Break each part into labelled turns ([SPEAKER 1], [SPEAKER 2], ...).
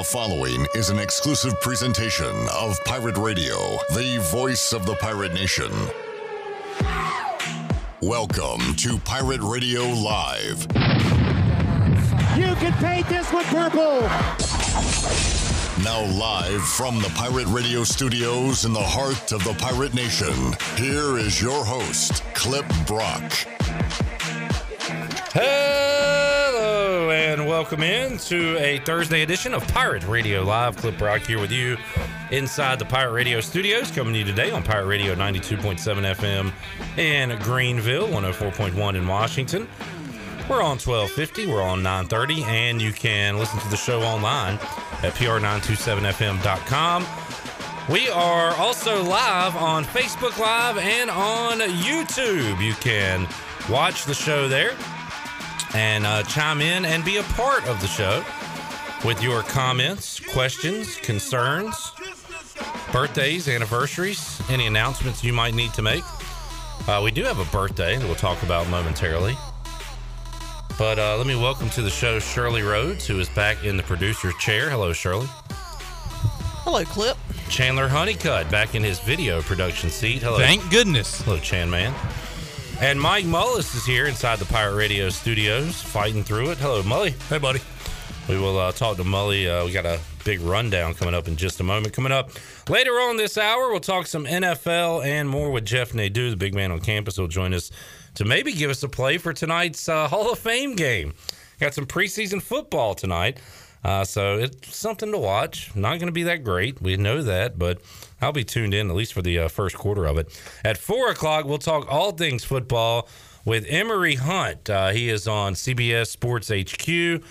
[SPEAKER 1] The following is an exclusive presentation of Pirate Radio, the voice of the Pirate Nation. Welcome to Pirate Radio Live.
[SPEAKER 2] You can paint this one purple.
[SPEAKER 1] Now, live from the Pirate Radio studios in the heart of the Pirate Nation, here is your host, Clip Brock.
[SPEAKER 3] Hello and welcome in to a Thursday edition of Pirate Radio Live. Clip Brock here with you inside the Pirate Radio studios, coming to you today on Pirate Radio 92.7 FM in Greenville, 104.1 in Washington. We're on 1250, we're on 930, and you can listen to the show online at pr927fm.com. We are also live on Facebook Live and on YouTube. You can watch the show there and uh, chime in and be a part of the show with your comments, questions, concerns, birthdays, anniversaries, any announcements you might need to make. Uh, we do have a birthday that we'll talk about momentarily. But uh, let me welcome to the show Shirley Rhodes, who is back in the producer's chair. Hello, Shirley.
[SPEAKER 4] Hello, Clip.
[SPEAKER 3] Chandler Honeycutt back in his video production seat. Hello.
[SPEAKER 5] Thank goodness.
[SPEAKER 3] Hello, Chan Man. And Mike Mullis is here inside the Pirate Radio studios, fighting through it. Hello, Mully.
[SPEAKER 5] Hey, buddy.
[SPEAKER 3] We will uh, talk to Mully. Uh, we got a big rundown coming up in just a moment. Coming up later on this hour, we'll talk some NFL and more with Jeff Nadeau, the big man on campus, will join us to maybe give us a play for tonight's uh, Hall of Fame game. Got some preseason football tonight. Uh, so it's something to watch. Not going to be that great. We know that, but I'll be tuned in at least for the uh, first quarter of it. At four o'clock, we'll talk all things football with Emory Hunt. Uh, he is on CBS Sports HQ,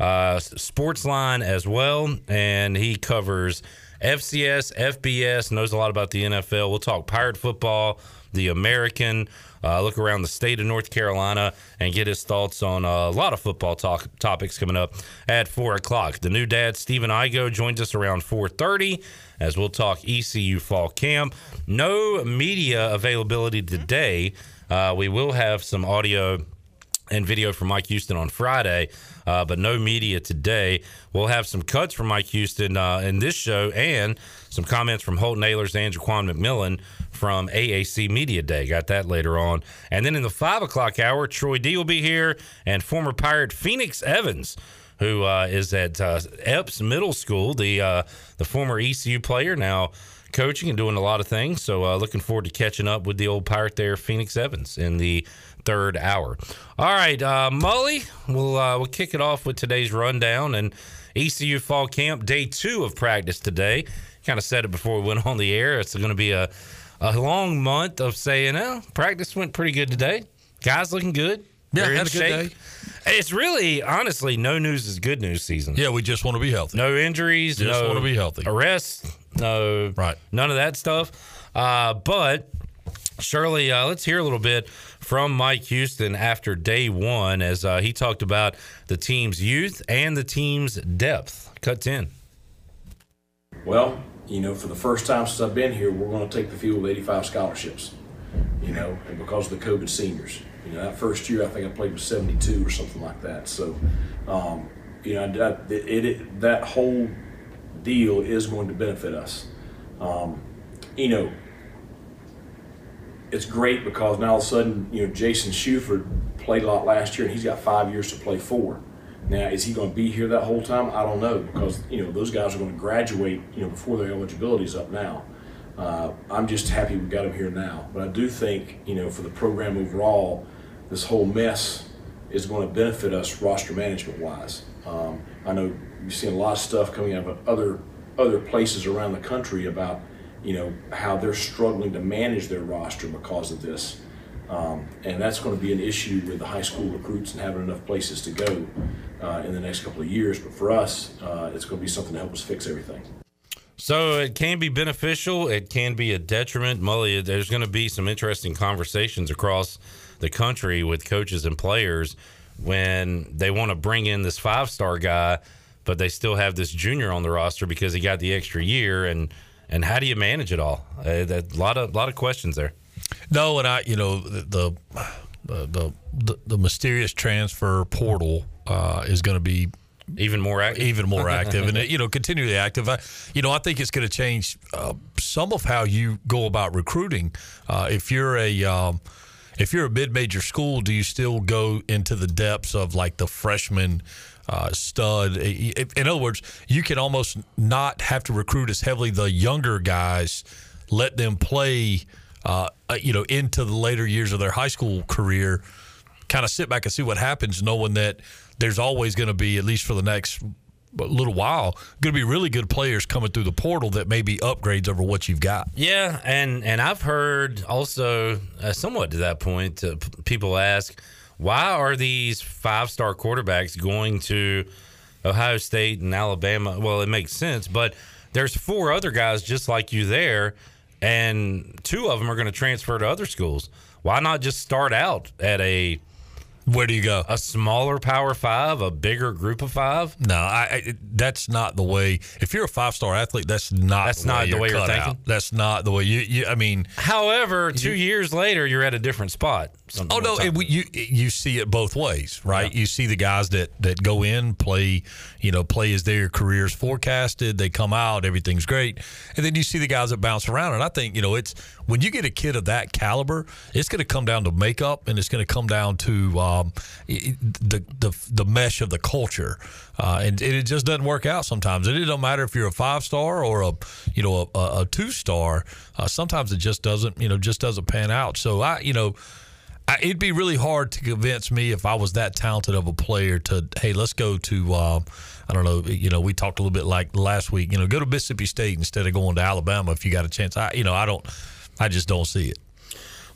[SPEAKER 3] uh, Sportsline as well, and he covers FCS, FBS, knows a lot about the NFL. We'll talk pirate football, the American. Uh, look around the state of North Carolina and get his thoughts on a lot of football talk, topics coming up at four o'clock. The new dad, Stephen Igoe, joins us around four thirty as we'll talk ECU fall camp. No media availability today. Uh, we will have some audio and video from Mike Houston on Friday, uh, but no media today. We'll have some cuts from Mike Houston uh, in this show and some comments from Holton Ahlers and Jaquan McMillan from AAC Media Day. Got that later on. And then in the five o'clock hour, Troy D will be here and former Pirate Phoenix Evans. Who uh, is at uh, Epps Middle School, the uh, the former ECU player, now coaching and doing a lot of things. So uh, looking forward to catching up with the old pirate there, Phoenix Evans, in the third hour. All right, uh, we'll uh, we'll kick it off with today's rundown and ECU fall camp day two of practice today. Kind of said it before we went on the air. It's going to be a a long month of saying, "Oh, practice went pretty good today. Guys looking good."
[SPEAKER 5] Yeah,
[SPEAKER 3] They're
[SPEAKER 5] had a good
[SPEAKER 3] shape."
[SPEAKER 5] day.
[SPEAKER 3] It's really, honestly, no news is good news season.
[SPEAKER 5] Yeah, we just want to be healthy.
[SPEAKER 3] No injuries.
[SPEAKER 5] Just
[SPEAKER 3] no
[SPEAKER 5] wanna be healthy.
[SPEAKER 3] Arrests. No.
[SPEAKER 5] Right.
[SPEAKER 3] None of that stuff. Uh, but Shirley, uh, let's hear a little bit from Mike Houston after day one as uh, he talked about the team's youth and the team's depth. Cut 10.
[SPEAKER 6] Well, you know, for the first time since I've been here, we're going to take the field with 85 scholarships. You know, and because of the COVID seniors. You know, that first year I think I played with 72 or something like that. So, um, you know, that, it, it, that whole deal is going to benefit us. Um, you know, it's great because now all of a sudden, you know, Jason Shuford played a lot last year and he's got five years to play four. Now, is he going to be here that whole time? I don't know because you know those guys are going to graduate you know before their eligibility is up now. Uh, I'm just happy we got him here now, but I do think you know for the program overall, this whole mess is going to benefit us roster management wise. Um, I know you've seen a lot of stuff coming out of other other places around the country about you know how they're struggling to manage their roster because of this. Um, and that's going to be an issue with the high school recruits and having enough places to go uh, in the next couple of years. But for us, uh, it's going to be something to help us fix everything.
[SPEAKER 3] So it can be beneficial. It can be a detriment. Mully, there's going to be some interesting conversations across the country with coaches and players when they want to bring in this five star guy, but they still have this junior on the roster because he got the extra year. And and how do you manage it all? Uh, a lot of lot of questions there.
[SPEAKER 5] No, and I, you know, the the the, the, the mysterious transfer portal uh, is going to be
[SPEAKER 3] even more active,
[SPEAKER 5] even more active, and you know, continually active. I, you know, I think it's going to change uh, some of how you go about recruiting. Uh, if you're a um, if you're a mid-major school, do you still go into the depths of like the freshman uh, stud? In other words, you can almost not have to recruit as heavily the younger guys. Let them play, uh, you know, into the later years of their high school career. Kind of sit back and see what happens, knowing that there's always going to be, at least for the next little while, going to be really good players coming through the portal that may be upgrades over what you've got.
[SPEAKER 3] Yeah, and and I've heard also uh, somewhat to that point, uh, p- people ask, why are these five star quarterbacks going to Ohio State and Alabama? Well, it makes sense, but there's four other guys just like you there, and two of them are going to transfer to other schools. Why not just start out at a
[SPEAKER 5] where do you go?
[SPEAKER 3] A smaller Power Five, a bigger Group of Five?
[SPEAKER 5] No, I, I that's not the way. If you're a five star athlete, that's not
[SPEAKER 3] that's
[SPEAKER 5] the
[SPEAKER 3] not
[SPEAKER 5] way
[SPEAKER 3] the way you're thinking.
[SPEAKER 5] Out. That's not the way you. you I mean,
[SPEAKER 3] however, two you, years later, you're at a different spot.
[SPEAKER 5] Oh no, it, you you see it both ways, right? Yeah. You see the guys that that go in play, you know, play as their careers forecasted. They come out, everything's great, and then you see the guys that bounce around. And I think you know it's when you get a kid of that caliber, it's going to come down to makeup, and it's going to come down to um, the, the the mesh of the culture, uh, and, and, it just doesn't work out sometimes. And it don't matter if you're a five star or a you know a, a two star. Uh, sometimes it just doesn't you know just doesn't pan out. So I you know. I, it'd be really hard to convince me if I was that talented of a player to, hey, let's go to, uh, I don't know, you know, we talked a little bit like last week, you know, go to Mississippi State instead of going to Alabama if you got a chance. I, you know, I don't, I just don't see it.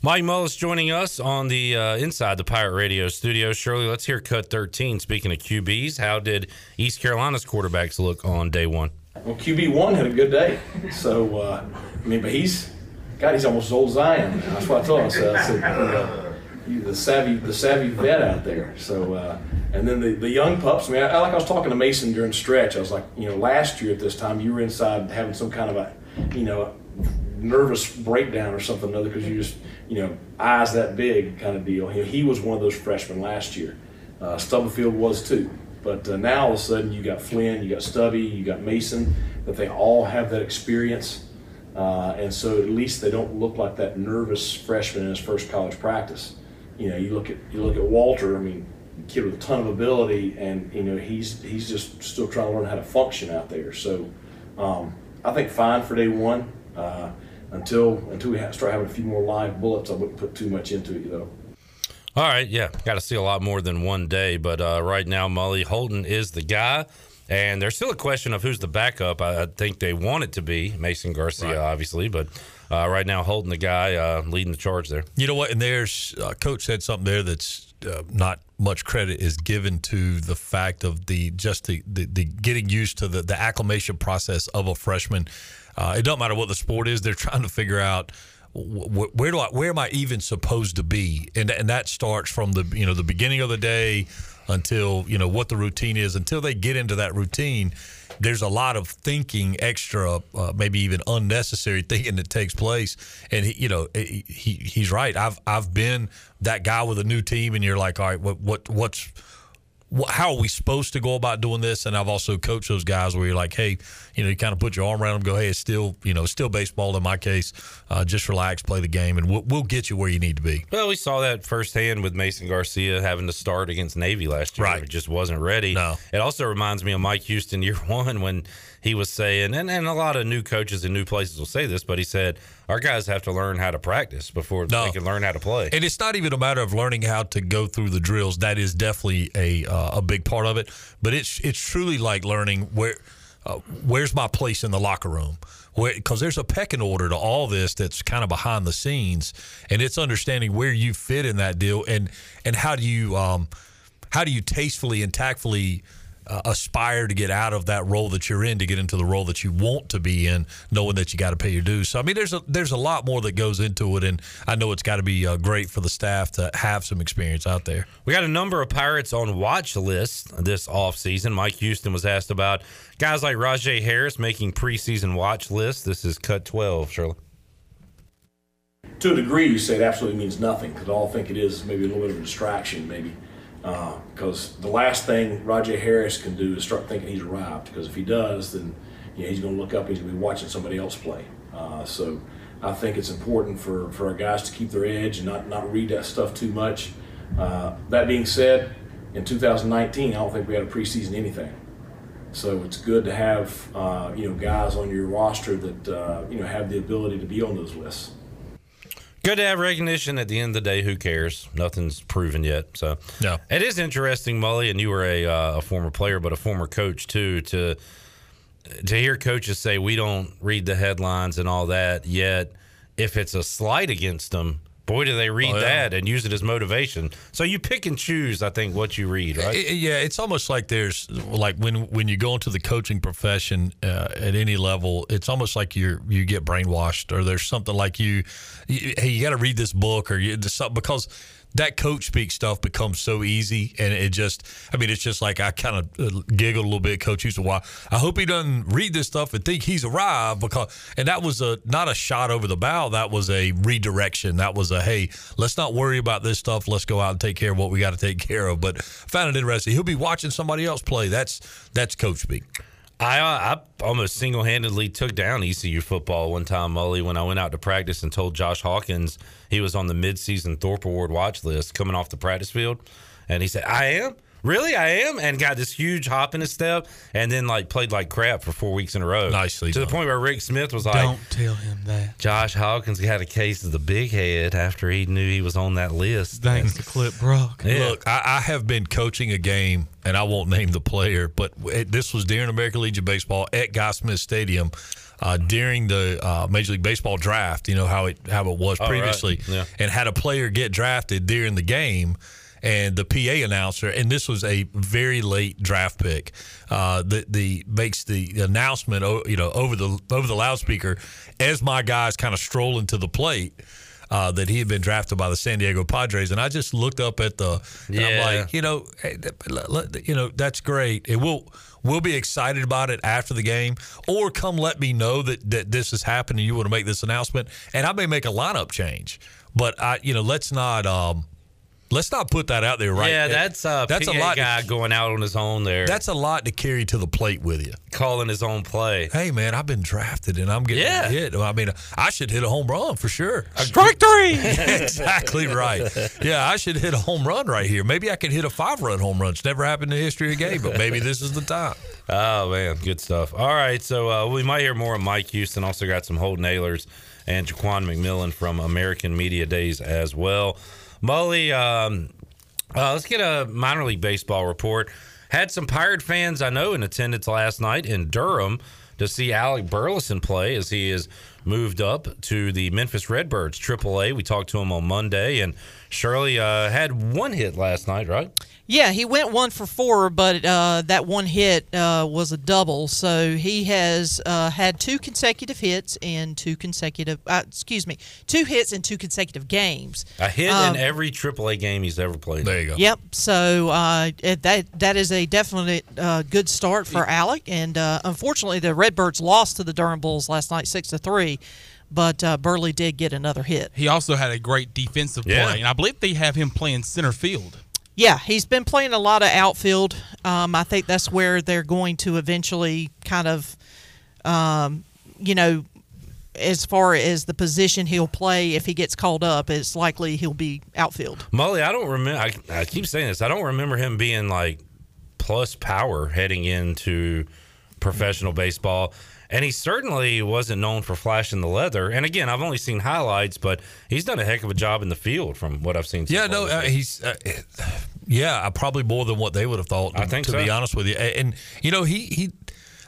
[SPEAKER 3] Mike Mullis joining us on the uh, inside the Pirate Radio studio. Shirley, let's hear cut 13. Speaking of QBs, how did East Carolina's quarterbacks look on day one?
[SPEAKER 6] Well, QB one had a good day. So, uh, I mean, but he's, God, he's almost as old as I am. That's what I told him. So I said, you know, the savvy, the savvy vet out there. So, uh, and then the, the young pups. I mean, I, like I was talking to Mason during stretch. I was like, you know, last year at this time, you were inside having some kind of a, you know, nervous breakdown or something or because you just you know eyes that big kind of deal. he was one of those freshmen last year. Uh, Stubblefield was too. But uh, now all of a sudden you got Flynn, you got Stubby, you got Mason, that they all have that experience. Uh, and so at least they don't look like that nervous freshman in his first college practice. You know, you look at you look at Walter. I mean, kid with a ton of ability, and you know he's he's just still trying to learn how to function out there. So um, I think fine for day one. Uh, until until we start having a few more live bullets, I wouldn't put too much into it, though.
[SPEAKER 3] All right, yeah, got to see a lot more than one day, but uh, right now, Mully Holton is the guy, and there's still a question of who's the backup. I, I think they want it to be Mason Garcia, right. obviously, but uh, right now, Holton the guy uh, leading the charge there.
[SPEAKER 5] You know what? And there's uh, coach said something there that's uh, not much credit is given to the fact of the just the, the, the getting used to the, the acclimation process of a freshman uh, it doesn't matter what the sport is; they're trying to figure out where do I, where am I even supposed to be, and and that starts from the you know the beginning of the day until you know what the routine is. Until they get into that routine, there's a lot of thinking, extra, uh, maybe even unnecessary thinking that takes place. And he, you know, he he's right. I've I've been that guy with a new team, and you're like, all right, what what what's how are we supposed to go about doing this? And I've also coached those guys where you're like, hey, you know, you kind of put your arm around them, go, hey, it's still, you know, still baseball in my case. Uh, just relax, play the game, and we'll, we'll get you where you need to be.
[SPEAKER 3] Well, we saw that firsthand with Mason Garcia having to start against Navy last year.
[SPEAKER 5] Right.
[SPEAKER 3] It just wasn't ready.
[SPEAKER 5] No.
[SPEAKER 3] It also reminds me of Mike Houston year one when he was saying, and, and a lot of new coaches in new places will say this, but he said, our guys have to learn how to practice before no. they can learn how to play.
[SPEAKER 5] And it's not even a matter of learning how to go through the drills. That is definitely a uh, a big part of it. But it's it's truly like learning where uh, where's my place in the locker room? Because there's a pecking order to all this that's kind of behind the scenes, and it's understanding where you fit in that deal, and and how do you um, how do you tastefully and tactfully uh, aspire to get out of that role that you're in to get into the role that you want to be in, knowing that you got to pay your dues. So I mean, there's a there's a lot more that goes into it, and I know it's got to be uh, great for the staff to have some experience out there.
[SPEAKER 3] We got a number of Pirates on watch lists this offseason. Mike Houston was asked about guys like Rahjai Harris making preseason watch lists. This is cut 12, Shirley.
[SPEAKER 6] To a degree, you say it absolutely means nothing because all I think it is maybe a little bit of a distraction, maybe. Because uh, the last thing Rahjai Harris can do is start thinking he's arrived. Because if he does, then you know, he's going to look up. And he's going to be watching somebody else play. Uh, so I think it's important for, for our guys to keep their edge and not, not read that stuff too much. Uh, that being said, in 2019, I don't think we had a preseason anything. So it's good to have uh, you know guys on your roster that uh, you know have the ability to be on those lists.
[SPEAKER 3] Good to have recognition. At the end of the day, who cares? Nothing's proven yet. So
[SPEAKER 5] yeah,
[SPEAKER 3] it is interesting, Mully, and you were a, uh, a former player, but a former coach too. To to hear coaches say we don't read the headlines and all that, yet if it's a slight against them, boy, do they read oh, yeah. that and use it as motivation. So you pick and choose, I think, what you read, right?
[SPEAKER 5] It, yeah, it's almost like there's like when when you go into the coaching profession uh, at any level, it's almost like you you get brainwashed, or there's something like you, you hey, you got to read this book, or you because that coach speak stuff becomes so easy, and it just, I mean, it's just like I kind of uh, giggled a little bit. Coach used to why I hope he doesn't read this stuff and think he's arrived because, and that was a not a shot over the bow. That was a redirection. That was a hey, let's not worry about this stuff. Let's go out and take care of what we got to take care of. But found it interesting. He'll be watching somebody else play. That's that's coach speak.
[SPEAKER 3] I uh, I almost single handedly took down ECU football one time, Mully, when I went out to practice and told Josh Hawkins he was on the midseason Thorpe Award watch list coming off the practice field, and he said, "I am." Really, I am, and got this huge hop in his step, and then like played like crap for four weeks in a row.
[SPEAKER 5] Nicely
[SPEAKER 3] to
[SPEAKER 5] done.
[SPEAKER 3] the point where Rick Smith was like,
[SPEAKER 4] "Don't tell him that."
[SPEAKER 3] Josh Hawkins had a case of the big head after he knew he was on that list.
[SPEAKER 4] Thanks to Clip Brock.
[SPEAKER 5] Yeah. Look, I, I, have been coaching a game, and I won't name the player, but it, this was during American Legion baseball at Guy Smith Stadium. Uh, during the uh, Major League Baseball draft, you know how it how it was previously,
[SPEAKER 3] right. yeah.
[SPEAKER 5] and had a player get drafted during the game, and the PA announcer, and this was a very late draft pick, uh, the the makes the announcement, you know, over the over the loudspeaker, as my guys kind of strolling to the plate. Uh, that he had been drafted by the San Diego Padres, and I just looked up at the.
[SPEAKER 3] Yeah.
[SPEAKER 5] I'm like, you know, hey, you know, that's great. It will we'll be excited about it after the game, or come let me know that that this has happened and you want to make this announcement, and I may make a lineup change. But I, you know, let's not. Um, Let's not put that out there, right?
[SPEAKER 3] Yeah, that's a that's PA a lot guy to, going out on his own there.
[SPEAKER 5] That's a lot to carry to the plate with you.
[SPEAKER 3] Calling his own play.
[SPEAKER 5] Hey man, I've been drafted and I'm getting
[SPEAKER 3] yeah.
[SPEAKER 5] hit. I mean, I should hit a home run for sure.
[SPEAKER 4] Strike three.
[SPEAKER 5] exactly right. Yeah, I should hit a home run right here. Maybe I can hit a five run home run. It's never happened in the history of the game, but maybe this is the time.
[SPEAKER 3] Oh man, good stuff. All right, so uh, we might hear more of Mike Houston. Also got some Holton Ahlers and Jaquan McMillan from American Media Days as well. Mully, um, uh, let's get a minor league baseball report. Had some Pirate fans I know in attendance last night in Durham to see Alec Burleson play as he is moved up to the Memphis Redbirds AAA. We talked to him on Monday, and Shirley uh, had one hit last night, right?
[SPEAKER 4] Yeah, he went one for four, but uh, that one hit uh, was a double. So he has uh, had two consecutive hits in two consecutive, uh, excuse me, two hits in two consecutive games.
[SPEAKER 3] A hit um, in every AAA game he's ever played.
[SPEAKER 5] There you go.
[SPEAKER 4] Yep. So uh, that that is a definite uh, good start for Alec. And unfortunately, the Redbirds lost to the Durham Bulls last night, six to three but uh, Burley did get another hit.
[SPEAKER 7] He also had a great defensive
[SPEAKER 3] yeah.
[SPEAKER 7] play, and I believe they have him playing center field.
[SPEAKER 4] Yeah, he's been playing a lot of outfield. Um, I think that's where they're going to eventually kind of, um, you know, as far as the position he'll play if he gets called up, it's likely he'll be outfield.
[SPEAKER 3] Mully, I don't remember. I, I keep saying this. I don't remember him being like plus power heading into professional baseball. And he certainly wasn't known for flashing the leather. And again, I've only seen highlights, but he's done a heck of a job in the field from what I've seen. So
[SPEAKER 5] yeah, no, uh, he's. Uh, yeah, probably more than what they would have thought.
[SPEAKER 3] I think
[SPEAKER 5] to
[SPEAKER 3] so.
[SPEAKER 5] be honest with you, and you know he he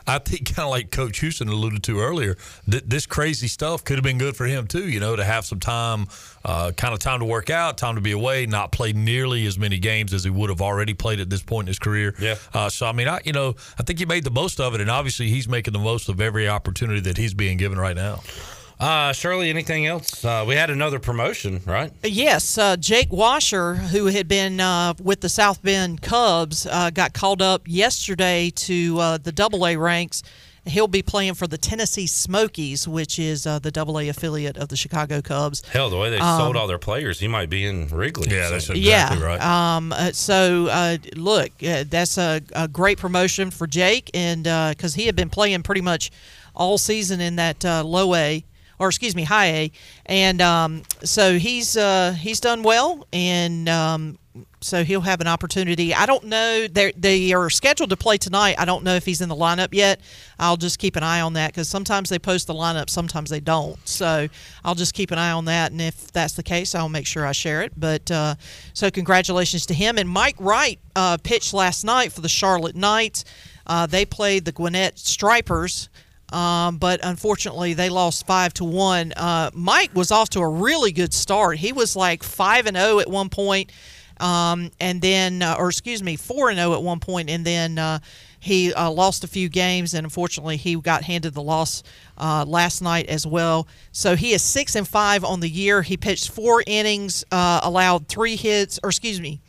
[SPEAKER 5] I think kind of like Coach Houston alluded to earlier, th- this crazy stuff could have been good for him too. You know, to have some time, uh, kind of time to work out, time to be away, not play nearly as many games as he would have already played at this point in his career.
[SPEAKER 3] Yeah.
[SPEAKER 5] Uh, so I mean, I you know, I think he made the most of it, and obviously he's making the most of every opportunity that he's being given right now.
[SPEAKER 3] Uh, Shirley, anything else? Uh, we had another promotion, right?
[SPEAKER 4] Yes, uh, Jake Washer, who had been uh, with the South Bend Cubs, uh, got called up yesterday to uh, the Double A ranks. He'll be playing for the Tennessee Smokies, which is uh, the Double A affiliate of the Chicago Cubs.
[SPEAKER 3] Hell, the way they
[SPEAKER 4] Um,
[SPEAKER 3] sold all their players, he might be in Wrigley.
[SPEAKER 5] Yeah, that's
[SPEAKER 3] So-
[SPEAKER 5] exactly
[SPEAKER 4] yeah.
[SPEAKER 5] right.
[SPEAKER 4] Um, uh, so uh, look, uh, that's a, a great promotion for Jake, and because he had been playing pretty much all season in that uh, low A, or excuse me, high A, and um, so he's uh, he's done well, and um, so he'll have an opportunity. I don't know they they are scheduled to play tonight. I don't know if he's in the lineup yet. I'll just keep an eye on that because sometimes they post the lineup, sometimes they don't. So I'll just keep an eye on that, and if that's the case, I'll make sure I share it. But uh, so congratulations to him and Mike Wright uh, pitched last night for the Charlotte Knights. Uh, they played the Gwinnett Stripers. Um, but unfortunately, they lost five to one. Uh, Mike was off to a really good start. He was like five and zero at one point, um, and then, uh, or excuse me, four and zero at one point, and then uh, he uh, lost a few games, and unfortunately, he got handed the loss uh, last night as well. So he is six and five on the year. He pitched four innings, uh, allowed three hits, or excuse me,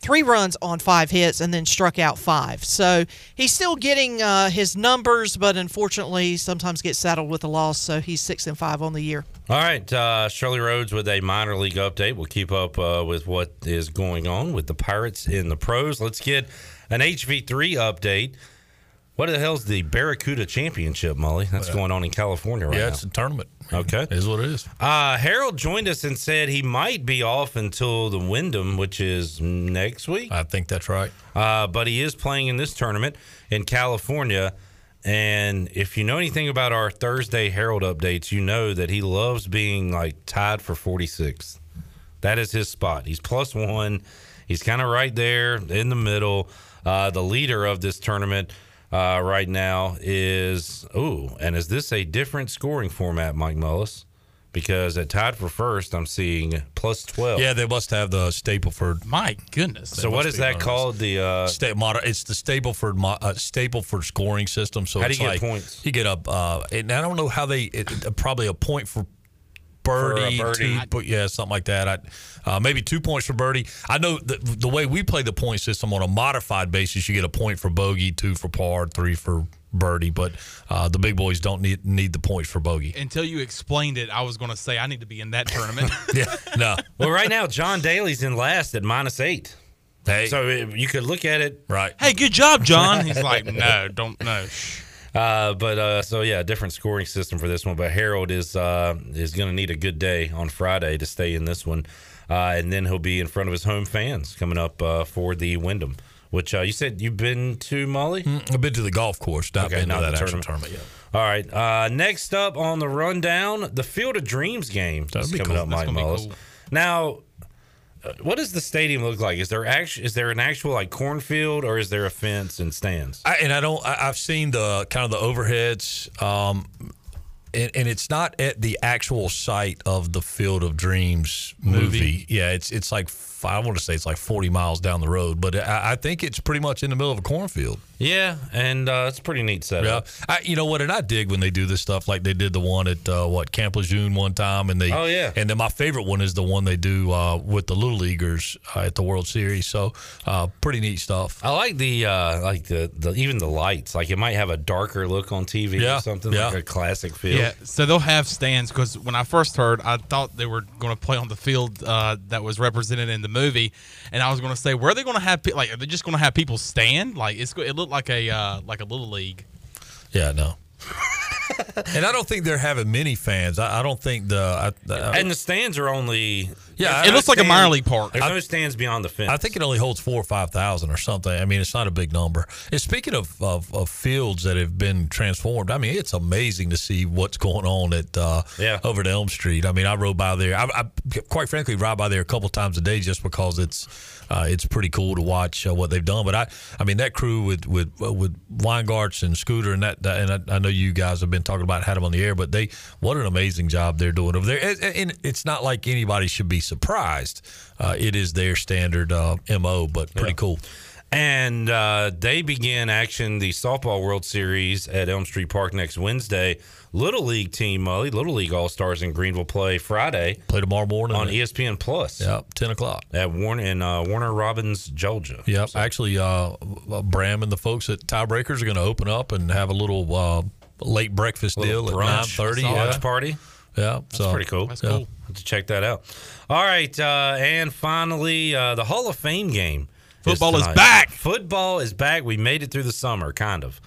[SPEAKER 4] three runs on five hits and then struck out five. So he's still getting uh, his numbers, but unfortunately, sometimes gets saddled with a loss. So he's six and five on the year.
[SPEAKER 3] All right, uh, Shirley Rhodes with a minor league update. We'll keep up uh, with what is going on with the Pirates in the pros. Let's get an HV3 update. What the hell's the Barracuda Championship, Mully? That's going on in California right
[SPEAKER 5] yeah,
[SPEAKER 3] now.
[SPEAKER 5] Yeah, it's a tournament.
[SPEAKER 3] Okay.
[SPEAKER 5] It is what it is.
[SPEAKER 3] Uh, Harold joined us and said he might be off until the Wyndham, which is next week.
[SPEAKER 5] I think that's right.
[SPEAKER 3] Uh, but he is playing in this tournament in California. And if you know anything about our Thursday Harold updates, you know that he loves being like tied for 46th. That is his spot. He's plus one. He's kind of right there in the middle. Uh, the leader of this tournament uh, right now is, oh, and is this a different scoring format, Mike Mullis? Because at tied for first, I'm seeing plus 12.
[SPEAKER 5] Yeah, they must have the Stableford.
[SPEAKER 7] My goodness.
[SPEAKER 3] So what is that called? The uh,
[SPEAKER 5] Sta- moder- it's the Stableford mo- uh, Stableford scoring system. So
[SPEAKER 3] How do you get
[SPEAKER 5] like
[SPEAKER 3] points?
[SPEAKER 5] You get a, uh, and I don't know how they it- probably a point for birdie,
[SPEAKER 3] birdie.
[SPEAKER 5] two, but yeah, something like that. I, uh, maybe two points for birdie. I know the, the way we play the point system on a modified basis, you get a point for bogey, two for par, three for birdie. But uh, the big boys don't need need the points for bogey.
[SPEAKER 7] Until you explained it, I was going to say I need to be in that tournament.
[SPEAKER 5] yeah, no.
[SPEAKER 3] well, right now, John Daly's in last at minus eight.
[SPEAKER 5] Hey,
[SPEAKER 3] So it, you could look at it
[SPEAKER 5] right.
[SPEAKER 7] hey, good job, John. He's like, no, don't no. Shh.
[SPEAKER 3] Uh, but uh, so yeah, different scoring system for this one. But Harold is uh, is going to need a good day on Friday to stay in this one, uh, and then he'll be in front of his home fans coming up uh, for the Wyndham. Which uh, you said you've been to, Mully?
[SPEAKER 5] I've been to the golf course, not
[SPEAKER 3] Okay,
[SPEAKER 5] been
[SPEAKER 3] not
[SPEAKER 5] to that actual
[SPEAKER 3] tournament.
[SPEAKER 5] tournament yet.
[SPEAKER 3] All right. Uh, next up on the rundown, the Field of Dreams game
[SPEAKER 5] That'd
[SPEAKER 3] is
[SPEAKER 5] be
[SPEAKER 3] coming
[SPEAKER 5] cool.
[SPEAKER 3] up,
[SPEAKER 7] That's
[SPEAKER 3] Mike Mullis.
[SPEAKER 7] cool.
[SPEAKER 3] Now, what does the stadium look like? Is there actually is there an actual like cornfield or is there a fence and stands?
[SPEAKER 5] I, and I don't. I, I've seen the kind of the overheads, um, and, and it's not at the actual site of the Field of Dreams movie. Yeah, it's it's like I want to say it's like forty miles down the road, but I, I think it's pretty much in the middle of a cornfield.
[SPEAKER 3] Yeah, and uh, it's a pretty neat
[SPEAKER 5] Yeah,
[SPEAKER 3] setup.
[SPEAKER 5] I, you know what? And I dig when they do this stuff, like they did the one at uh, what Camp Lejeune one time, and they.
[SPEAKER 3] Oh, yeah.
[SPEAKER 5] And then my favorite one is the one they do uh, with the little leaguers uh, at the World Series. So, uh, pretty neat stuff.
[SPEAKER 3] I like the uh, like the, the even the lights. Like it might have a darker look on TV
[SPEAKER 5] Yeah,
[SPEAKER 3] or something
[SPEAKER 5] yeah.
[SPEAKER 3] like a classic feel.
[SPEAKER 7] Yeah, so they'll have stands because when I first heard, I thought they were going to play on the field uh, that was represented in the movie, and I was going to say, where are they going to have pe- like? Are they just going to have people stand? Like it's it looked like a uh, like a little league.
[SPEAKER 5] Yeah, no. and I don't think they're having many fans. I, I don't think the. I, I,
[SPEAKER 3] And the stands are only
[SPEAKER 5] Yeah,
[SPEAKER 7] it
[SPEAKER 5] I-
[SPEAKER 7] looks like a minor league park.
[SPEAKER 3] There's no stands beyond the fence.
[SPEAKER 5] I think it only holds four or five thousand or something. I mean, it's not a big number. And speaking of, of, of fields that have been transformed, I mean, it's amazing to see what's going on at uh,
[SPEAKER 3] Yeah.
[SPEAKER 5] over at Elm Street. I mean, I rode by there. I, I quite frankly ride by there a couple times a day just because it's uh, it's pretty cool to watch uh, what they've done. But I, I mean, that crew with with uh, with Weingarts and Scooter and that, and I, I know you guys have been talking about had them on the air, but they what an amazing job they're doing over there. And, and it's not like anybody should be surprised. Uh, it is their standard uh, mo, but pretty cool.
[SPEAKER 3] And uh, they begin action the softball World Series at Elm Street Park next Wednesday. Little League team, Mully, Little League All Stars in Greenville play Friday
[SPEAKER 5] Play tomorrow morning
[SPEAKER 3] on ESPN Plus
[SPEAKER 5] Yep, ten o'clock.
[SPEAKER 3] at Warner in uh, Warner Robins, Georgia.
[SPEAKER 5] Yep. Actually, uh, Bram and the folks at Tiebreakers are going to open up and have a little uh, late breakfast
[SPEAKER 3] Little
[SPEAKER 5] deal at nine thirty.
[SPEAKER 3] brunch,
[SPEAKER 5] thirty.
[SPEAKER 3] lunch
[SPEAKER 5] Yeah,
[SPEAKER 3] party.
[SPEAKER 5] yeah.
[SPEAKER 3] That's
[SPEAKER 5] so,
[SPEAKER 3] pretty cool.
[SPEAKER 7] That's
[SPEAKER 5] yeah.
[SPEAKER 7] cool.
[SPEAKER 3] Have to check that out. All right, uh, and finally, uh, the Hall of Fame game.
[SPEAKER 7] Football is back!
[SPEAKER 3] Football is back. We made it through the summer, kind of.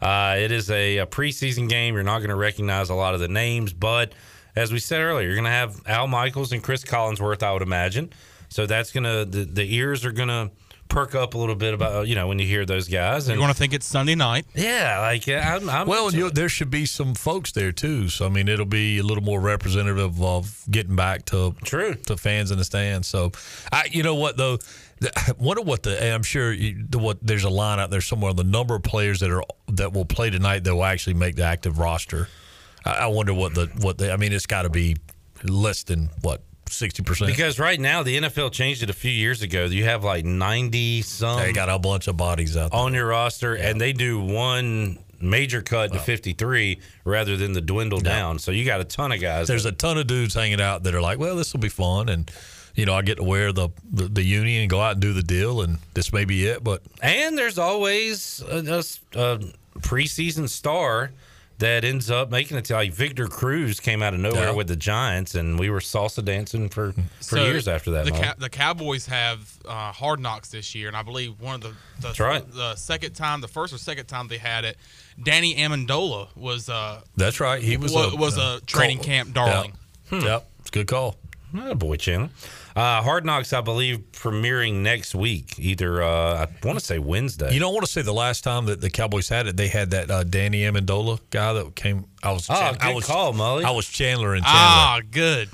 [SPEAKER 3] Uh, it is a, a preseason game. You're not going to recognize a lot of the names, but as we said earlier, you're going to have Al Michaels and Chris Collinsworth, I would imagine. So that's going to the, the ears are going to perk up a little bit about you know when you hear those guys.
[SPEAKER 7] You're going to think it's Sunday night.
[SPEAKER 3] yeah, like I'm, I'm
[SPEAKER 5] Well, and you,
[SPEAKER 3] it.
[SPEAKER 5] there should be some folks there too. So I mean, it'll be a little more representative of getting back to
[SPEAKER 3] True.
[SPEAKER 5] to fans in the stands. So, I, you know what though, The- wonder what the and I'm sure you, the, what there's a line out there somewhere on the number of players that are that will play tonight that will actually make the active roster. I, I wonder what the what they. I mean, it's got to be less than what sixty percent.
[SPEAKER 3] Because right now the NFL changed it a few years ago. You have like ninety some
[SPEAKER 5] They got a bunch of bodies out there.
[SPEAKER 3] on your roster, and they do one major cut to fifty three rather than the dwindle down. So you got a ton of guys.
[SPEAKER 5] There's a ton of dudes hanging out that are like, well, this will be fun, and you know, I get to wear the the, the uni and go out and do the deal, and this may be it. But
[SPEAKER 3] and there's always a preseason star that ends up making it to like Victor Cruz came out of nowhere
[SPEAKER 5] Yeah.
[SPEAKER 3] with the Giants, and we were salsa dancing for for
[SPEAKER 7] So
[SPEAKER 3] years after that.
[SPEAKER 7] The,
[SPEAKER 3] Mo.
[SPEAKER 7] Cow- the Cowboys have uh, hard knocks this year, and I believe one of the the,
[SPEAKER 3] That's right.
[SPEAKER 7] the second time, the first or second time they had it, Danny Amendola was uh,
[SPEAKER 5] that's right, he was
[SPEAKER 7] was,
[SPEAKER 5] a,
[SPEAKER 7] was a training
[SPEAKER 5] call-
[SPEAKER 7] camp darling.
[SPEAKER 5] Yep, yep, it's a good call.
[SPEAKER 3] Oh, boy, Chandler. Uh, Hard Knocks, I believe, premiering next week. Either uh, I want to say Wednesday.
[SPEAKER 5] You don't want to say the last time that the Cowboys had it, they had that uh, Danny Amendola guy that came. I was.
[SPEAKER 3] Oh,
[SPEAKER 5] I
[SPEAKER 3] good
[SPEAKER 5] was,
[SPEAKER 3] call, Mully.
[SPEAKER 5] I was Chandler and Chandler.
[SPEAKER 7] Ah, good.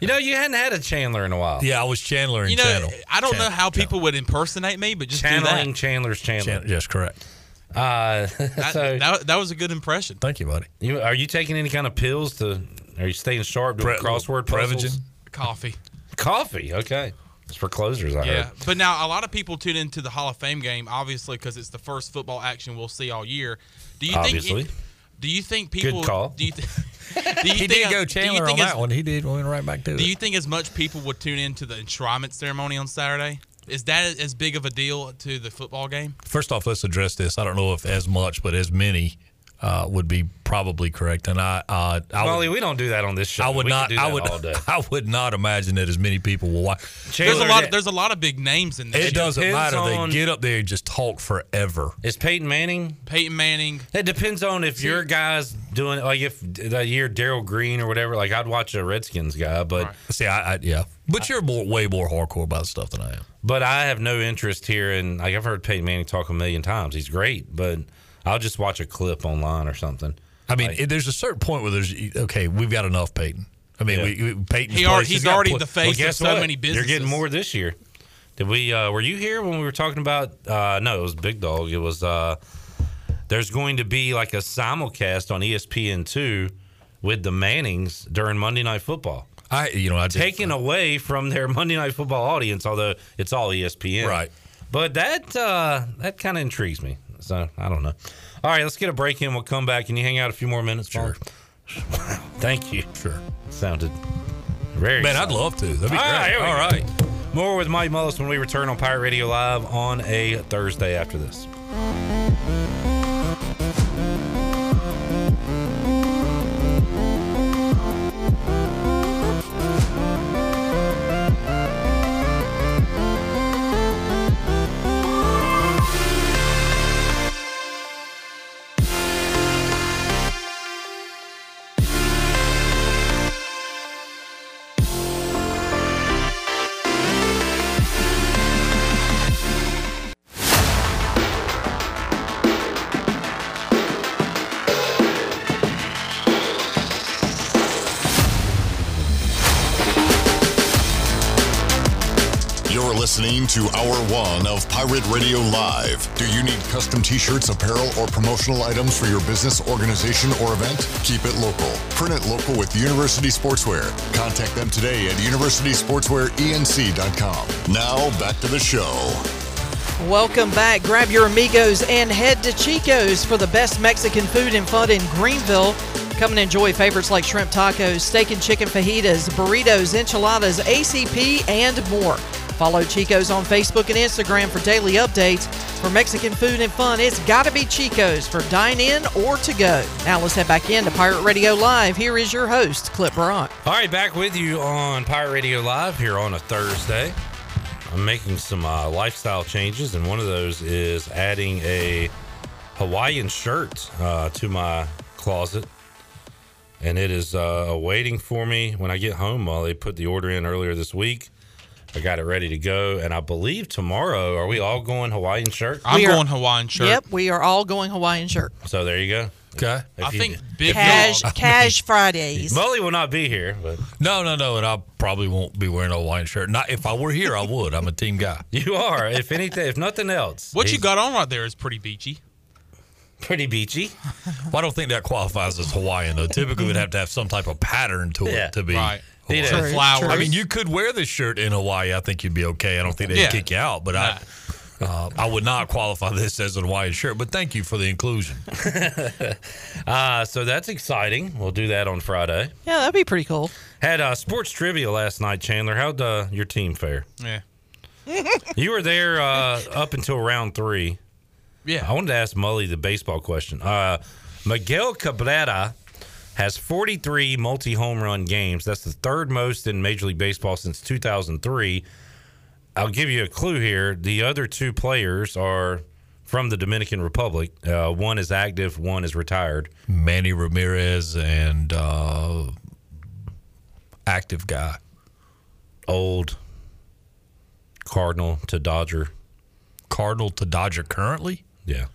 [SPEAKER 3] You know, you hadn't had a Chandler in a while.
[SPEAKER 5] yeah, I was Chandler and
[SPEAKER 7] You know,
[SPEAKER 5] Chandler.
[SPEAKER 7] I don't
[SPEAKER 5] Chan-
[SPEAKER 7] know how
[SPEAKER 5] Chan-
[SPEAKER 7] people would impersonate me, but just
[SPEAKER 3] Channeling
[SPEAKER 7] do
[SPEAKER 3] Chandler's Chandler.
[SPEAKER 5] Chan- yes, correct.
[SPEAKER 3] Uh,
[SPEAKER 7] that.
[SPEAKER 3] so,
[SPEAKER 7] That, that, that was a good impression.
[SPEAKER 5] Thank you, buddy.
[SPEAKER 3] you, are you taking any kind of pills to? Are you staying sharp doing
[SPEAKER 5] Pre-
[SPEAKER 3] crossword puzzles?
[SPEAKER 5] Prevagen?
[SPEAKER 7] Coffee.
[SPEAKER 3] Coffee. Okay, it's for closers. I
[SPEAKER 7] Yeah,
[SPEAKER 3] heard.
[SPEAKER 7] but now a lot of people tune into the Hall of Fame game, obviously, because it's the first football action we'll see all year. Do you
[SPEAKER 3] Obviously.
[SPEAKER 7] think? Do you think people?
[SPEAKER 3] Good call.
[SPEAKER 7] Do you, th- do you
[SPEAKER 5] He
[SPEAKER 7] think?
[SPEAKER 5] did go Chandler on
[SPEAKER 7] think
[SPEAKER 5] that one. He did. Went right back to
[SPEAKER 7] Do
[SPEAKER 5] it.
[SPEAKER 7] you think as much people would tune into the enshrinement ceremony on Saturday? Is that as big of a deal to the football game?
[SPEAKER 5] First off, let's address this. I don't know if as much, but as many uh, would be probably correct. And I, uh, I
[SPEAKER 3] Mully,
[SPEAKER 5] would,
[SPEAKER 3] we don't do that on this show.
[SPEAKER 5] I would
[SPEAKER 3] We
[SPEAKER 5] not.
[SPEAKER 3] do
[SPEAKER 5] I would. I would not imagine that as many people will watch.
[SPEAKER 7] There's a lot. Of, there's a lot of big names in there.
[SPEAKER 5] It doesn't matter.
[SPEAKER 3] on-
[SPEAKER 5] They get up there and just talk forever.
[SPEAKER 3] Is Peyton Manning?
[SPEAKER 7] Peyton Manning.
[SPEAKER 3] It depends on if your guy's doing it. Like if that year Darrell Green or whatever. Like I'd watch a Redskins guy, but
[SPEAKER 7] Right.
[SPEAKER 5] See, I, I yeah, but you're more, way more hardcore about stuff than I am.
[SPEAKER 3] but I have no interest here. in like I've heard Peyton Manning talk a million times. He's great, but I'll just watch a clip online or something.
[SPEAKER 5] I mean, it, there's a certain point where there's okay, we've got enough Peyton. I mean,
[SPEAKER 3] Yeah.
[SPEAKER 5] we, we Peyton.
[SPEAKER 7] He already, he's already the face
[SPEAKER 3] guess
[SPEAKER 7] of so
[SPEAKER 3] what?
[SPEAKER 7] many businesses.
[SPEAKER 3] They're getting more this year. Did we? uh Were you here when we were talking about? uh No, it was Big Dog. It was. uh There's going to be like a simulcast on ESPN two with the Mannings during Monday Night Football.
[SPEAKER 5] I, you know, I just,
[SPEAKER 3] taken away from their Monday Night Football audience, although it's all ESPN.
[SPEAKER 5] Right.
[SPEAKER 3] But that uh, that kind of intrigues me. So I don't know. All right, let's get a break in. We'll come back. Can you hang out a few more minutes? Sure. Thank you.
[SPEAKER 5] Sure.
[SPEAKER 3] Sounded very.
[SPEAKER 5] Man, I'd love to. That'd be
[SPEAKER 3] All
[SPEAKER 5] great.
[SPEAKER 3] right,
[SPEAKER 5] All
[SPEAKER 3] go. More with Mike Mullis when we return on Pirate Radio Live on a Thursday after this.
[SPEAKER 1] To Hour One of Pirate Radio Live. Do you need custom t shirts, apparel, or promotional items for your business, organization, or event? Keep it local. Print it local with University Sportswear. Contact them today at universitysportswearenc.com. Now, back to the show.
[SPEAKER 4] Welcome back. Grab your amigos and head to Chico's for the best Mexican food and fun in Greenville. Come and enjoy favorites like shrimp tacos, steak and chicken fajitas, burritos, enchiladas, ACP, and more. Follow Chico's on Facebook and Instagram for daily updates. For Mexican food and fun, it's got to be Chico's for dine in or to go. Now let's head back into Pirate Radio Live. Here is your host, Clip Brock.
[SPEAKER 3] All right, back with you on Pirate Radio Live here on a Thursday. I'm making some uh, lifestyle changes, and one of those is adding a Hawaiian shirt uh, to my closet. And it is uh, waiting for me when I get home. Well, they put the order in earlier this week. I got it ready to go, and I believe tomorrow. Are we all going Hawaiian shirt?
[SPEAKER 7] I'm
[SPEAKER 4] are-
[SPEAKER 7] going Hawaiian shirt.
[SPEAKER 4] Yep, we are all going Hawaiian shirt.
[SPEAKER 3] So there you go.
[SPEAKER 5] Okay.
[SPEAKER 3] If
[SPEAKER 7] I
[SPEAKER 3] you-
[SPEAKER 7] think Big
[SPEAKER 4] Cash,
[SPEAKER 7] Dog.
[SPEAKER 4] Cash Fridays.
[SPEAKER 3] Mully will not be here, but
[SPEAKER 5] No, no, no, and I probably won't be wearing a Hawaiian shirt. Not if I were here, I would. I'm a team guy.
[SPEAKER 3] you are. If anything, if nothing else,
[SPEAKER 7] What you got on right there is pretty beachy.
[SPEAKER 3] Pretty beachy.
[SPEAKER 5] Well, I don't think that qualifies as Hawaiian though. Typically, we'd have to have some type of pattern to it
[SPEAKER 3] Yeah.
[SPEAKER 5] to be.
[SPEAKER 7] Right.
[SPEAKER 3] Need
[SPEAKER 5] Hawaiian.
[SPEAKER 7] flowers.
[SPEAKER 5] I mean, you could wear this shirt in Hawaii. I think you'd be okay. I don't think they'd
[SPEAKER 7] Yeah.
[SPEAKER 5] kick you out, but I, uh, I would not qualify this as a Hawaiian shirt. But thank you for the inclusion.
[SPEAKER 3] Uh, so that's exciting. We'll do that on Friday.
[SPEAKER 4] Yeah, that'd be pretty cool.
[SPEAKER 3] Had uh, sports trivia last night, Chandler. How'd uh, your team fare?
[SPEAKER 7] Yeah.
[SPEAKER 3] You were there uh, up until round three.
[SPEAKER 7] Yeah.
[SPEAKER 3] I wanted to ask Mully the baseball question. Uh, Miguel Cabrera has 43 multi home run games. That's the third most in Major League Baseball since 2003. I'll give you a clue here. The other two players are from the Dominican Republic. Uh, one is active, one is retired.
[SPEAKER 5] Manny Ramirez and uh, active guy.
[SPEAKER 3] Old Cardinal to Dodger.
[SPEAKER 5] Cardinal to Dodger currently.
[SPEAKER 3] Yeah.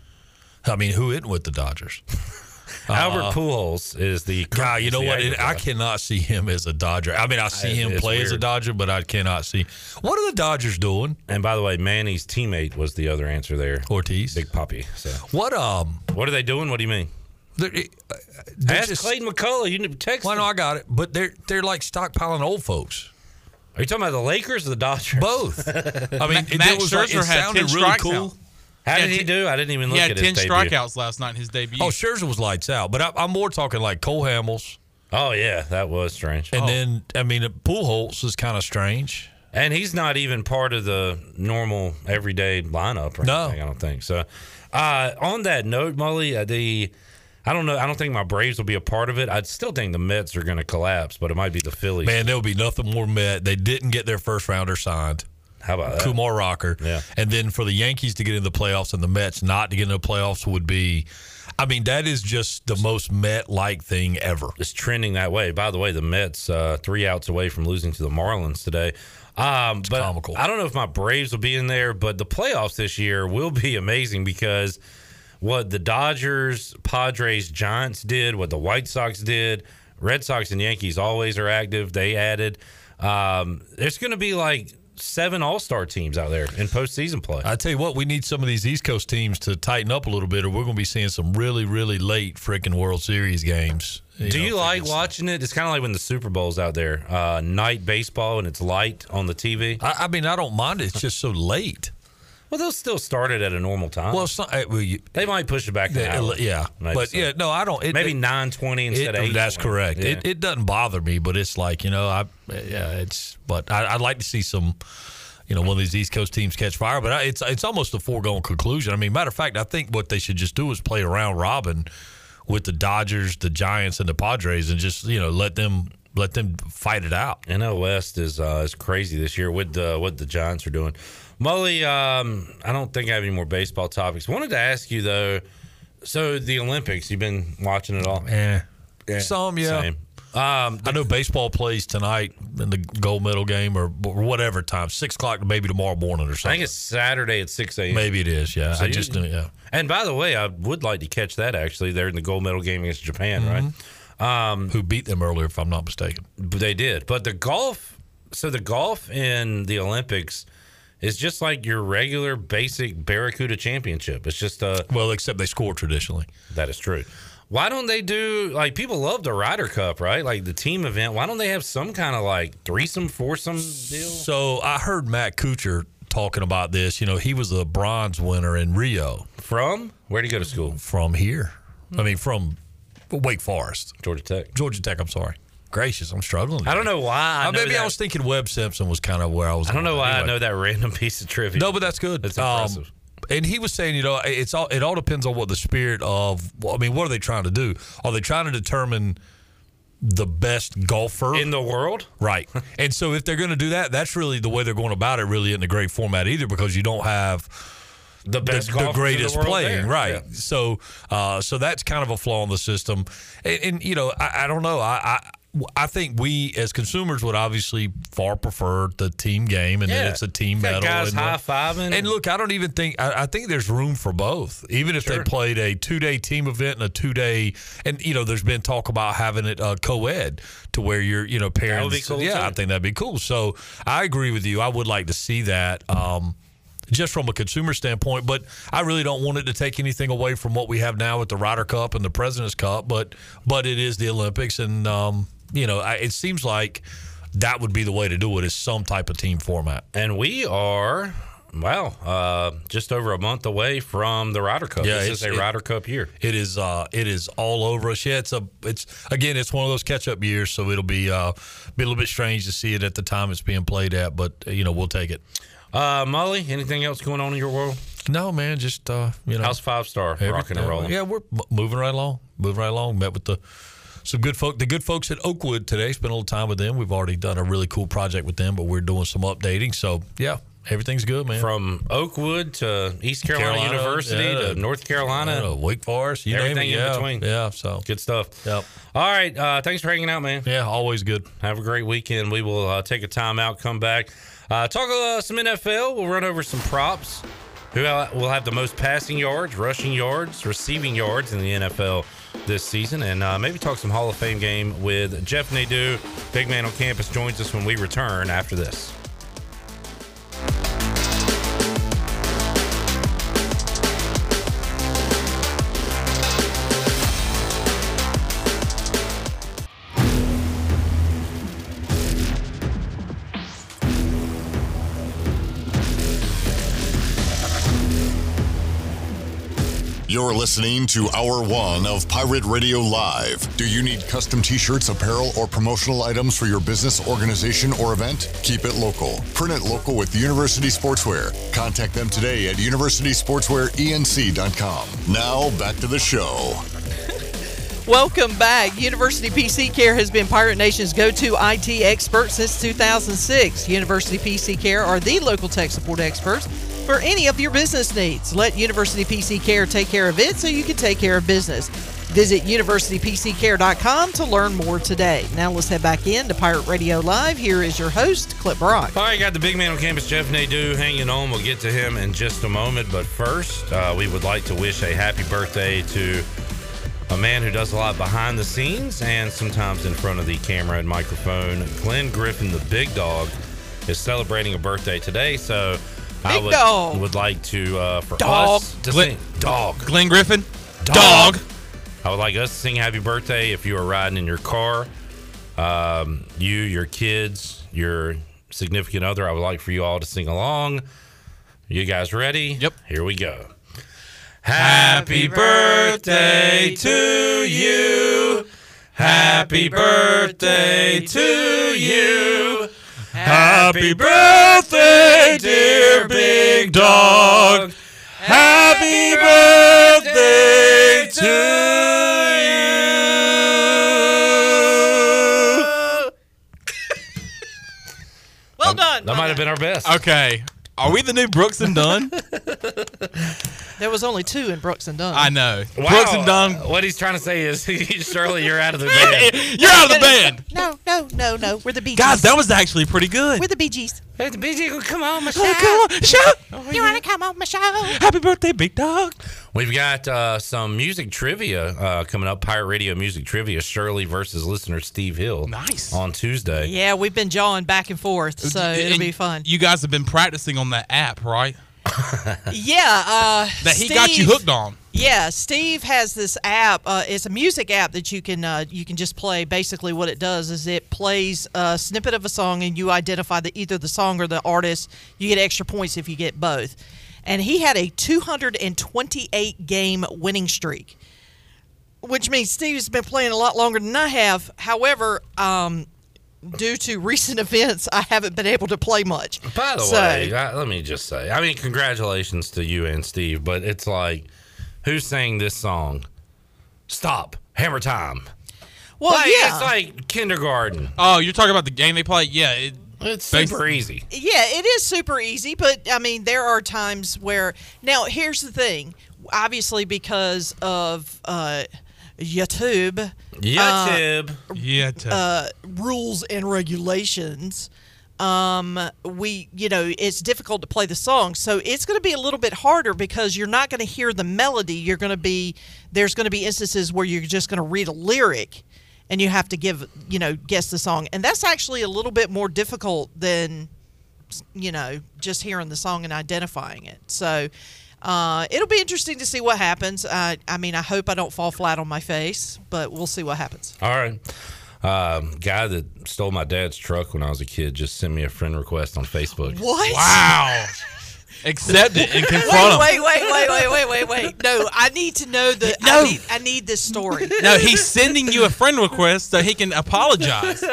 [SPEAKER 5] I mean, who isn't with the Dodgers?
[SPEAKER 3] Albert Pujols is the
[SPEAKER 5] God, you know what? It, I cannot see him as a Dodger. I mean, I see
[SPEAKER 3] I-
[SPEAKER 5] him
[SPEAKER 3] it's
[SPEAKER 5] play as a. Dodger, but I cannot see. What are the Dodgers doing?
[SPEAKER 3] And by the way, Manny's teammate was the other answer there.
[SPEAKER 5] Ortiz.
[SPEAKER 3] Big Papi. So
[SPEAKER 5] What um?
[SPEAKER 3] what are they doing? What do you mean?
[SPEAKER 5] They're, uh, they're
[SPEAKER 3] Ask
[SPEAKER 5] just-
[SPEAKER 3] Clayton McCullough. You need text.
[SPEAKER 5] Well, no. I got it. But they're they're like stockpiling old folks.
[SPEAKER 3] Are you talking about the Lakers or the Dodgers?
[SPEAKER 5] Both. I mean, it,
[SPEAKER 7] Max
[SPEAKER 5] it was like,
[SPEAKER 7] Scherzer
[SPEAKER 5] it
[SPEAKER 7] had
[SPEAKER 5] sounded really cool.
[SPEAKER 7] out.
[SPEAKER 3] How did he
[SPEAKER 7] t-
[SPEAKER 3] do? I didn't even look
[SPEAKER 7] He had
[SPEAKER 3] at
[SPEAKER 7] 10
[SPEAKER 3] his debut.
[SPEAKER 7] strikeouts last night in his debut.
[SPEAKER 5] Oh, Scherzer was lights out, but I, I'm more talking like Cole Hamels,
[SPEAKER 3] Oh yeah, that was strange.
[SPEAKER 5] and
[SPEAKER 7] Oh.
[SPEAKER 5] then I mean, Pujols is kind of strange.
[SPEAKER 3] And he's not even part of the normal everyday lineup or
[SPEAKER 5] No.
[SPEAKER 3] anything. I don't think so. Uh, on that note, Mully, uh, the I don't know. I don't think my Braves will be a part of it. I still think the Mets are going to collapse, but it might be the Phillies.
[SPEAKER 5] Man, there will be nothing more met. They didn't get their first rounder signed.
[SPEAKER 3] How about that?
[SPEAKER 5] Kumar Rocker.
[SPEAKER 3] Yeah.
[SPEAKER 5] And then for the Yankees to get in the playoffs and the Mets not to get in the playoffs would be, I mean, that is just the most Met like thing ever.
[SPEAKER 3] It's trending that way. By the way, the Mets uh, three outs away from losing to the Marlins today. Um, but
[SPEAKER 5] comical.
[SPEAKER 3] I don't know if my Braves will be in there, but the playoffs this year will be amazing because what the Dodgers, Padres, Giants did, what the White Sox did, Red Sox and Yankees always are active. They added. Um, there's going to be like seven All Star teams out there in postseason play.
[SPEAKER 5] I tell you what, we need some of these East Coast teams to tighten up a little bit, or we're going to be seeing some really, really late freaking World Series games.
[SPEAKER 3] Do
[SPEAKER 5] know,
[SPEAKER 3] you like watching it? It's kind of like when the Super Bowl's out there, uh, night baseball, and it's light on the TV.
[SPEAKER 5] I, I mean, I don't mind it. It's just so late.
[SPEAKER 3] Well, they'll still start it at a normal time.
[SPEAKER 5] Well, uh, well, you,
[SPEAKER 3] they might push it back
[SPEAKER 5] yeah,
[SPEAKER 3] hour.
[SPEAKER 5] yeah.
[SPEAKER 3] Maybe
[SPEAKER 5] but
[SPEAKER 3] so.
[SPEAKER 5] yeah, no, I don't. It,
[SPEAKER 3] maybe nine twenty instead
[SPEAKER 5] It-
[SPEAKER 3] of eight.
[SPEAKER 5] that's correct.
[SPEAKER 3] Yeah.
[SPEAKER 5] It, it doesn't bother me, but it's like you know, I yeah, it's. But I, I'd like to see some, you know, one of these East Coast teams catch fire. But I, it's it's almost a foregone conclusion. I mean, matter of fact, I think what they should just do is play around robin with the Dodgers, the Giants, and the Padres, and just you know let them let them fight it out.
[SPEAKER 3] NL West is uh, is crazy this year with the what the Giants are doing. Mully, um, I don't think I have any more baseball topics. Wanted to ask you though. So the Olympics, you've been watching it all.
[SPEAKER 5] Eh, some yeah.
[SPEAKER 3] Same. Um,
[SPEAKER 5] I know baseball plays tonight in the gold medal game or, or whatever time, six o'clock, maybe tomorrow morning or something.
[SPEAKER 3] I think it's Saturday at six a.m.
[SPEAKER 5] maybe it is. Yeah,
[SPEAKER 3] So
[SPEAKER 5] I
[SPEAKER 3] you-
[SPEAKER 5] just yeah.
[SPEAKER 3] And by the way, I would like to catch that. Actually, they're in the gold medal game against Japan,
[SPEAKER 5] Mm-hmm.
[SPEAKER 3] right? Um,
[SPEAKER 5] Who beat them earlier, if I'm not mistaken.
[SPEAKER 3] They did. But the golf, so the golf in the Olympics is just like your regular basic Barracuda championship. It's just uh
[SPEAKER 5] well, except they score traditionally.
[SPEAKER 3] That is true. Why don't they do like people love the Ryder Cup, right? Like the team event. Why don't they have some kind of like threesome, foursome deal?
[SPEAKER 5] So I heard Matt Kuchar talking about this. You know, he was a bronze winner in Rio.
[SPEAKER 3] From where did he go to school?
[SPEAKER 5] From here. I mean, from Wake Forest,
[SPEAKER 3] Georgia Tech.
[SPEAKER 5] Georgia Tech. I'm sorry. Gracious, I'm struggling.
[SPEAKER 3] I don't know why. I
[SPEAKER 5] Uh,
[SPEAKER 3] know
[SPEAKER 5] maybe I was thinking Webb Simpson was kind of where I was.
[SPEAKER 3] I don't know why I know that random piece of trivia.
[SPEAKER 5] No, but that's good.
[SPEAKER 3] That's
[SPEAKER 5] Um, and he was saying, you know, it's all it all depends on what the spirit of. well, I mean, what are they trying to do? Are they trying to determine the best golfer
[SPEAKER 3] in the world?
[SPEAKER 5] Right. and so if they're going to do that, that's really the way they're going about it. Really, isn't a great format either because you don't have
[SPEAKER 3] the best
[SPEAKER 5] the,
[SPEAKER 3] in the
[SPEAKER 5] greatest
[SPEAKER 3] world
[SPEAKER 5] playing,
[SPEAKER 3] there.
[SPEAKER 5] right?
[SPEAKER 3] Yeah.
[SPEAKER 5] So, uh, so that's kind of a flaw in the system, and, and you know, I, I don't know. I, I I think we as consumers would obviously far prefer the team game, and then
[SPEAKER 3] Yeah.
[SPEAKER 5] it's a team medal.
[SPEAKER 3] guys
[SPEAKER 5] and,
[SPEAKER 3] high-fiving.
[SPEAKER 5] And look, I don't even think I, I think there's room for both. Even if
[SPEAKER 3] Sure.
[SPEAKER 5] they played a two day team event and a two day, and you know, there's been talk about having it uh, co-ed to where you're, you know, parents.
[SPEAKER 3] cool,
[SPEAKER 5] yeah,
[SPEAKER 3] too.
[SPEAKER 5] I think that'd be cool. So I agree with you. I would like to see that. Um, just from a consumer standpoint, but I really don't want it to take anything away from what we have now with the Ryder Cup and the President's Cup. But but it is the Olympics, and um, you know, I, it seems like that would be the way to do it is some type of team format.
[SPEAKER 3] And we are, well, uh, just over a month away from the Ryder Cup.
[SPEAKER 5] Yeah,
[SPEAKER 3] this is a
[SPEAKER 5] it-
[SPEAKER 3] Ryder Cup year.
[SPEAKER 5] It is uh it is all over us. Yeah, it's a it's again it's one of those catch up years, so it'll be uh be a little bit strange to see it at the time it's being played at, but uh, you know we'll take it.
[SPEAKER 3] Uh, Mully, anything else going on in your world?
[SPEAKER 5] No, man, just uh you know
[SPEAKER 3] How's five star rocking and rolling?
[SPEAKER 5] Yeah, we're moving right along, moving right along. Met with the some good folk, the good folks at Oakwood today. Spent a little time with them. We've already done a really cool project with them, but we're doing some updating. So yeah, everything's good, man.
[SPEAKER 3] From Oakwood to East Carolina,
[SPEAKER 5] Carolina,
[SPEAKER 3] University
[SPEAKER 5] yeah,
[SPEAKER 3] to North Carolina,
[SPEAKER 5] Uh, Wake Forest, you
[SPEAKER 3] everything
[SPEAKER 5] name it,
[SPEAKER 3] in
[SPEAKER 5] yeah,
[SPEAKER 3] between.
[SPEAKER 5] Yeah, so
[SPEAKER 3] Good stuff.
[SPEAKER 5] Yep.
[SPEAKER 3] All right. Uh, thanks for hanging out, man.
[SPEAKER 5] Yeah, always good.
[SPEAKER 3] Have a great weekend. We will uh, take a time out, come back, uh, talk uh, some NFL. We'll run over some props. Who will have the most passing yards, rushing yards, receiving yards in the NFL this season, and uh, maybe talk some Hall of Fame game with Jeff Nadeau. Big man on campus joins us when we return after this.
[SPEAKER 1] You're listening to Hour One of Pirate Radio Live. Do you need custom t shirts, apparel, or promotional items for your business, organization, or event? Keep it local. Print it local with University Sportswear. Contact them today at universitysportswearenc.com. Now, back to the show.
[SPEAKER 4] Welcome back. University PC Care has been Pirate Nation's go to IT expert since 2006. University PC Care are the local tech support experts for any of your business needs. Let University PC Care take care of it so you can take care of business. Visit universitypccare.com to learn more today. Now let's head back in to Pirate Radio Live. Here is your host, Clip Brock.
[SPEAKER 3] All right, got the big man on campus, Jeff Nadeau, hanging on. We'll get to him in just a moment. But first, uh, we would like to wish a happy birthday to a man who does a lot behind the scenes and sometimes in front of the camera and microphone. Glenn Griffin, the big dog, is celebrating a birthday today. So I
[SPEAKER 4] Big
[SPEAKER 3] would,
[SPEAKER 4] dog.
[SPEAKER 3] would like to, uh, for
[SPEAKER 7] Dog.
[SPEAKER 3] us to
[SPEAKER 7] Glenn-
[SPEAKER 3] sing, dog.
[SPEAKER 7] Glenn Griffin, dog.
[SPEAKER 3] I would like us to sing happy birthday if you are riding in your car. Um, you, your kids, your significant other. I would like for you all to sing along. You guys ready?
[SPEAKER 7] Yep.
[SPEAKER 3] Here we go. Happy birthday to you. Happy birthday to you. Happy birthday, dear big dog. Happy birthday to you.
[SPEAKER 4] Well done.
[SPEAKER 3] That might have been our best.
[SPEAKER 7] Okay, are we the new Brooks and Dunn?
[SPEAKER 4] There was only two in Brooks and Dunn.
[SPEAKER 7] I know.
[SPEAKER 3] Wow.
[SPEAKER 7] Brooks and Dunn.
[SPEAKER 3] Uh, what he's trying to say is, Shirley, you're out of the band.
[SPEAKER 7] You're out of the band,
[SPEAKER 4] No, no, no, no. We're the Bee Gees.
[SPEAKER 7] guys. That was actually pretty good.
[SPEAKER 4] We're the Bee Gees.
[SPEAKER 3] Hey, the BG, come on, Michelle.
[SPEAKER 7] Oh, come on, shout!
[SPEAKER 4] You want to come on my show?
[SPEAKER 7] Happy birthday, big dog.
[SPEAKER 3] We've got uh, some music trivia uh, coming up. Pirate Radio music trivia. Shirley versus listener Steve Hill.
[SPEAKER 7] Nice.
[SPEAKER 3] on Tuesday.
[SPEAKER 4] Yeah, we've been jawing back and forth, so it'll be fun.
[SPEAKER 7] You guys have been practicing on that app, right?
[SPEAKER 4] Yeah, uh,
[SPEAKER 7] That he got you hooked on.
[SPEAKER 4] Yeah, Steve has this app. Uh, it's a music app that you can uh, you can just play. Basically, what it does is it plays a snippet of a song, and you identify the either the song or the artist. You get extra points if you get both. And he had a 228 game winning streak, which means Steve's been playing a lot longer than I have. However, um, due to recent events, I haven't been able to play much.
[SPEAKER 3] By the
[SPEAKER 4] So-
[SPEAKER 3] way, I, let me just say, I mean, congratulations to you and Steve, but it's like, who sang this song? Stop, Hammer Time.
[SPEAKER 4] Well,
[SPEAKER 3] Like,
[SPEAKER 4] yeah,
[SPEAKER 3] it's like kindergarten.
[SPEAKER 7] Oh, you're talking about the game they play? Yeah. It,
[SPEAKER 3] It's
[SPEAKER 7] Basi-
[SPEAKER 3] super easy.
[SPEAKER 4] Yeah, it is super easy, but I mean, there are times where now here's the thing. Obviously, because of uh, YouTube,
[SPEAKER 3] YouTube. Tib.
[SPEAKER 7] yeah. to-
[SPEAKER 4] uh, rules and regulations, um, we you know it's difficult to play the song, so it's going to be a little bit harder because you're not going to hear the melody. You're going to be there's going to be instances where you're just going to read a lyric, and you have to give you know guess the song, and that's actually a little bit more difficult than you know just hearing the song and identifying it. So. Uh, it'll be interesting to see what happens. Uh, I mean, I hope I don't fall flat on my face, but we'll see what happens.
[SPEAKER 3] All right. Um, guy that stole my dad's truck when I was a kid just sent me a friend request on Facebook.
[SPEAKER 4] What?
[SPEAKER 7] wow. Accept it and confront him.
[SPEAKER 4] Wait, wait, wait, wait, wait, wait, wait. No, I need to know the.
[SPEAKER 7] No.
[SPEAKER 4] I need, I need this story.
[SPEAKER 7] No, he's sending you a friend request so he can apologize.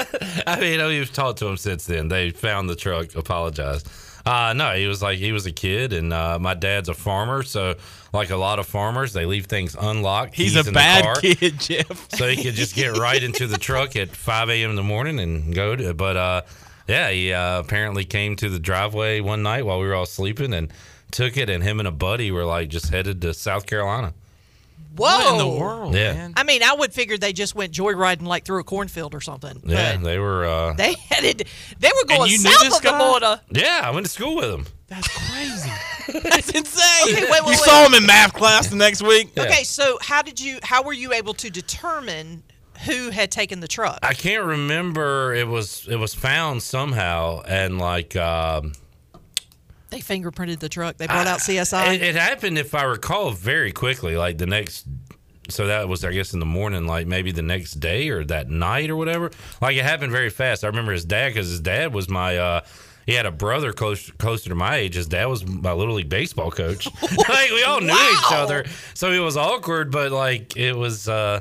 [SPEAKER 3] I mean, we've talked to him since then. They found the truck, apologized. Uh, no, he was like he was a kid, and uh, my dad's a farmer, so like a lot of farmers, they leave things unlocked.
[SPEAKER 7] He's
[SPEAKER 3] keys
[SPEAKER 7] a
[SPEAKER 3] in the
[SPEAKER 7] bad
[SPEAKER 3] car,
[SPEAKER 7] kid, Jeff.
[SPEAKER 3] so he could just get right into the truck at 5 a.m. in the morning and go to. But uh, yeah, he uh, apparently came to the driveway one night while we were all sleeping and took it, and him and a buddy were like just headed to South Carolina.
[SPEAKER 4] Whoa.
[SPEAKER 7] What in the world,
[SPEAKER 3] Yeah.
[SPEAKER 7] man?
[SPEAKER 4] I mean, I would figure they just went joyriding like through a cornfield or something.
[SPEAKER 3] Yeah,
[SPEAKER 4] but
[SPEAKER 3] they were. Uh,
[SPEAKER 4] they headed. They were going
[SPEAKER 7] you knew
[SPEAKER 4] south
[SPEAKER 7] this
[SPEAKER 4] of the
[SPEAKER 7] guy?
[SPEAKER 4] border.
[SPEAKER 3] yeah, I went to school with them.
[SPEAKER 7] That's crazy. That's insane.
[SPEAKER 4] Okay, wait, wait,
[SPEAKER 7] you
[SPEAKER 4] wait.
[SPEAKER 7] saw him in math class the next week.
[SPEAKER 4] Okay, so how did you? How were you able to determine who had taken the truck?
[SPEAKER 3] I can't remember. It was it was found somehow, and like um,
[SPEAKER 4] They fingerprinted the truck. They brought out CSI.
[SPEAKER 3] it, it happened, if I recall, very quickly. Like the next, so that was I guess in the morning, like maybe the next day or that night or whatever. Like it happened very fast. I remember his dad because his dad was my. uh he had a brother close closer to my age. His dad was my little league baseball coach. like we all knew each other, so it was awkward. But like it was, uh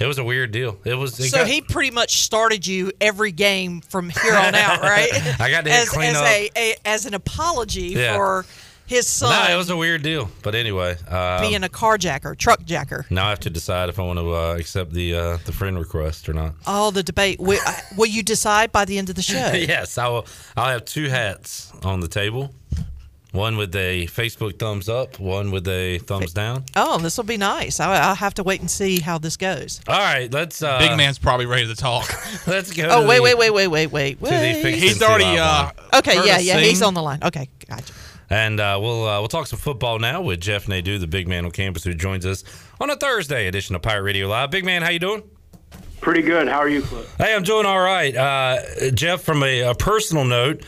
[SPEAKER 3] it was a weird deal. It was. It
[SPEAKER 4] so
[SPEAKER 3] got-
[SPEAKER 4] he pretty much started you every game from here on out, right?
[SPEAKER 3] I got to
[SPEAKER 4] as,
[SPEAKER 3] clean
[SPEAKER 4] as
[SPEAKER 3] up.
[SPEAKER 4] a, a as an apology
[SPEAKER 3] Yeah.
[SPEAKER 4] for his son
[SPEAKER 3] No, it was a weird deal. But anyway, um,
[SPEAKER 4] being a carjacker, truck jacker.
[SPEAKER 3] now I have to decide if I want to uh, accept the uh, the friend request or not.
[SPEAKER 4] Oh, the debate. Will, uh, will you decide by the end of the show?
[SPEAKER 3] yes, I will. I'll have two hats on the table. One with a Facebook thumbs up, one with a thumbs down.
[SPEAKER 4] Oh, this will be nice. I, I'll have to wait and see how this goes.
[SPEAKER 3] All right, let's. Uh,
[SPEAKER 7] Big man's probably ready to talk.
[SPEAKER 3] Let's go.
[SPEAKER 4] Oh, wait,
[SPEAKER 3] the-
[SPEAKER 4] wait, wait, wait, wait, wait,
[SPEAKER 3] To the
[SPEAKER 4] wait.
[SPEAKER 7] He's already uh.
[SPEAKER 4] Okay, yeah, yeah, he's on the line. Okay, gotcha.
[SPEAKER 3] And uh, we'll uh, we'll talk some football now with Jeff Nadeau, the big man on campus, who joins us on a Thursday edition of Pirate Radio Live. Big man, how you doing?
[SPEAKER 8] Pretty good. How are you, Clip?
[SPEAKER 3] Hey, I'm doing all right. Uh, Jeff, from a, a personal note,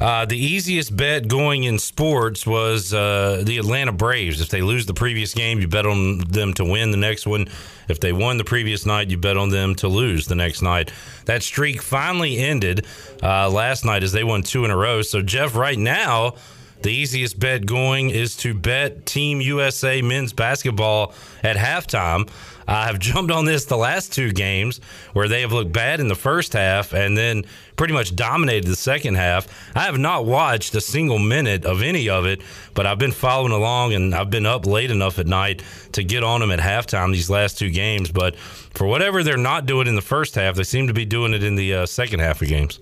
[SPEAKER 3] uh, the easiest bet going in sports was uh, the Atlanta Braves. If they lose the previous game, you bet on them to win the next one. If they won the previous night, you bet on them to lose the next night. That streak finally ended uh, last night as they won two in a row. So, Jeff, right now, the easiest bet going is to bet Team USA men's basketball at halftime. I have jumped on this the last two games where they have looked bad in the first half and then pretty much dominated the second half. I have not watched a single minute of any of it, but I've been following along and I've been up late enough at night to get on them at halftime these last two games. But for whatever they're not doing in the first half, they seem to be doing it in the uh, second half of games.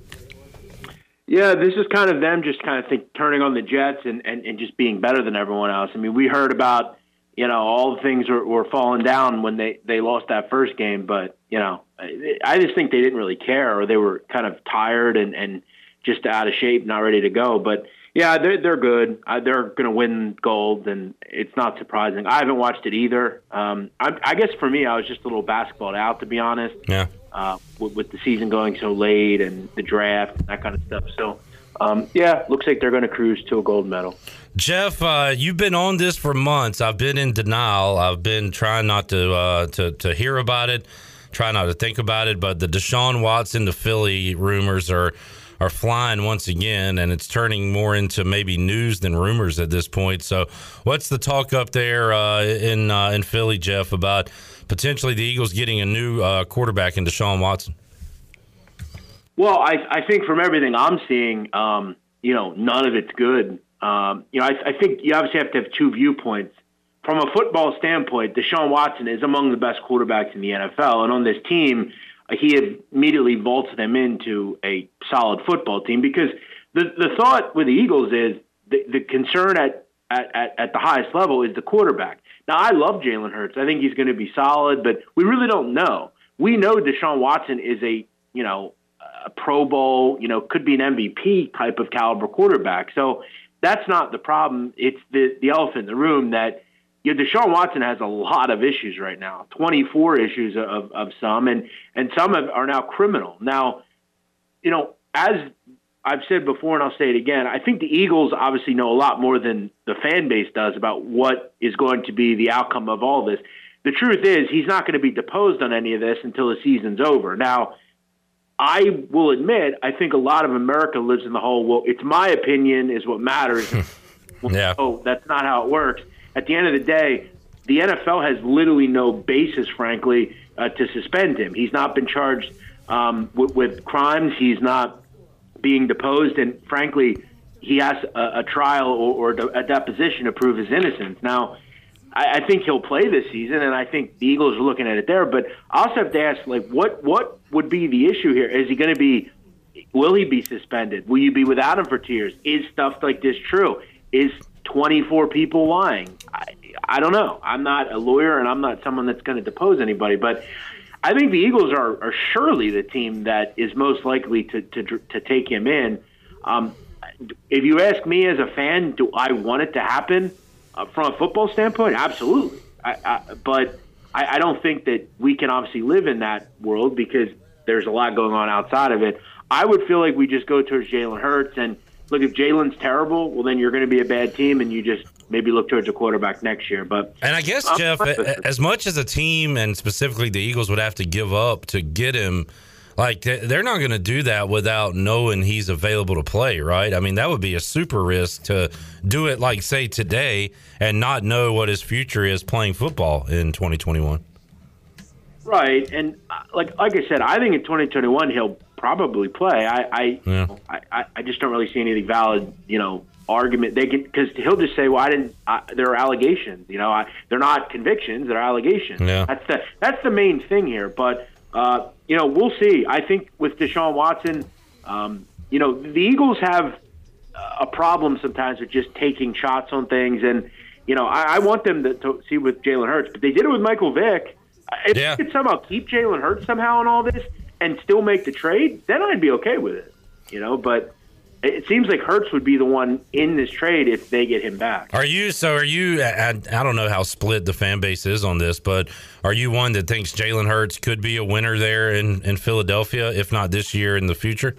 [SPEAKER 8] Yeah, this is kind of them just kind of think, turning on the Jets and, and, and just being better than everyone else. I mean, we heard about, you know, all the things were, were falling down when they, they lost that first game, but, you know, I, I just think they didn't really care or they were kind of tired and, and just out of shape, not ready to go. But, Yeah, they're they're good. Uh, they're going to win gold, and it's not surprising. I haven't watched it either. Um, I, I guess for me, I was just a little basketballed out, to be honest.
[SPEAKER 3] Yeah.
[SPEAKER 8] Uh, with, with the season going so late and the draft and that kind of stuff. So, um, yeah, looks like they're going to cruise to a gold medal.
[SPEAKER 3] Jeff, uh, you've been on this for months. I've been in denial. I've been trying not to uh, to to hear about it, try not to think about it. But the Deshaun Watson to Philly rumors are are flying once again, and it's turning more into maybe news than rumors at this point. So, what's the talk up there uh, in uh, in Philly, Jeff, about potentially the Eagles getting a new uh, quarterback in Deshaun Watson?
[SPEAKER 8] Well, I, I think from everything I'm seeing, um, you know, none of it's good. Um, you know, I, I think you obviously have to have two viewpoints. From a football standpoint, Deshaun Watson is among the best quarterbacks in the NFL, and on this team he immediately vaults them into a solid football team because the the thought with the Eagles is the, the concern at, at, at, at the highest level is the quarterback. Now I love Jalen Hurts. I think he's going to be solid, but we really don't know. We know Deshaun Watson is a you know a Pro Bowl, you know, could be an MVP type of caliber quarterback. So that's not the problem. It's the the elephant in the room that you know, Deshaun Watson has a lot of issues right now, 24 issues of, of some, and, and some have, are now criminal. Now, you know, as I've said before, and I'll say it again, I think the Eagles obviously know a lot more than the fan base does about what is going to be the outcome of all this. The truth is, he's not going to be deposed on any of this until the season's over. Now, I will admit, I think a lot of America lives in the whole, well, it's my opinion is what matters.
[SPEAKER 3] yeah.
[SPEAKER 8] Oh, that's not how it works at the end of the day, the NFL has literally no basis, frankly, uh, to suspend him. He's not been charged um, with, with, crimes. He's not being deposed, and frankly, he has a, a trial or, or, a deposition to prove his innocence. Now, I, I, think he'll play this season, and I think the Eagles are looking at it there. But I also have to ask, like, what what would be the issue here? Is he going to be? Will he be suspended? Will you be without him for two years? Is stuff like this true? Is 24 people lying. I, I don't know. I'm not a lawyer and I'm not someone that's going to depose anybody, but I think the Eagles are, are surely the team that is most likely to, to, to take him in. Um, if you ask me as a fan, do I want it to happen uh, from a football standpoint? Absolutely. I, I, but I, I don't think that we can obviously live in that world because there's a lot going on outside of it. I would feel like we just go towards Jalen Hurts and – look, if Jalen's terrible, well, then you're going to be a bad team, and you just maybe look towards a quarterback next year. But
[SPEAKER 3] and I guess Jeff, as much as a team and specifically the Eagles would have to give up to get him. Like they're not going to do that without knowing he's available to play, right? I mean, that would be a super risk to do it like say today and not know what his future is playing football in 2021.
[SPEAKER 8] Right, and uh, like like I said, I think in 2021 he'll probably play. I I, yeah. I I just don't really see anything valid, you know, argument. They can because he'll just say, "Well, I didn't." I, there are allegations, you know. I, they're not convictions; they're allegations.
[SPEAKER 3] Yeah.
[SPEAKER 8] That's the that's the main thing here. But uh, you know, we'll see. I think with Deshaun Watson, um, you know, the Eagles have a problem sometimes with just taking shots on things, and you know, I, I want them to, to see with Jalen Hurts, but they did it with Michael Vick. If yeah. they could somehow keep Jalen Hurts somehow in all this, and still make the trade, then I'd be okay with it. You know, but it seems like Hurts would be the one in this trade if they get him back.
[SPEAKER 3] Are you so? Are you? I, I don't know how split the fan base is on this, but are you one that thinks Jalen Hurts could be a winner there in in Philadelphia, if not this year, in the future?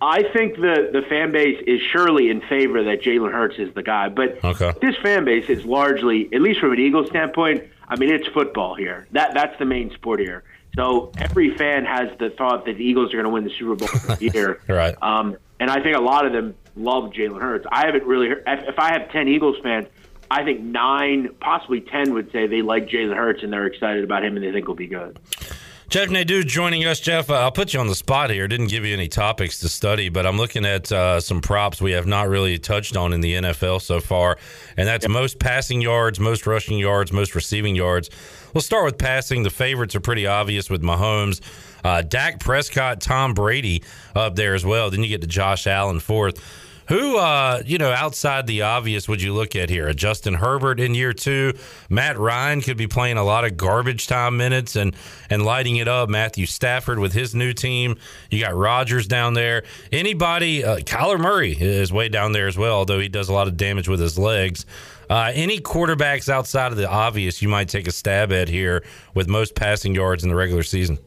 [SPEAKER 8] I think the the fan base is surely in favor that Jalen Hurts is the guy, but
[SPEAKER 3] okay.
[SPEAKER 8] this fan base is largely, at least from an Eagles standpoint, I mean, it's football here. That that's the main sport here. So every fan has the thought that the Eagles are going to win the Super Bowl this year.
[SPEAKER 3] right.
[SPEAKER 8] Um, and I think a lot of them love Jalen Hurts. I haven't really heard, if I have 10 Eagles fans, I think nine, possibly 10 would say they like Jalen Hurts and they're excited about him and they think he'll be good.
[SPEAKER 3] Jeff Nadeau joining us. Jeff, uh, I'll put you on the spot here. Didn't give you any topics to study, but I'm looking at uh, some props we have not really touched on in the NFL so far, and that's most passing yards, most rushing yards, most receiving yards. We'll start with passing. The favorites are pretty obvious with Mahomes, uh, Dak Prescott, Tom Brady up there as well. Then you get to Josh Allen fourth. Who, uh, you know, outside the obvious, would you look at here? A Justin Herbert in year two. Matt Ryan could be playing a lot of garbage time minutes and and lighting it up. Matthew Stafford with his new team. You got Rodgers down there. Anybody? Uh, Kyler Murray is way down there as well, although he does a lot of damage with his legs. Uh, any quarterbacks outside of the obvious you might take a stab at here with most passing yards in the regular season?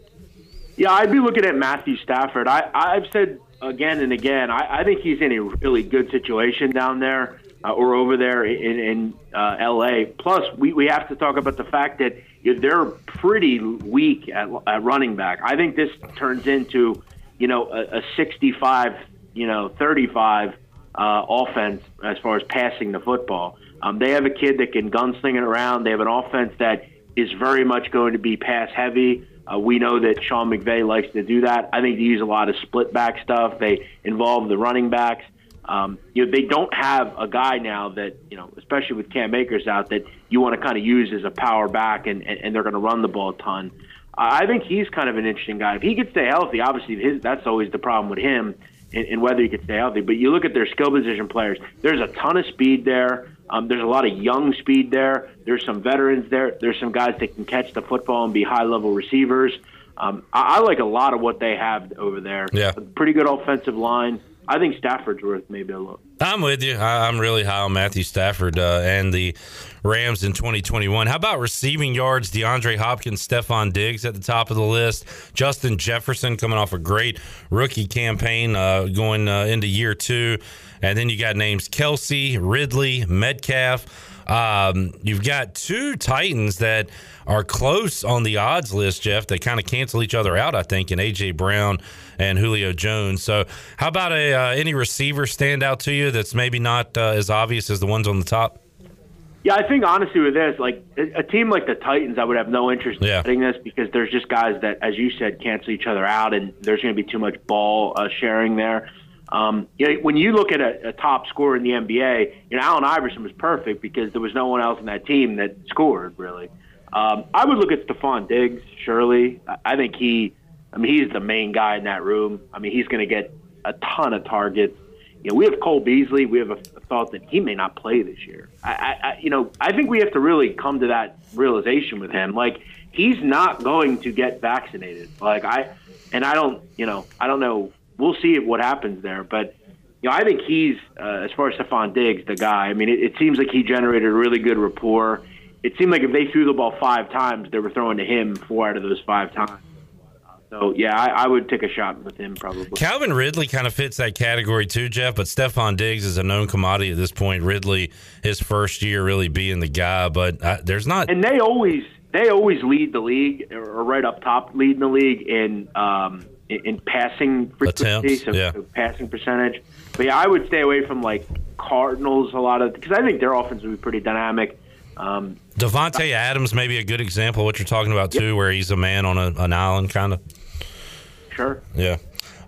[SPEAKER 8] Yeah, I'd be looking at Matthew Stafford. I, I've said again and again, I, I think he's in a really good situation down there uh, or over there in, in uh, L.A. Plus, we, we have to talk about the fact that they're pretty weak at, at running back. I think this turns into, you know, a, a 65, you know, 35 uh, offense as far as passing the football. Um, they have a kid that can gunsling it around. They have an offense that is very much going to be pass heavy. Uh, we know that Sean McVay likes to do that. I think they use a lot of split back stuff. They involve the running backs. Um, you know, they don't have a guy now that you know, especially with Cam Akers out, that you want to kind of use as a power back, and, and, and they're going to run the ball a ton. I think he's kind of an interesting guy. If he could stay healthy, obviously his, that's always the problem with him, and, and whether he could stay healthy. But you look at their skill position players. There's a ton of speed there. Um, there's a lot of young speed there. There's some veterans there. There's some guys that can catch the football and be high level receivers. Um, I, I like a lot of what they have over there.
[SPEAKER 3] Yeah.
[SPEAKER 8] A pretty good offensive line. I think Stafford's worth maybe a look.
[SPEAKER 3] I'm with you. I, am really high on Matthew Stafford uh, and the Rams in 2021. How about receiving yards? DeAndre Hopkins, Stefon Diggs at the top of the list. Justin Jefferson coming off a great rookie campaign uh, going uh, into year two. And then you got names Kelce, Ridley, Metcalf. Um, you've got two Titans that are close on the odds list, Jeff. They kind of cancel each other out, I think, in AJ Brown and Julio Jones. So, how about a uh, any receiver stand out to you that's maybe not uh, as obvious as the ones on the top?
[SPEAKER 8] Yeah, I think honestly with this, like a team like the Titans, I would have no interest
[SPEAKER 3] yeah.
[SPEAKER 8] in betting this because there's just guys that, as you said, cancel each other out, and there's going to be too much ball uh, sharing there. Um, you know, when you look at a, a top scorer in the NBA, you know, Allen Iverson was perfect because there was no one else in that team that scored really. Um, I would look at Stefon Diggs. Surely, I think he. I mean, he's the main guy in that room. I mean, he's going to get a ton of targets. You know, we have Cole Beasley. We have a, a thought that he may not play this year. I, I, I, you know, I think we have to really come to that realization with him. Like, he's not going to get vaccinated. Like I, and I don't, you know, I don't know we'll see what happens there. But you know, I think he's uh, as far as Stefon Diggs, the guy. I mean, it, it seems like he generated a really good rapport. It seemed like if they threw the ball five times, they were throwing to him four out of those five times. So yeah, I, I, would take a shot with him probably.
[SPEAKER 3] Calvin Ridley kind of fits that category too, Jeff. But Stefon Diggs is a known commodity at this point. Ridley, his first year, really being the guy, but uh, there's not.
[SPEAKER 8] And they always they always lead the league or right up top, leading the league in um, in, passing frequency, so,
[SPEAKER 3] yeah.
[SPEAKER 8] so passing percentage. But yeah, I would stay away from like Cardinals a lot of because I think their offense would be pretty dynamic. Um,
[SPEAKER 3] Davante Adams may be a good example of what you're talking about too, yep. where he's a man on a, an island, kind of.
[SPEAKER 8] Sure.
[SPEAKER 3] Yeah.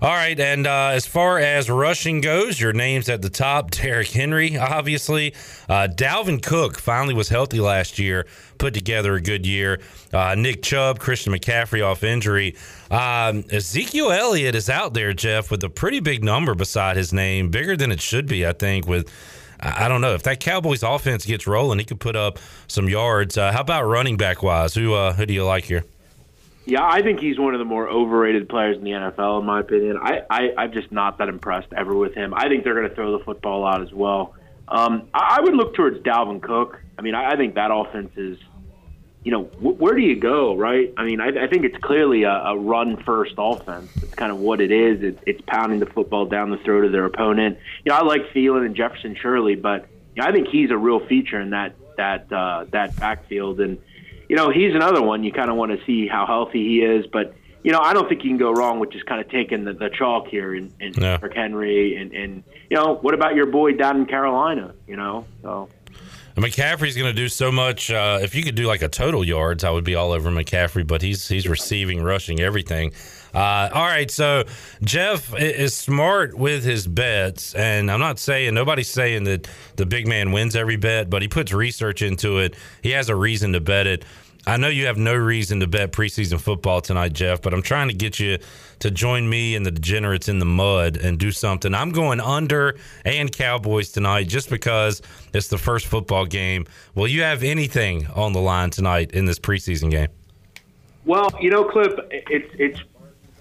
[SPEAKER 3] All right, and uh, as far as rushing goes, your names at the top: Derrick Henry, obviously. Uh, Dalvin Cook finally was healthy last year, put together a good year. Uh, Nick Chubb, Christian McCaffrey off injury. Um, Ezekiel Elliott is out there, Jeff, with a pretty big number beside his name, bigger than it should be, I think. With I don't know if that Cowboys offense gets rolling, he could put up some yards. Uh, how about running back wise? Who uh, who do you like here?
[SPEAKER 8] Yeah, I think he's one of the more overrated players in the NFL, in my opinion. I, I I'm just not that impressed ever with him. I think they're going to throw the football out as well. Um, I, I would look towards Dalvin Cook. I mean, I, I think that offense is, you know, wh- where do you go, right? I mean, I, I think it's clearly a, a run-first offense. It's kind of what it is. It's, it's pounding the football down the throat of their opponent. You know, I like Thielen and Jefferson Shirley, but you know, I think he's a real feature in that that uh, that backfield and you know, he's another one you kind of want to see how healthy he is. But, you know, I don't think you can go wrong with just kind of taking the, the chalk here in, in yeah. Henry. And, and, you know, what about your boy down in Carolina, you know? So.
[SPEAKER 3] McCaffrey's going to do so much. Uh, if you could do like a total yards, I would be all over McCaffrey. But he's he's receiving, rushing, everything. Uh, all right, so Jeff is smart with his bets, and I'm not saying nobody's saying that the big man wins every bet, but he puts research into it. He has a reason to bet it. I know you have no reason to bet preseason football tonight, Jeff, but I'm trying to get you to join me and the degenerates in the mud and do something. I'm going under and Cowboys tonight just because it's the first football game. Will you have anything on the line tonight in this preseason game?
[SPEAKER 8] Well, you know, Clip, it's it's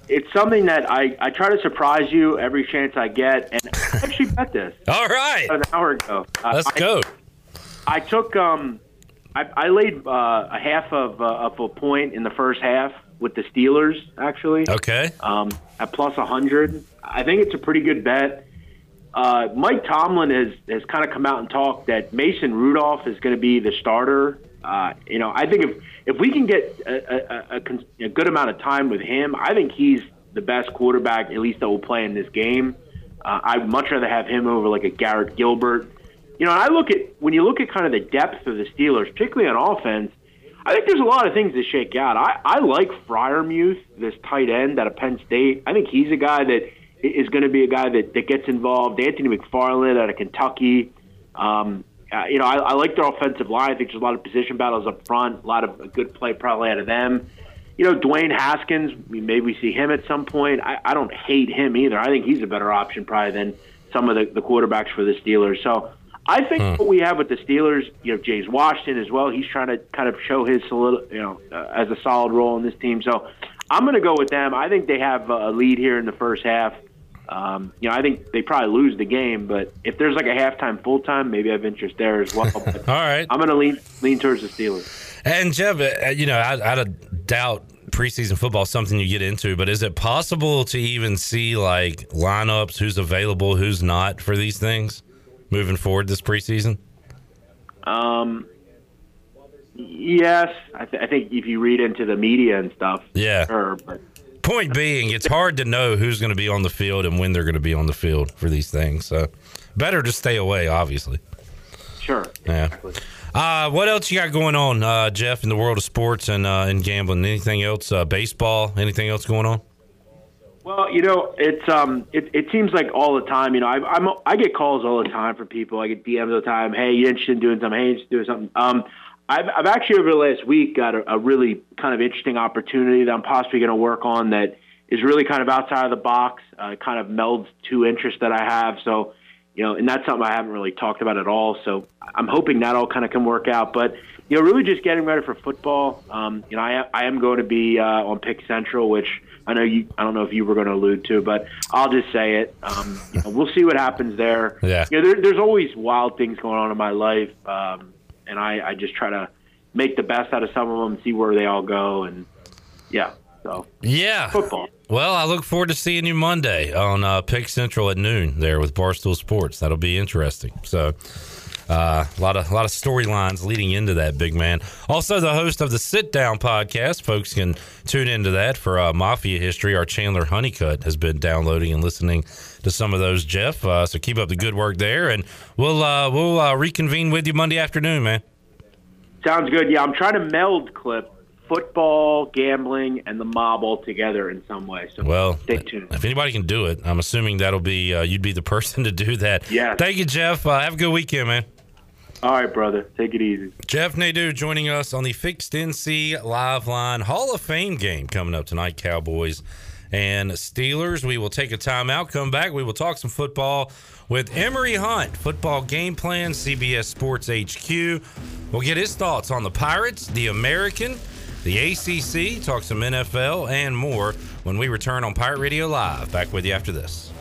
[SPEAKER 8] it's something that I, I try to surprise you every chance I get, and I actually bet this.
[SPEAKER 3] All right,
[SPEAKER 8] an hour ago.
[SPEAKER 3] Let's
[SPEAKER 8] I,
[SPEAKER 3] go.
[SPEAKER 8] I took um, I, I laid uh, a half of, uh, of a point in the first half with the Steelers, actually.
[SPEAKER 3] Okay.
[SPEAKER 8] Um, at hundred, I think it's a pretty good bet. Uh, Mike Tomlin has has kind of come out and talked that Mason Rudolph is going to be the starter. Uh, you know, I think if if we can get a, a, a, a, good amount of time with him, I think he's the best quarterback, at least that will play in this game. Uh, I'd much rather have him over like a Garrett Gilbert. You know, I look at when you look at kind of the depth of the Steelers, particularly on offense. I think there's a lot of things to shake out. I, I like Freiermuth, this tight end out of Penn State. I think he's a guy that is going to be a guy that, that gets involved. Anthony McFarland out of Kentucky. Um, uh, you know, I, I like their offensive line. I think there's a lot of position battles up front, a lot of good play probably out of them. You know, Dwayne Haskins, maybe we see him at some point. I, I don't hate him either. I think he's a better option probably than some of the, the quarterbacks for the Steelers. So I think hmm. what we have with the Steelers, you know, James Washington as well. He's trying to kind of show his solid, you know, uh, as a solid role in this team. So I'm going to go with them. I think they have a lead here in the first half. Um, you know, I think they probably lose the game, but if there's like a halftime, full time, maybe I have interest there as well. All
[SPEAKER 3] right,
[SPEAKER 8] I'm going to lean lean towards the Steelers.
[SPEAKER 3] And Jeff, uh, you know, I, I doubt preseason football is something you get into, but is it possible to even see like lineups, who's available, who's not for these things moving forward this preseason?
[SPEAKER 8] Um, yes, I, th- I think if you read into the media and stuff,
[SPEAKER 3] yeah,
[SPEAKER 8] sure, but
[SPEAKER 3] point being, it's hard to know who's going to be on the field and when they're going to be on the field for these things. So better to stay away, obviously.
[SPEAKER 8] Sure.
[SPEAKER 3] Yeah.
[SPEAKER 8] Exactly.
[SPEAKER 3] Uh, what else you got going on, uh, Jeff, in the world of sports and uh, and gambling? Anything else? Uh, baseball? Anything else going on?
[SPEAKER 8] Well, you know, it's um, it, it seems like all the time. You know, I, I'm I get calls all the time from people. I get DMs all the time. Hey, you interested in doing something? Hey, interested in doing something? Um, I've, I've actually over the last week got a, a really kind of interesting opportunity that I'm possibly going to work on that is really kind of outside of the box, uh, kind of melds two interests that I have. So, you know, and that's something I haven't really talked about at all. So I'm hoping that all kind of can work out. But, you know, really just getting ready for football. Um, you know, I, I am going to be uh, on Pick Central, which I know you, I don't know if you were going to allude to, but I'll just say it. Um, you know, we'll see what happens there.
[SPEAKER 3] Yeah.
[SPEAKER 8] You know, there, there's always wild things going on in my life. Um, and I, I just try to make the best out of some of them, see where they all go, and yeah. So
[SPEAKER 3] yeah,
[SPEAKER 8] football.
[SPEAKER 3] Well, I look forward to seeing you Monday on uh, Pick Central at noon there with Barstool Sports. That'll be interesting. So. Uh, a lot of a lot of storylines leading into that big man. Also, the host of the Sit Down podcast. Folks can tune into that for uh, Mafia history. Our Chandler Honeycutt has been downloading and listening to some of those, Jeff. Uh, so keep up the good work there, and we'll uh, we'll uh, reconvene with you Monday afternoon, man.
[SPEAKER 8] Sounds good. Yeah, I'm trying to meld clip football, gambling, and the mob all together in some way. So
[SPEAKER 3] well,
[SPEAKER 8] stay tuned.
[SPEAKER 3] If anybody can do it, I'm assuming that'll be uh, you'd be the person to do that.
[SPEAKER 8] Yeah.
[SPEAKER 3] Thank you, Jeff. Uh, have a good weekend, man.
[SPEAKER 8] All right, brother. Take it easy.
[SPEAKER 3] Jeff Nadeau joining us on the Fixed NC Live Line Hall of Fame game coming up tonight, Cowboys and Steelers. We will take a timeout, come back. We will talk some football with Emory Hunt, football game plan, CBS Sports HQ. We'll get his thoughts on the Pirates, the American, the ACC, talk some NFL, and more when we return on Pirate Radio Live. Back with you after this.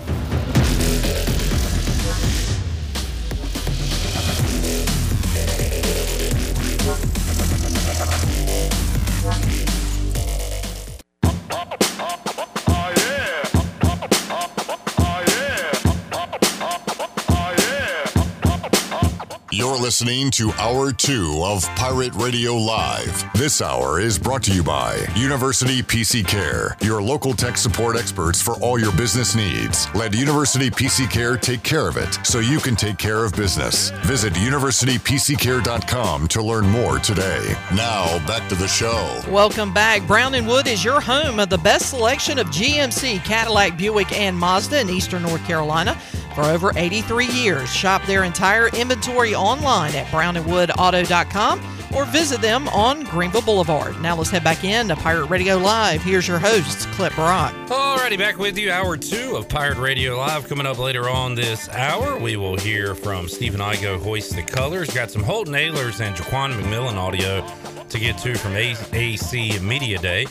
[SPEAKER 1] You're listening to Hour 2 of Pirate Radio Live. This hour is brought to you by University PC Care, your local tech support experts for all your business needs. Let University PC Care take care of it so you can take care of business. Visit universitypccare.com to learn more today. Now, back to the show.
[SPEAKER 4] Welcome back. Brown and Wood is your home of the best selection of GMC, Cadillac, Buick, and Mazda in Eastern North Carolina for over 83 years. Shop their entire inventory online at brownandwoodauto.com or visit them on Greenville Boulevard. Now let's head back in to Pirate Radio Live. Here's your host, Clip Brock.
[SPEAKER 3] Alrighty, back with you. Hour two of Pirate Radio Live coming up later on this hour. We will hear from Stephen Igoe, Hoist the Colors. Got some Holton Ahlers and Jaquan McMillan audio to get to from AAC Media Day.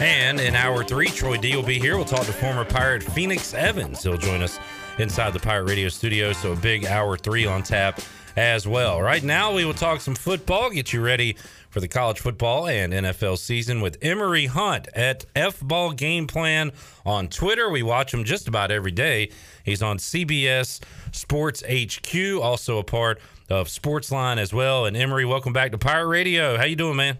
[SPEAKER 3] And in hour three, Troy D will be here. We'll talk to former Pirate Phoenix Evans. He'll join us inside the Pirate Radio studio. So a big hour three on tap as well. Right now, we will talk some football, get you ready for the college football and NFL season with Emory Hunt at F Ball Game Plan on Twitter. We watch him just about every day. He's on CBS Sports HQ, also a part of Sportsline as well. And Emory, welcome back to Pirate Radio. How you doing, man?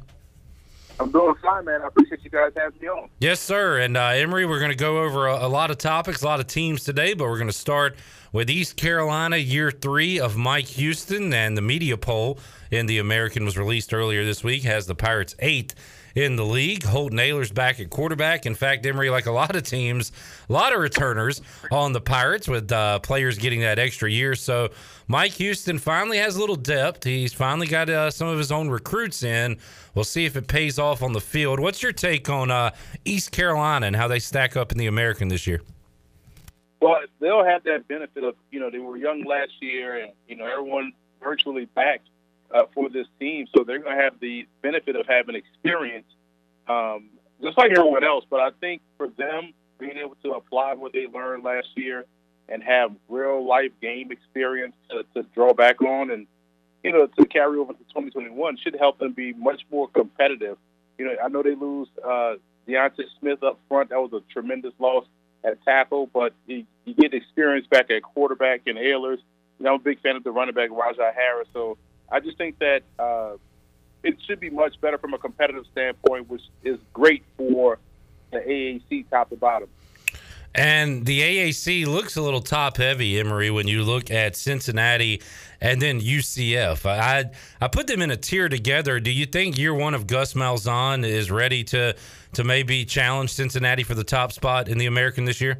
[SPEAKER 9] I'm doing fine, man. I appreciate you guys having me on.
[SPEAKER 3] Yes, sir. And uh, Emory, we're going to go over a, a, lot of topics, a lot of teams today, but we're going to start with East Carolina, year three of Mike Houston, and the media poll in the American was released earlier this week has the Pirates eighth in the league. Holton Ahlers' back at quarterback. In fact, Emory, like a lot of teams, a lot of returners on the Pirates with uh, players getting that extra year. So Mike Houston finally has a little depth. He's finally got uh, some of his own recruits in. We'll see if it pays off on the field. What's your take on uh, East Carolina and how they stack up in the American this year?
[SPEAKER 9] Well, they'll have that benefit of you know they were young last year, and you know everyone virtually back uh, for this team, so they're going to have the benefit of having experience, um, just like everyone else. But I think for them being able to apply what they learned last year and have real life game experience to, to draw back on and you know to carry over to 2021 should help them be much more competitive. You know, I know they lose uh, D'Ante Smith up front. That was a tremendous loss at tackle, but you, you get experience back at quarterback and Ahlers. You know, I'm a big fan of the running back Rahjai Harris, so I just think that uh, it should be much better from a competitive standpoint, which is great for the AAC top to bottom.
[SPEAKER 3] And the AAC looks a little top heavy, Emory, when you look at Cincinnati and then UCF. I I put them in a tier together. Do you think year one of Gus Malzahn is ready to to maybe challenge Cincinnati for the top spot in the American this year?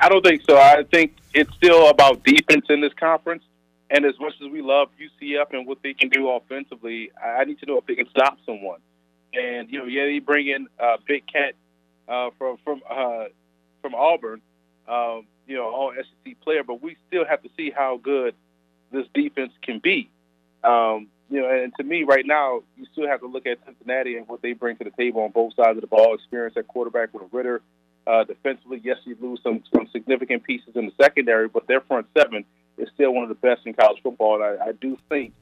[SPEAKER 9] I don't think so. I think it's still about defense in this conference. And as much as we love UCF and what they can do offensively, I need to know if they can stop someone. And you know, yeah, they bring in uh, Big Cat uh, from from uh, from Auburn, um, you know, all SEC player, but we still have to see how good this defense can be. Um, you know, and to me, right now, you still have to look at Cincinnati and what they bring to the table on both sides of the ball. Experience at quarterback with Ridder, Uh, defensively, yes, you lose some some significant pieces in the secondary, but their front seven is still one of the best in college football. And I, I do think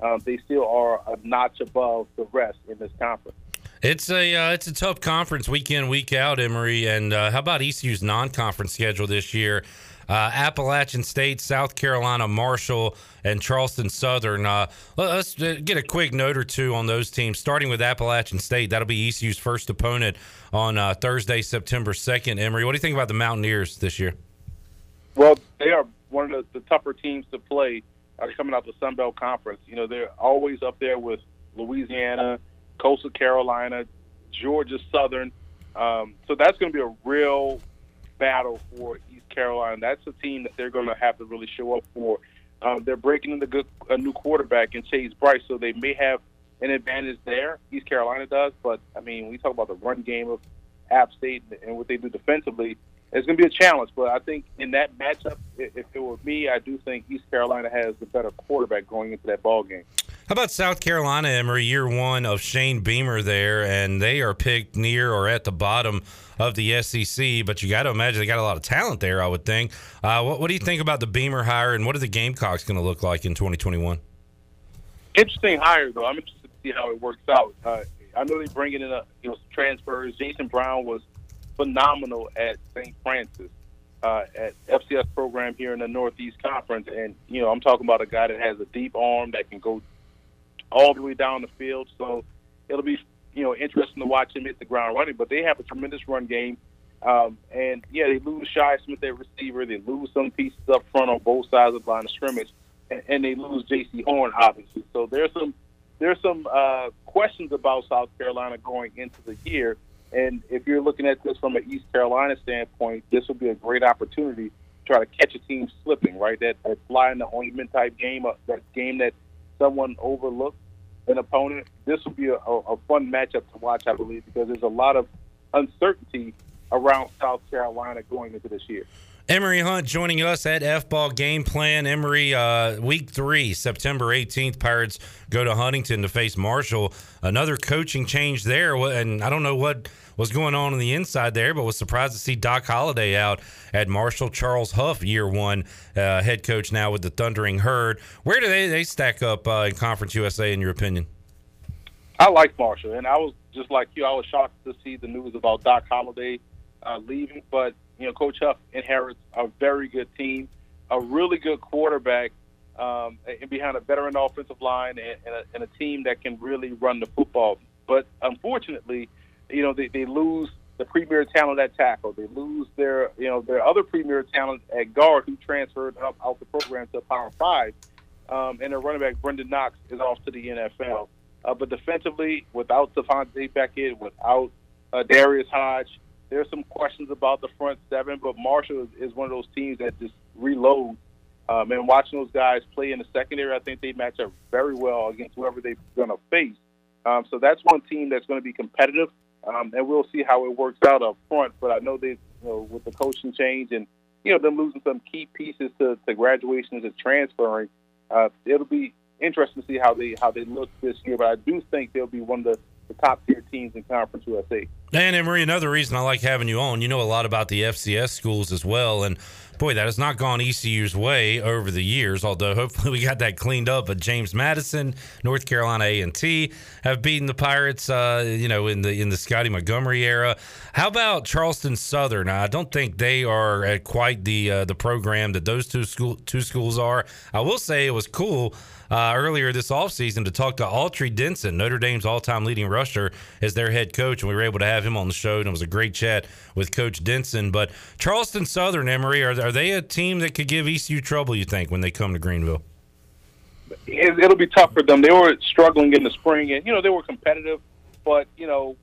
[SPEAKER 9] um, they still are a notch above the rest in this conference.
[SPEAKER 3] It's a uh, it's a tough conference week in week out, Emory. And uh, how about ECU's non-conference schedule this year? Uh, Appalachian State, South Carolina, Marshall, and Charleston Southern. Uh, let's uh, get a quick note or two on those teams. Starting with Appalachian State, that'll be ECU's first opponent on uh, Thursday, September second. Emory, what do you think about the Mountaineers this year?
[SPEAKER 9] Well, they are one of the, the tougher teams to play uh, coming out the Sun Belt Conference. You know, they're always up there with Louisiana, Coastal Carolina, Georgia Southern. Um, so that's going to be a real battle for East Carolina. That's a team that they're going to have to really show up for. Um, they're breaking in the good, a new quarterback in Chase Brice, so they may have an advantage there. East Carolina does, but I mean, we talk about the run game of App State and what they do defensively it's going to be a challenge. But I think in that matchup, if it were me, I do think East Carolina has the better quarterback going into that ball game.
[SPEAKER 3] How about South Carolina, Emory? Year one of Shane Beamer there, and they are picked near or at the bottom of the SEC. But you got to imagine they got a lot of talent there. I would think. Uh, what, what do you think about the Beamer hire, and what are the Gamecocks going to look like in 2021?
[SPEAKER 9] Interesting hire, though. I'm interested to see how it works out. Uh, I know they bring in a you know transfers. Jason Brown was phenomenal at St. Francis, uh, at FCS program here in the Northeast Conference. And, you know, I'm talking about a guy that has a deep arm that can go all the way down the field. So it'll be, you know, interesting to watch him hit the ground running. But they have a tremendous run game. Um, and, yeah, they lose Shi Smith at receiver. They lose some pieces up front on both sides of the line of scrimmage. And, and they lose Jaycee Horn, obviously. So there's some there's some uh, questions about South Carolina going into the year. And if you're looking at this from an East Carolina standpoint, this would be a great opportunity to try to catch a team slipping, right? That, that fly in the ointment type game, uh, that game that someone overlooked. an opponent. This will be a, a, a fun matchup to watch, I believe, because there's a lot of uncertainty around South Carolina going into this year.
[SPEAKER 3] Emory Hunt joining us at F Ball Game Plan. Emory, uh, week three, September 18th, Pirates go to Huntington to face Marshall. Another coaching change there. And I don't know what was going on on the inside there, but was surprised to see Doc Holliday out at Marshall. Charles Huff, year one uh, head coach now with the Thundering Herd. Where do they, they stack up uh, in Conference USA, in your opinion?
[SPEAKER 9] I like Marshall, and I was just like you. I was shocked to see the news about Doc Holliday uh, leaving, but you know, Coach Huff inherits a very good team, a really good quarterback, um, and behind a veteran offensive line and, and, a, and, a, team that can really run the football. But unfortunately, you know, they, they lose the premier talent at tackle. They lose their, you know, their other premier talent at guard who transferred up out the program to Power Five, um, and their running back Brenden Knox is off to the NFL. Uh, but defensively, without Tavante Beckett, without uh, Darius Hodge, there's some questions about the front seven, but Marshall is, is one of those teams that just reload. Um, and watching those guys play in the secondary, I think they match up very well against whoever they're going to face. Um, so that's one team that's going to be competitive, um, and we'll see how it works out up front. But I know they, you know, with the coaching change and you know them losing some key pieces to, to graduations and transferring, uh, it'll be interesting to see how they how they look this year. But I do think they'll be one of the the top tier teams in Conference USA.
[SPEAKER 3] And Emory, another reason I like having you on, you know a lot about the FCS schools as well, and boy, that has not gone ECU's way over the years. Although hopefully we got that cleaned up. But James Madison, North Carolina A and T have beaten the Pirates, uh, you know, in the in the Scottie Montgomery era. How about Charleston Southern? I don't think they are at quite the uh, the program that those two school two schools are. I will say it was cool uh, earlier this offseason to talk to Autry Denson, Notre Dame's all time leading rusher, as their head coach. And we were able to have him on the show. And it was a great chat with Coach Denson. But Charleston Southern, Emory, are, are they a team that could give ECU trouble, you think, when they come to Greenville?
[SPEAKER 9] It, it'll be tough for them. They were struggling in the spring, and, you know, they were competitive. But, you know,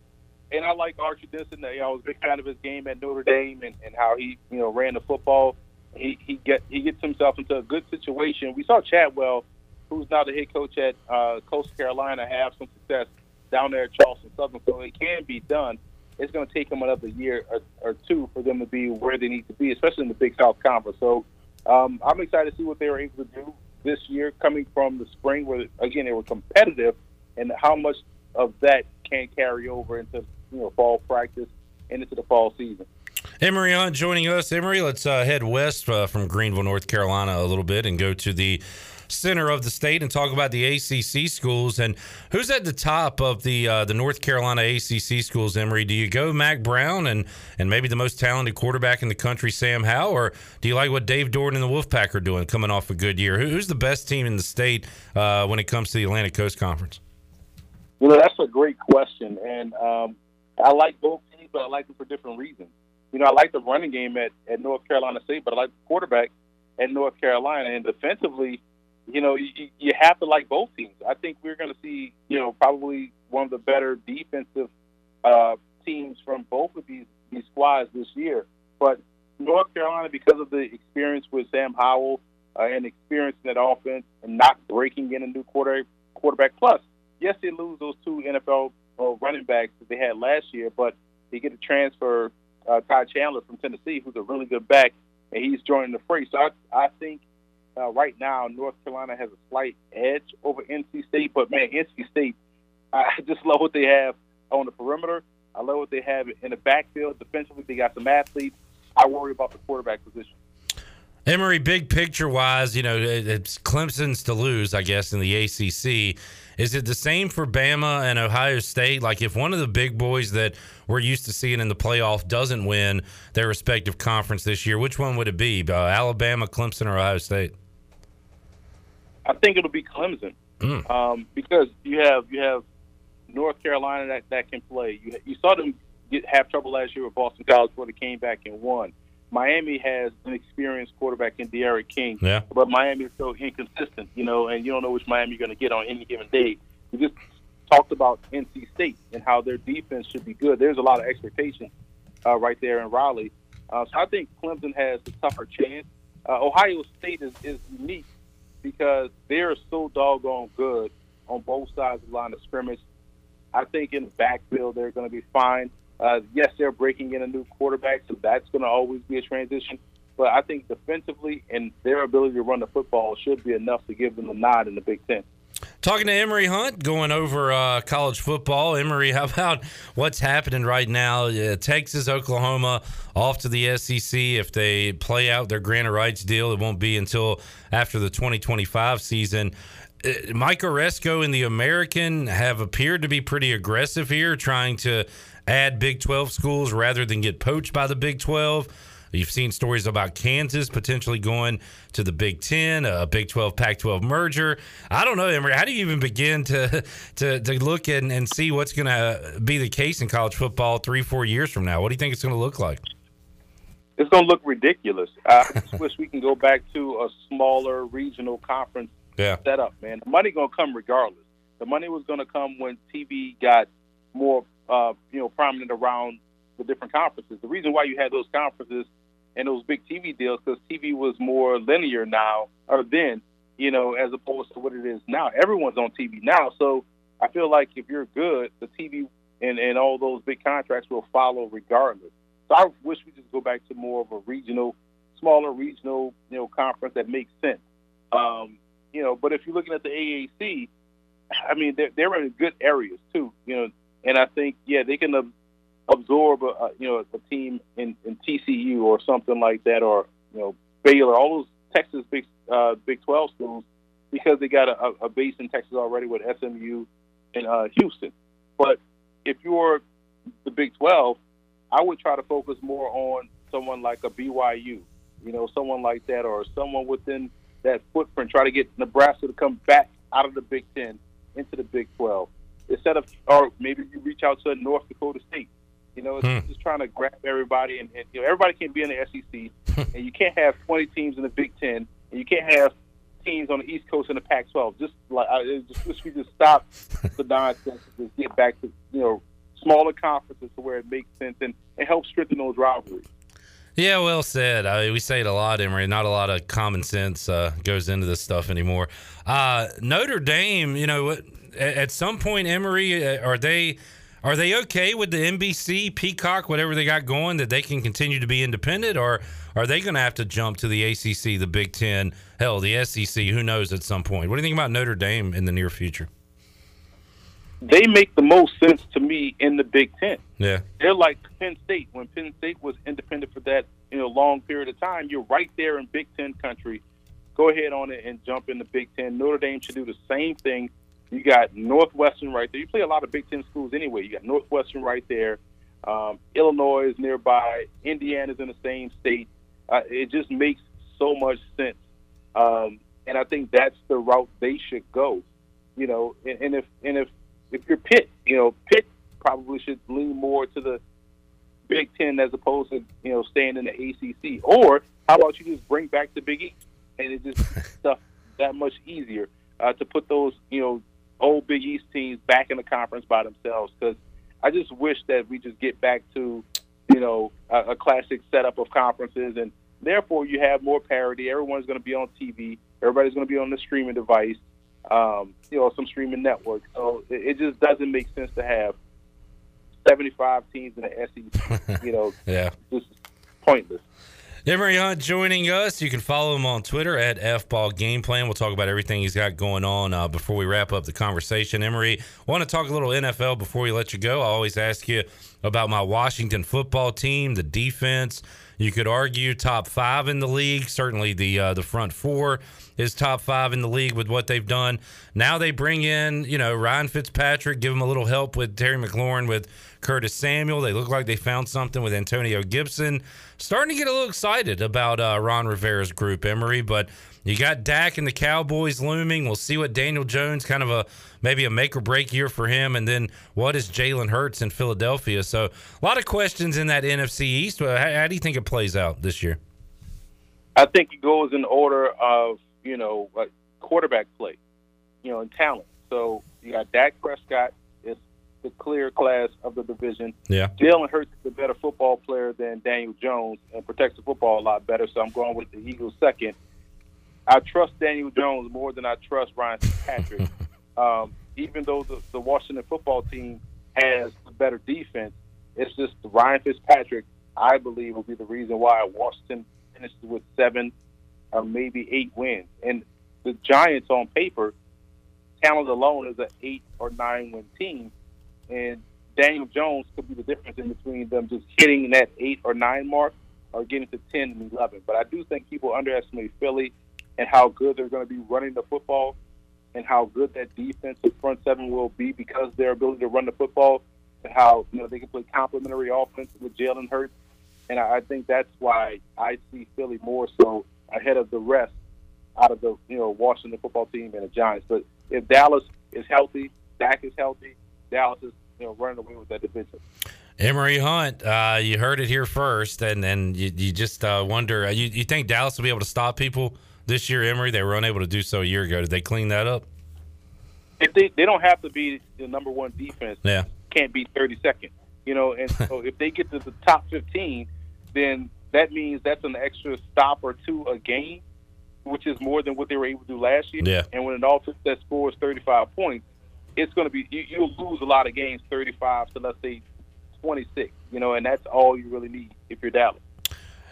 [SPEAKER 9] and I like Autry Denson. You know, I was a big fan of his game at Notre Dame and, and how he, you know, ran the football. He he get he gets himself into a good situation. We saw Chadwell who's now the head coach at uh, Coastal Carolina, have some success down there at Charleston Southern. So it can be done. It's going to take them another year or, or, two for them to be where they need to be, especially in the Big South Conference. So um, I'm excited to see what they were able to do this year, coming from the spring where again they were competitive, and how much of that can carry over into you know fall practice and into the fall season.
[SPEAKER 3] Emory on joining us. Emory, let's uh, head west uh, from Greenville, North Carolina, a little bit and go to the center of the state and talk about the ACC schools and who's at the top of the uh, the North Carolina ACC schools. Emory, do you go Mack Brown and and maybe the most talented quarterback in the country, Sam Howell, or do you like what Dave Doeren and the Wolfpack are doing, coming off a good year? who's the best team in the state uh, when it comes to the Atlantic Coast Conference?
[SPEAKER 9] You know, that's a great question, and um, I like both teams, but I like them for different reasons. You know, I like the running game at, at North Carolina State, but I like the quarterback at North Carolina. And defensively, you know, you, you have to like both teams. I think we're going to see, you know, probably one of the better defensive uh, teams from both of these these squads this year. But North Carolina, because of the experience with Sam Howell uh, and experience in that offense and not breaking in a new quarter quarterback, plus, yes, they lose those two NFL uh, running backs that they had last year, but they get a transfer uh, Ty Chandler from Tennessee, who's a really good back, and he's joining the fray. So I, I think uh, right now, North Carolina has a slight edge over NC State, but man, NC State, I just love what they have on the perimeter. I love what they have in the backfield. Defensively, they got some athletes. I worry about the quarterback position.
[SPEAKER 3] Emory, big picture wise, you know, it's Clemson's to lose, I guess, in the ACC. Is it the same for Bama and Ohio State? Like, if one of the big boys that we're used to seeing in the playoff doesn't win their respective conference this year, which one would it be? Uh, Alabama, Clemson, or Ohio State?
[SPEAKER 9] I think it'll be Clemson mm. um, because you have you have North Carolina that, that can play. You, you saw them get have trouble last year with Boston College before they came back and won. Miami has an experienced quarterback in D'Eriq King,
[SPEAKER 3] yeah.
[SPEAKER 9] but Miami is so inconsistent, you know, and you don't know which Miami you're going to get on any given day. We just talked about NC State and how their defense should be good. There's a lot of expectation uh, right there in Raleigh. Uh, so I think Clemson has a tougher chance. Uh, Ohio State is, is unique because they're so doggone good on both sides of the line of scrimmage. I think in the backfield they're going to be fine. Uh, yes, they're breaking in a new quarterback, so that's going to always be a transition. But I think defensively and their ability to run the football should be enough to give them a nod in the Big Ten.
[SPEAKER 3] Talking to Emory Hunt, going over uh, college football. Emory, how about what's happening right now? Uh, Texas, Oklahoma, off to the SEC. If they play out their granted rights deal, it won't be until after the 2025 season. Uh, Mike Aresco and the American have appeared to be pretty aggressive here, trying to add Big 12 schools rather than get poached by the Big 12. You've seen stories about Kansas potentially going to the Big Ten, a Big 12 Pac 12 merger. I don't know, Emory. How do you even begin to to, to look and, and see what's going to be the case in college football three, four years from now? What do you think it's going to look like?
[SPEAKER 9] It's going to look ridiculous. I just wish we can go back to a smaller regional conference
[SPEAKER 3] yeah.
[SPEAKER 9] setup, man. The money going to come regardless. The money was going to come when TV got more, uh, you know, prominent around the different conferences. The reason why you had those conferences and those big TV deals because TV was more linear now or then, you know, as opposed to what it is now. Everyone's on TV now, so I feel like if you're good, the TV and, and all those big contracts will follow regardless. So I wish we just go back to more of a regional, smaller regional, you know, conference that makes sense. Um, you know, but if you're looking at the AAC, I mean, they're, they're in good areas too, you know, and I think, yeah, they can absorb a, you know a team in, in TCU or something like that, or you know Baylor, all those Texas Big uh, Big Twelve schools, because they got a, a base in Texas already with SMU and uh, Houston. But if you're the Big Twelve, I would try to focus more on someone like a BYU, you know, someone like that, or someone within that footprint. Try to get Nebraska to come back out of the Big Ten into the Big Twelve instead of, or maybe you reach out to North Dakota State you know, it's hmm. just trying to grab everybody, and, and you know, everybody can't be in the SEC, and you can't have 20 teams in the Big Ten, and you can't have teams on the East Coast in the Pac-12. Just like I just wish we just stop the nonsense and just get back to you know smaller conferences to where it makes sense and, and help strengthen those rivalries.
[SPEAKER 3] Yeah, well said. I mean, we say it a lot, Emory. Not a lot of common sense uh, goes into this stuff anymore. Uh, Notre Dame, you know, at, at some point, Emory, uh, are they are they okay with the NBC, Peacock, whatever they got going, that they can continue to be independent, or are they going to have to jump to the ACC, the Big Ten, hell, the SEC? Who knows at some point? What do you think about Notre Dame in the near future?
[SPEAKER 9] They make the most sense to me in the Big Ten.
[SPEAKER 3] Yeah,
[SPEAKER 9] they're like Penn State. When Penn State was independent for that you know long period of time, you're right there in Big Ten country. Go ahead on it and jump in the Big Ten. Notre Dame should do the same thing you got Northwestern right there. You play a lot of Big Ten schools anyway. You got Northwestern right there. Um, Illinois is nearby. Indiana's in the same state. Uh, it just makes so much sense. Um, and I think that's the route they should go. You know, and, and if and if if you're Pitt, you know, Pitt probably should lean more to the Big Ten as opposed to you know staying in the ACC. Or how about you just bring back the Big East and it just stuff that much easier uh, to put those you know old Big East teams back in the conference by themselves because I just wish that we just get back to, you know, a, a classic setup of conferences and therefore you have more parity. Everyone's going to be on TV. Everybody's going to be on the streaming device, um, you know, some streaming network. So it, it just doesn't make sense to have 75 teams in the SEC. You know,
[SPEAKER 3] yeah,
[SPEAKER 9] just pointless.
[SPEAKER 3] Emory Hunt joining us. You can follow him on Twitter at FBall Game Plan. We'll talk about everything he's got going on uh, before we wrap up the conversation. Emory, want to talk a little NFL before we let you go. I always ask you about my Washington football team, the defense. You could argue top five in the league. Certainly, the uh, the front four is top five in the league with what they've done. Now they bring in, you know, Ryan Fitzpatrick, give him a little help with Terry McLaurin, with Curtis Samuel. They look like they found something with Antonio Gibson. Starting to get a little excited about uh, Ron Rivera's group, Emory, but you got Dak and the Cowboys looming. We'll see what Daniel Jones kind of a maybe a make or break year for him, and then what is Jalen Hurts in Philadelphia? So a lot of questions in that NFC East. How, how do you think it plays out this year?
[SPEAKER 9] I think it goes in order of you know like quarterback play, you know, and talent. So you got Dak Prescott the clear class of the division.
[SPEAKER 3] Yeah,
[SPEAKER 9] Jalen Hurts is a better football player than Daniel Jones and protects the football a lot better. So I'm going with the Eagles second. I trust Daniel Jones more than I trust Ryan Fitzpatrick. um, even though the, the Washington football team has a better defense, it's just Ryan Fitzpatrick. I believe will be the reason why Washington finishes with seven or maybe eight wins. And the Giants, on paper, talent alone is an eight or nine win team, and Daniel Jones could be the difference in between them just hitting that eight or nine mark or getting to ten and eleven. But I do think people underestimate Philly and how good they're going to be running the football and how good that defensive front seven will be because their ability to run the football and how you know they can play complementary offense with Jalen Hurts. And I, I think that's why I see Philly more so ahead of the rest out of the you know Washington football team and the Giants. But if Dallas is healthy, Dak is healthy, Dallas is you know running away with that division.
[SPEAKER 3] Emory Hunt, uh, you heard it here first, and and you, you just uh, wonder. Uh, you, you think Dallas will be able to stop people this year? Emory, they were unable to do so a year ago. Did they clean that up?
[SPEAKER 9] If they they don't have to be the number one defense,
[SPEAKER 3] yeah,
[SPEAKER 9] can't be thirty second. You know, and so if they get to the top fifteen, then that means that's an extra stop or two a game, which is more than what they were able to do last year.
[SPEAKER 3] Yeah.
[SPEAKER 9] And when an offense that scores 35 points, it's going to be you, you'll lose a lot of games 35 to let's say 26. You know, and that's all you really need if you're Dallas.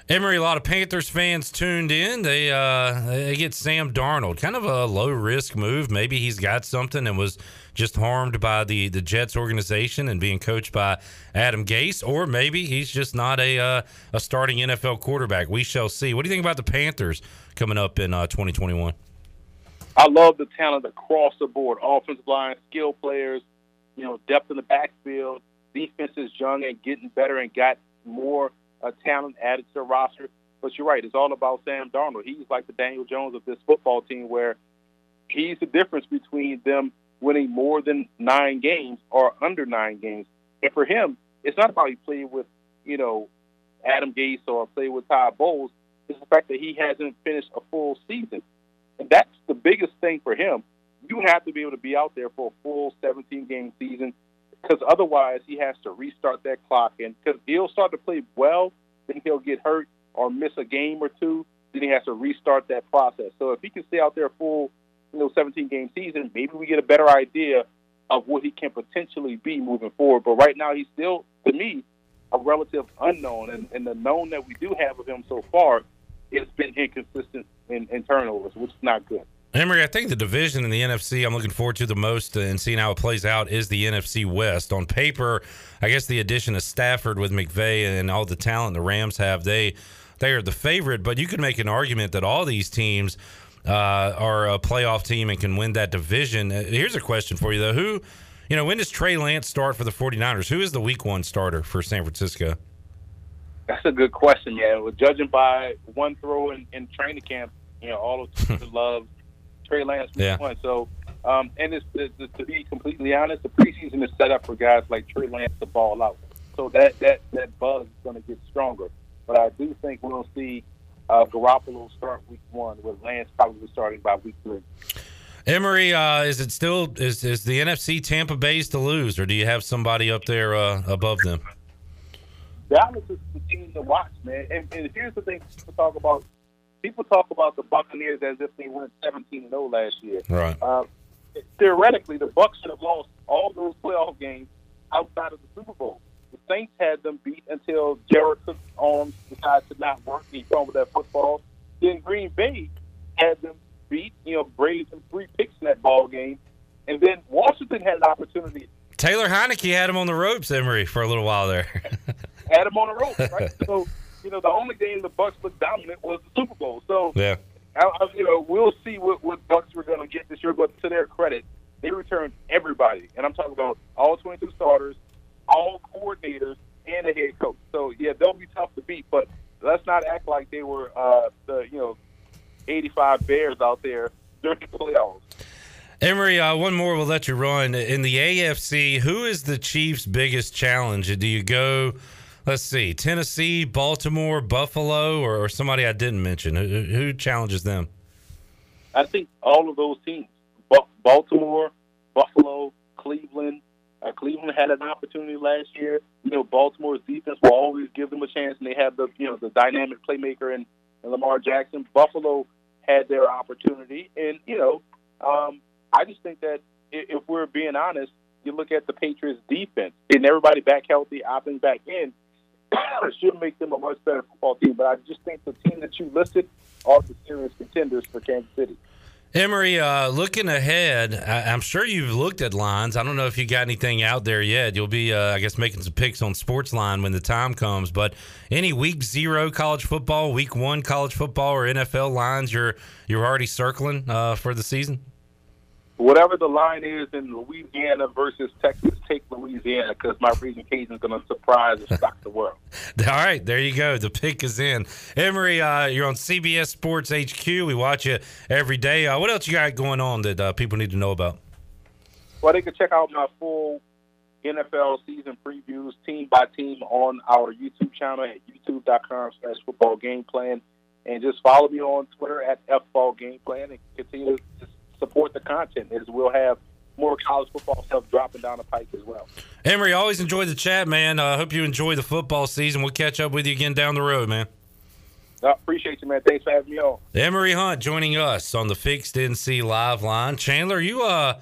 [SPEAKER 3] Emory, a lot of Panthers fans tuned in. They uh, they get Sam Darnold, kind of a low risk move. Maybe he's got something and was just harmed by the the Jets organization and being coached by Adam Gase, or maybe he's just not a uh, a starting NFL quarterback. We shall see. What do you think about the Panthers coming up in uh, 2021?
[SPEAKER 9] I love the talent across the board: offensive line, skill players, you know, depth in the backfield. Defense is young and getting better and got more uh, talent added to the roster. But you're right; it's all about Sam Darnold. He's like the Daniel Jones of this football team, where he's the difference between them winning more than nine games or under nine games. And for him, it's not about he played with, you know, Adam Gase or played with Todd Bowles. It's the fact that he hasn't finished a full season. And that's the biggest thing for him. You have to be able to be out there for a full 17 game season because otherwise he has to restart that clock. And because he'll start to play well, then he'll get hurt or miss a game or two. Then he has to restart that process. So if he can stay out there full, you know, 17 game season, maybe we get a better idea of what he can potentially be moving forward. But right now, he's still, to me, a relative unknown. And, and the known that we do have of him so far, it's been inconsistent in, in turnovers, which is not good.
[SPEAKER 3] Emory, I think the division in the NFC I'm looking forward to the most and seeing how it plays out is the NFC West. On paper, I guess the addition of Stafford with McVay and all the talent the Rams have, they they are the favorite. But you could make an argument that all these teams uh, are a playoff team and can win that division. Uh, here's a question for you though: Who, you know, when does Trey Lance start for the 49ers? Who is the Week One starter for San Francisco?
[SPEAKER 9] That's a good question, yeah. Well, judging by one throw in, in training camp, you know, all of love Trey Lance
[SPEAKER 3] yeah.
[SPEAKER 9] one. So, um, and it's, it's, to be completely honest, the preseason is set up for guys like Trey Lance to ball out. So that that that buzz is going to get stronger. But I do think we'll see uh, Garoppolo start week one, with Lance probably starting by week three.
[SPEAKER 3] Emory, uh, is it still is is the NFC Tampa Bay's to lose, or do you have somebody up there uh, above them?
[SPEAKER 9] Dallas is the team to watch, man. And, and here's the thing: people talk about people talk about the Buccaneers as if they went 17 0 last year.
[SPEAKER 3] Right.
[SPEAKER 9] Uh, theoretically, the Bucks should have lost all those playoff games outside of the Super Bowl. The Saints had them beat until Jared Cook's arms decided to not work. He fumbled that football. Then Green Bay had them beat. You know, Brady some three picks in that ball game, and then Washington had an opportunity.
[SPEAKER 3] Taylor Heinicke had him on the ropes, Emory, for a little while there.
[SPEAKER 9] had him on the ropes, right? so you know, the only game the Bucks looked dominant was the Super Bowl. So
[SPEAKER 3] yeah,
[SPEAKER 9] I, I, you know, we'll see what what Bucks we're going to get this year. But to their credit, they returned everybody, and I'm talking about all 22 starters, all coordinators, and the head coach. So yeah, they'll be tough to beat, but let's not act like they were uh, the you know 85 Bears out there during the playoffs.
[SPEAKER 3] Emory, uh, one more. We'll let you run in the AFC. Who is the Chiefs' biggest challenge? Do you go? Let's see, Tennessee, Baltimore, Buffalo, or, or somebody I didn't mention. Who, who, challenges them?
[SPEAKER 9] I think all of those teams: Baltimore, Buffalo, Cleveland. Uh, Cleveland had an opportunity last year. You know, Baltimore's defense will always give them a chance, and they have the you know the dynamic playmaker and, and Lamar Jackson. Buffalo had their opportunity, and you know, um, I just think that if we're being honest, you look at the Patriots defense, getting everybody back healthy, opting back in, should make them a much better football team. But I just think the team that you listed are the serious contenders for Kansas City.
[SPEAKER 3] Emory, uh, looking ahead, I, I'm sure you've looked at lines. I don't know if you got anything out there yet. You'll be, uh, I guess, making some picks on sports line when the time comes. But any week zero college football, week one college football, or NFL lines you're you're already circling uh, for the season?
[SPEAKER 9] Whatever the line is in Louisiana versus Texas, take Louisiana because my Raging Cajun is going to surprise and shock the world.
[SPEAKER 3] All right, there you go. The pick is in. Emory, uh, you're on CBS Sports HQ. We watch you every day. Uh, what else you got going on that uh, people need to know about?
[SPEAKER 9] Well, they can check out my full NFL season previews, team by team, on our YouTube channel at youtube.com slash football game plan. And just follow me on Twitter at FBall Game Plan and continue to support the content is we'll have more college football stuff dropping down the pike as well.
[SPEAKER 3] Emory, always enjoy the chat, man. I uh, hope you enjoy the football season. We'll catch up with you again down the road, man.
[SPEAKER 9] I appreciate you, man. Thanks for having me on.
[SPEAKER 3] Emory Hunt joining us on the Fixed NC Live line. Chandler, you uh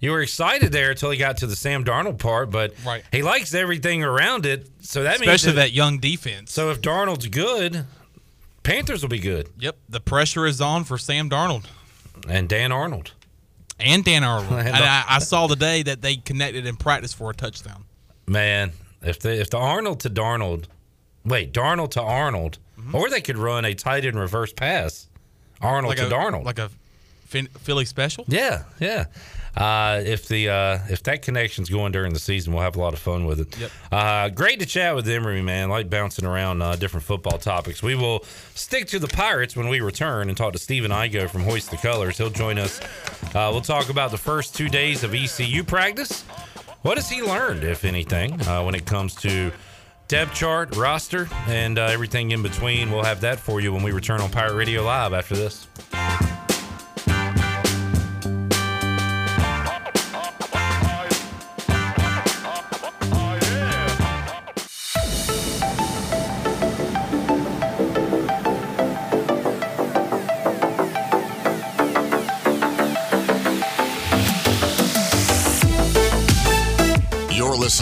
[SPEAKER 3] you were excited there until he got to the Sam Darnold part, but
[SPEAKER 7] Right.
[SPEAKER 3] he likes everything around it. So that means
[SPEAKER 7] Especially
[SPEAKER 3] that,
[SPEAKER 7] that young defense.
[SPEAKER 3] So if Darnold's good, Panthers will be good.
[SPEAKER 7] Yep, the pressure is on for Sam Darnold
[SPEAKER 3] and Dan Arnold
[SPEAKER 7] and Dan Arnold.
[SPEAKER 3] And
[SPEAKER 7] I, I saw today that they connected in practice for a touchdown.
[SPEAKER 3] Man, if the if the Arnold to Darnold, wait, Darnold to Arnold,
[SPEAKER 7] Mm-hmm.
[SPEAKER 3] or they could run a tight end reverse pass, Arnold
[SPEAKER 7] like
[SPEAKER 3] to
[SPEAKER 7] a,
[SPEAKER 3] Darnold,
[SPEAKER 7] like a Philly special.
[SPEAKER 3] Yeah, yeah. Uh, if the uh, if that connection's going during the season, we'll have a lot of fun with it.
[SPEAKER 7] Yep.
[SPEAKER 3] Uh, great to chat with Emory, man. Like bouncing around uh, different football topics. We will stick to the Pirates when we return and talk to Stephen Igoe from Hoist the Colors. He'll join us. Uh, we'll talk about the first two days of ECU practice. What has he learned, if anything, uh, when it comes to depth chart, roster, and uh, everything in between? We'll have that for you when we return on Pirate Radio Live after this.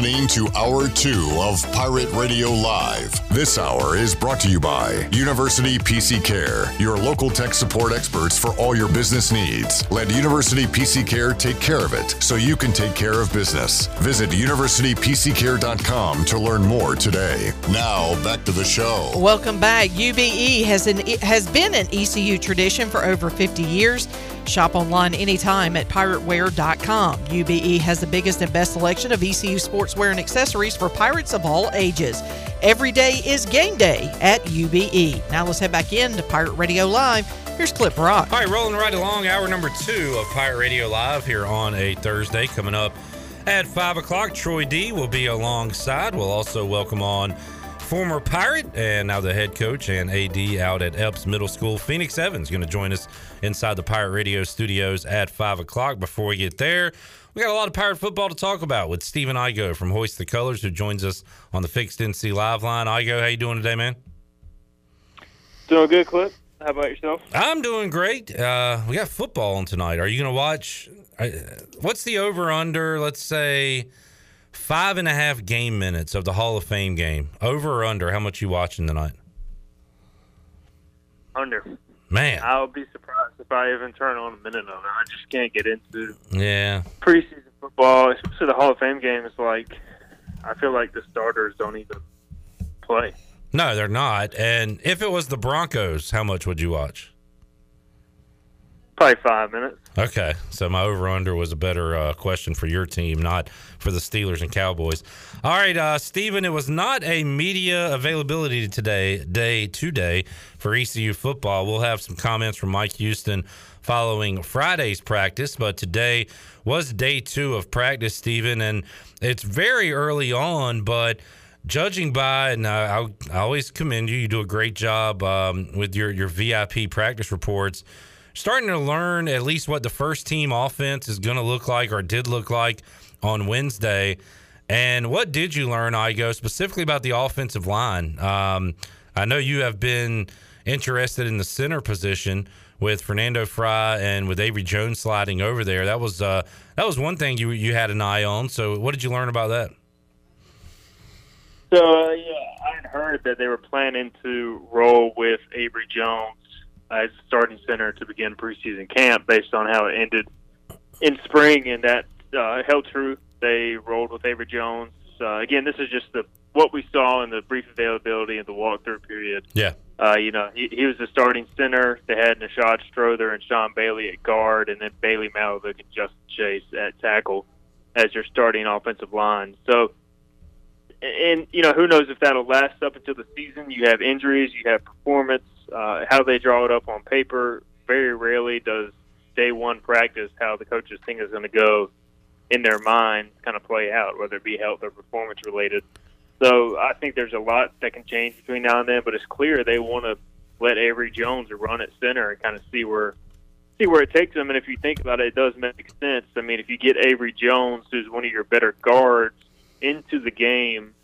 [SPEAKER 1] Listening to Hour 2 of Pirate Radio Live. This hour is brought to you by University PC Care, your local tech support experts for all your business needs. Let University PC Care take care of it so you can take care of business. Visit universitypccare.com to learn more today. Now, back to the show.
[SPEAKER 4] Welcome back. UBE has an has been an ECU tradition for over 50 years. Shop online anytime at pirateware.com. UBE has the biggest and best selection of ECU sportswear and accessories for pirates of all ages. Every day is game day at UBE. Now let's head back in to Pirate Radio Live. Here's Clip Brock.
[SPEAKER 3] All right, rolling right along, hour number two of Pirate Radio Live here on a Thursday. Coming up at 5 o'clock, Troy D will be alongside. We'll also welcome on former Pirate and now the head coach and AD out at Epps Middle School. Phoenix Evans going to join us inside the Pirate Radio studios at 5 o'clock. Before we get there, we got a lot of Pirate football to talk about with Stephen Igoe from Hoist the Colors, who joins us on the Fixed NC Live line. Igoe, how you doing today, man?
[SPEAKER 10] Doing good, Clip. How about yourself?
[SPEAKER 3] I'm doing great. Uh, we got football on tonight. Are you going to watch? Uh, what's the over under? Let's say five and a half game minutes of the Hall of Fame game. Over or under? How much you watching tonight?
[SPEAKER 10] Under.
[SPEAKER 3] Man,
[SPEAKER 10] I'll be surprised if I even turn on a minute of it. I just can't get into
[SPEAKER 3] yeah.
[SPEAKER 10] preseason football, especially the Hall of Fame game. is like I feel like the starters don't even play.
[SPEAKER 3] No, they're not. And if it was the Broncos, how much would you watch?
[SPEAKER 10] Probably five minutes.
[SPEAKER 3] Okay, so my over under was a better uh, question for your team, not for the Steelers and Cowboys. All right, uh, Stephen, it was not a media availability today, day today for ECU football. We'll have some comments from Mike Houston following Friday's practice, but today was day two of practice, Stephen, and it's very early on, but judging by, and I, I always commend you, you do a great job um, with your, your VIP practice reports starting to learn at least what the first team offense is going to look like or did look like on Wednesday. And what did you learn, Igoe, specifically about the offensive line? Um, I know you have been interested in the center position. with Fernando Fry and with Avery Jones sliding over there. That was uh, that was one thing you you had an eye on. So what did you learn about that?
[SPEAKER 10] So uh, yeah, I had heard that they were planning to roll with Avery Jones as starting center to begin preseason camp, based on how it ended in spring, and that uh, held true. They rolled with Avery Jones. Uh, again, this is just the what we saw in the brief availability in the walkthrough period.
[SPEAKER 3] Yeah.
[SPEAKER 10] Uh, you know, he, he was the starting center. They had Nishad Strother and Sean Bailey at guard, and then Bailey Malovic and Justin Chase at tackle as your starting offensive line. So, and you know, who knows if that'll last up until the season? You have injuries, you have performance. Uh, how they draw it up on paper. Very rarely does day one practice how the coaches think is going to go in their mind kind of play out, whether it be health or performance related. So I think there's a lot that can change between now and then, but it's clear they want to let Avery Jones run at center and kind of see where see where it takes them. And if you think about it, it does make sense. I mean, if you get Avery Jones, who's one of your better guards, into the game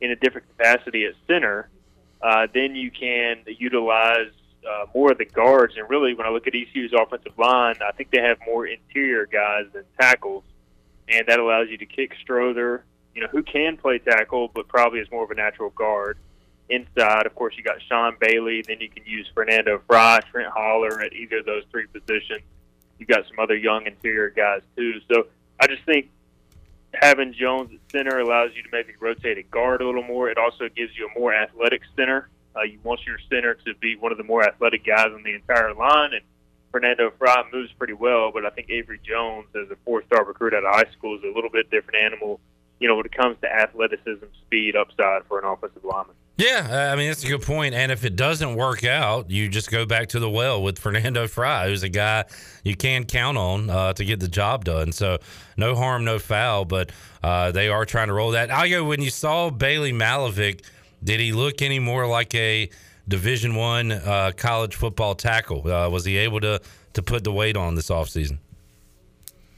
[SPEAKER 10] in a different capacity at center, uh, then you can utilize uh, more of the guards. And really, when I look at ECU's offensive line, I think they have more interior guys than tackles, and that allows you to kick Strother you know, who can play tackle, but probably is more of a natural guard. Inside, of course, you got Sean Bailey. Then you can use Fernando Fry, Trent Holler at either of those three positions. You got some other young interior guys too. So I just think having Jones at center allows you to maybe rotate a guard a little more. It also gives you a more athletic center. Uh, you want your center to be one of the more athletic guys on the entire line, and Fernando Fry moves pretty well. But I think Avery Jones, as a four-star recruit out of high school, is a little bit different animal you know, when it comes to athleticism, speed, upside for an offensive lineman.
[SPEAKER 3] Yeah, I mean that's a good point. And if it doesn't work out, you just go back to the well with Fernando Fry, who's a guy you can count on uh, to get the job done. So no harm, no foul. But uh, they are trying to roll that. Igoe when you saw Bailey Malovic, did he look any more like a Division One uh, college football tackle? Uh, was he able to to put the weight on this offseason?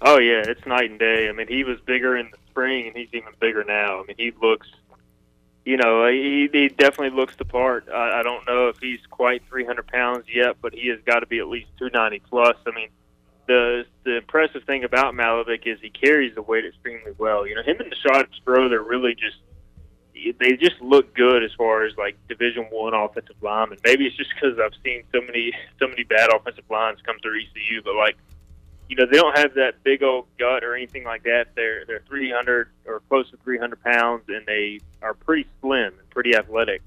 [SPEAKER 10] Oh yeah, it's night and day. I mean, he was bigger in the spring, and he's even bigger now. I mean, he looks, you know, he, he definitely looks the part. I, I don't know if he's quite 300 pounds yet, but he has got to be at least 290 plus. I mean, the the impressive thing about Malovic is he carries the weight extremely well. You know, him and Nishad Strother really just they just look good as far as like Division One offensive linemen. Maybe it's just because I've seen so many so many bad offensive lines come through ECU, but like you know, they don't have that big old gut or anything like that. They're they're 300 or close to 300 pounds, and they are pretty slim and pretty athletic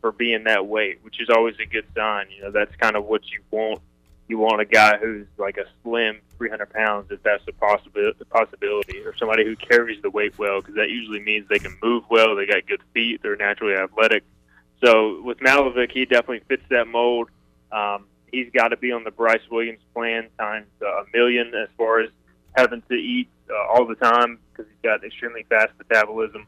[SPEAKER 10] for being that weight, which is always a good sign. You know, that's kind of what you want. You want a guy who's like a slim 300 pounds, if that's a possibility, possibility, or somebody who carries the weight well, because that usually means they can move well, they got good feet, they're naturally athletic. So with Malovic, he definitely fits that mold. Um, he's got to be on the Bryce Williams plan times uh, a million as far as having to eat uh, all the time because he's got extremely fast metabolism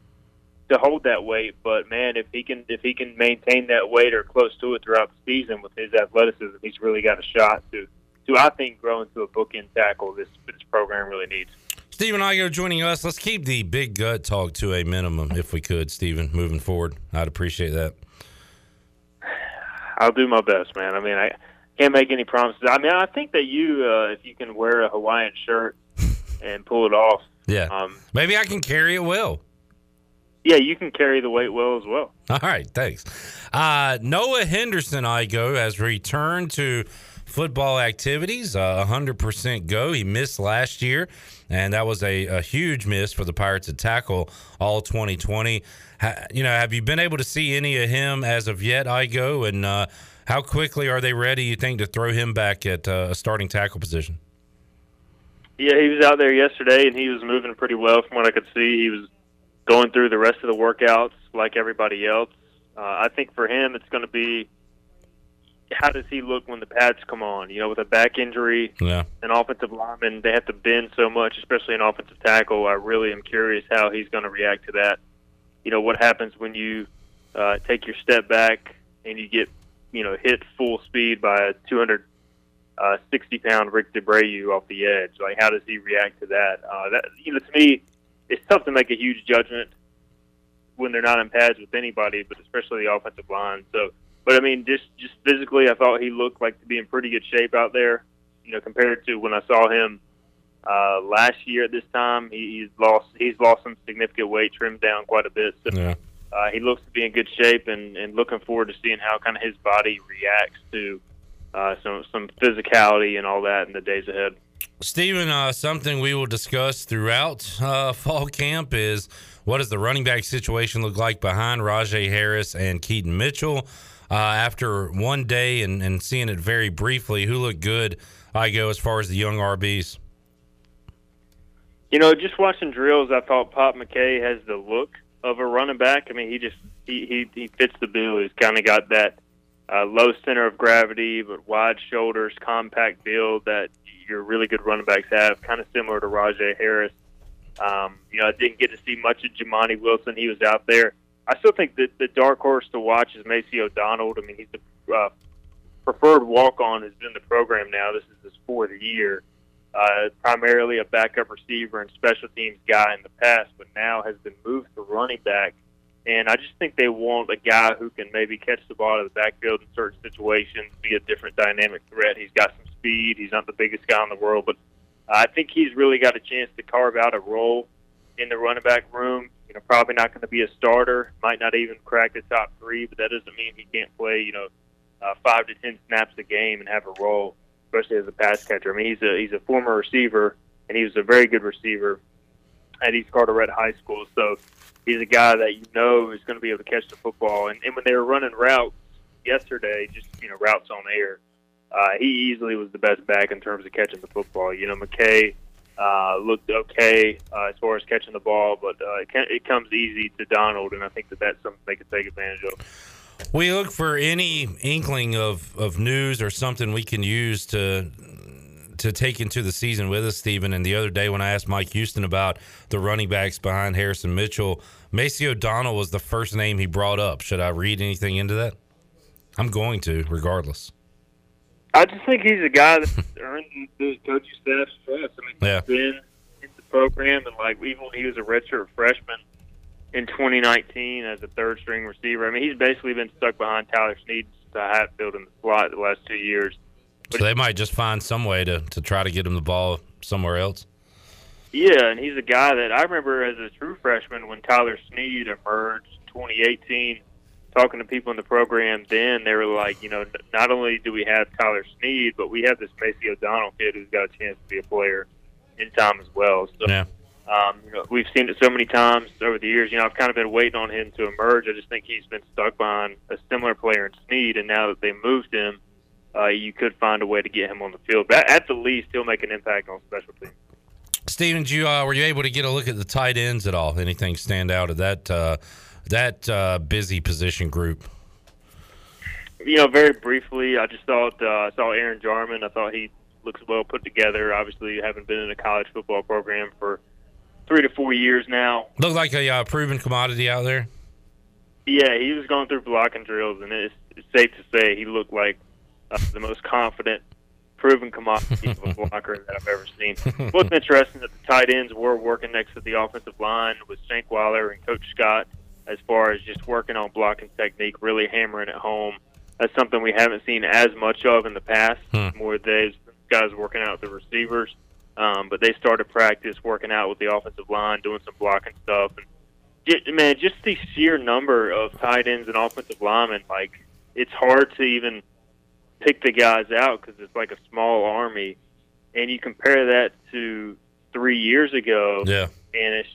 [SPEAKER 10] to hold that weight. But man, if he can if he can maintain that weight or close to it throughout the season with his athleticism, he's really got a shot to to I think grow into a bookend tackle this this program really needs.
[SPEAKER 3] Stephen Igoe joining us. Let's keep the big gut talk to a minimum if we could, Stephen, moving forward. I'd appreciate that.
[SPEAKER 10] I'll do my best, man. I mean, I can't make any promises. I mean, I think that you, uh, if you can wear a Hawaiian shirt and pull it off,
[SPEAKER 3] yeah, um, maybe I can carry it well.
[SPEAKER 10] Yeah, you can carry the weight well as well.
[SPEAKER 3] All right, thanks. Uh, Noah Henderson, Igoe, has returned to football activities. Uh, 100% go. He missed last year, and that was a, a huge miss for the Pirates at tackle all 2020. Ha, you know, have you been able to see any of him as of yet, Igoe? And uh, how quickly are they ready, you think, to throw him back at uh, a starting tackle position?
[SPEAKER 10] Yeah, he was out there yesterday, and he was moving pretty well from what I could see. He was going through the rest of the workouts like everybody else. Uh, I think for him, it's going to be how does he look when the pads come on? You know, with a back injury,
[SPEAKER 3] yeah.
[SPEAKER 10] an offensive lineman, they have to bend so much, especially an offensive tackle. I really am curious how he's going to react to that. You know, what happens when you uh, take your step back and you get you know, hit full speed by a 260 uh, pound Rick D'Abreu off the edge. Like, how does he react to that? Uh, that you know, to me, it's tough to make a huge judgment when they're not in pads with anybody, but especially the offensive line. So but I mean, just just physically, I thought he looked like to be in pretty good shape out there. You know, compared to when I saw him uh, last year at this time, he, he's lost he's lost some significant weight, trimmed down quite a bit. So
[SPEAKER 3] Yeah.
[SPEAKER 10] Uh, he looks to be in good shape, and, and looking forward to seeing how kind of his body reacts to uh, some some physicality and all that in the days ahead.
[SPEAKER 3] Stephen, uh, something we will discuss throughout uh, fall camp is what does the running back situation look like behind Rahjai Harris and Keaton Mitchell? Uh, after one day and, and seeing it very briefly, who looked good? Igoe as far as the young RBs.
[SPEAKER 10] You know, just watching drills, I thought Pop McKay has the look of a running back. I mean, he just he he, he fits the bill. He's kind of got that uh, low center of gravity, but wide shoulders, compact build that your really good running backs have. Kind of similar to Rahjai Harris. Um, you know, I didn't get to see much of Jamani Wilson. He was out there. I still think that the dark horse to watch is Macy O'Donnell. I mean, he's the uh, preferred walk-on. Has been the program now. This is his fourth year. Uh, primarily a backup receiver and special teams guy in the past, but now has been moved to running back. And I just think they want a guy who can maybe catch the ball out of the backfield in certain situations, be a different dynamic threat. He's got some speed. He's not the biggest guy in the world, but I think he's really got a chance to carve out a role in the running back room. You know, probably not going to be a starter. Might not even crack the top three, but that doesn't mean he can't play. You know, uh, five to ten snaps a game and have a role, especially as a pass catcher. I mean, he's a he's a former receiver, and he was a very good receiver at East Carteret High School. So he's a guy that you know is going to be able to catch the football. And, and when they were running routes yesterday, just you know routes on air, uh, he easily was the best back in terms of catching the football. You know, McKay uh, looked okay uh, as far as catching the ball, but uh, it, can, it comes easy to Donald, and I think that that's something they can take advantage of.
[SPEAKER 3] We look for any inkling of, of news or something we can use to to take into the season with us, Stephen. And the other day when I asked Mike Houston about the running backs behind Harrison Mitchell, Macy O'Donnell was the first name he brought up. Should I read anything into that? I'm going to, regardless.
[SPEAKER 10] I just think he's a guy that's earned the coaching staff's trust. I mean,
[SPEAKER 3] Yeah.
[SPEAKER 10] he's been in the program, and like even when he was a redshirt freshman in 2019 as a third string receiver, I mean, he's basically been stuck behind Tyler Snead to Hatfield in the slot the last two years.
[SPEAKER 3] So they might just find some way to, to try to get him the ball somewhere else.
[SPEAKER 10] Yeah, and he's a guy that I remember as a true freshman when Tyler Snead emerged in 2018. Talking to people in the program then, they were like, you know, not only do we have Tyler Snead, but we have this Macy O'Donnell kid who's got a chance to be a player in time as well. So,
[SPEAKER 3] Yeah.
[SPEAKER 10] Um, you know, we've seen it so many times over the years. You know, I've kind of been waiting on him to emerge. I just think he's been stuck behind a similar player in Snead, and now that they moved him, uh, you could find a way to get him on the field. But at the least, he'll make an impact on special teams.
[SPEAKER 3] Stephen, you uh, were you able to get a look at the tight ends at all? Anything stand out of that uh, that uh, busy position group?
[SPEAKER 10] you know, very briefly, I just thought uh, I saw Aaron Jarman. I thought he looks well put together. Obviously, haven't been in a college football program for three to four years now.
[SPEAKER 3] Looked like a uh, proven commodity out there.
[SPEAKER 10] Yeah, he was going through blocking drills, and it's, it's safe to say he looked like uh, the most confident, proven commodity of a blocker that I've ever seen. What's interesting that the tight ends were working next to the offensive line with Shankweiler and Coach Scott as far as just working on blocking technique, really hammering it home. That's something we haven't seen as much of in the past. More days, guys working out the receivers. Um, but they started practice working out with the offensive line, doing some blocking stuff. And ju- man, just the sheer number of tight ends and offensive linemen, like it's hard to even pick the guys out because it's like a small army. And you compare that to three years ago,
[SPEAKER 3] Yeah.
[SPEAKER 10] and it's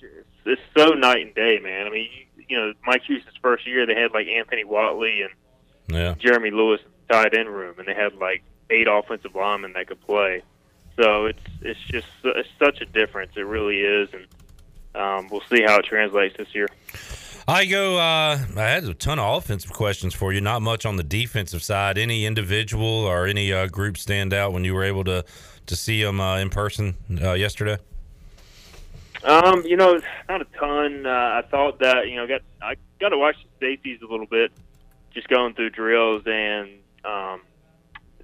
[SPEAKER 10] it's so night and day, man. I mean, you, you know, Mike Houston's first year, they had like Anthony Watley and
[SPEAKER 3] Yeah.
[SPEAKER 10] Jeremy Lewis in the tight end room, and they had like eight offensive linemen that could play. So it's it's just it's such a difference. It really is, and um, we'll see how it translates this year.
[SPEAKER 3] Igoe. Uh, I had a ton of offensive questions for you. Not much on the defensive side. Any individual or any uh, group stand out when you were able to to see them uh, in person uh, yesterday?
[SPEAKER 10] Um, you know, not a ton. Uh, I thought that you know, got I got to watch the safeties a little bit, just going through drills, and um,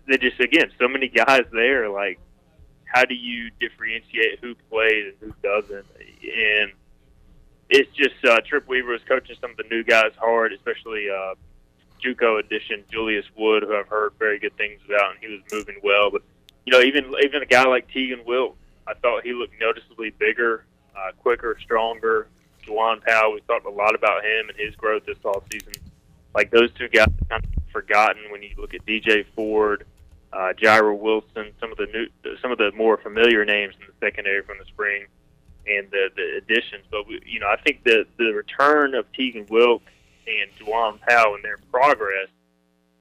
[SPEAKER 10] they just again so many guys there. Like, how do you differentiate who plays and who doesn't? And it's just uh, Trip Weaver was coaching some of the new guys hard, especially uh, JUCO addition Julius Wood, who I've heard very good things about, and he was moving well. But you know, even even a guy like Tegan Wilk, I thought he looked noticeably bigger, uh, quicker, stronger. Juwan Powell, we talked a lot about him and his growth this offseason. Like those two guys kind of forgotten when you look at DJ Ford, uh, Jaira Wilson, some of the new, some of the more familiar names in the secondary from the spring, and the the additions. But we, you know, I think the the return of Tegan Wilk and Juwan Powell and their progress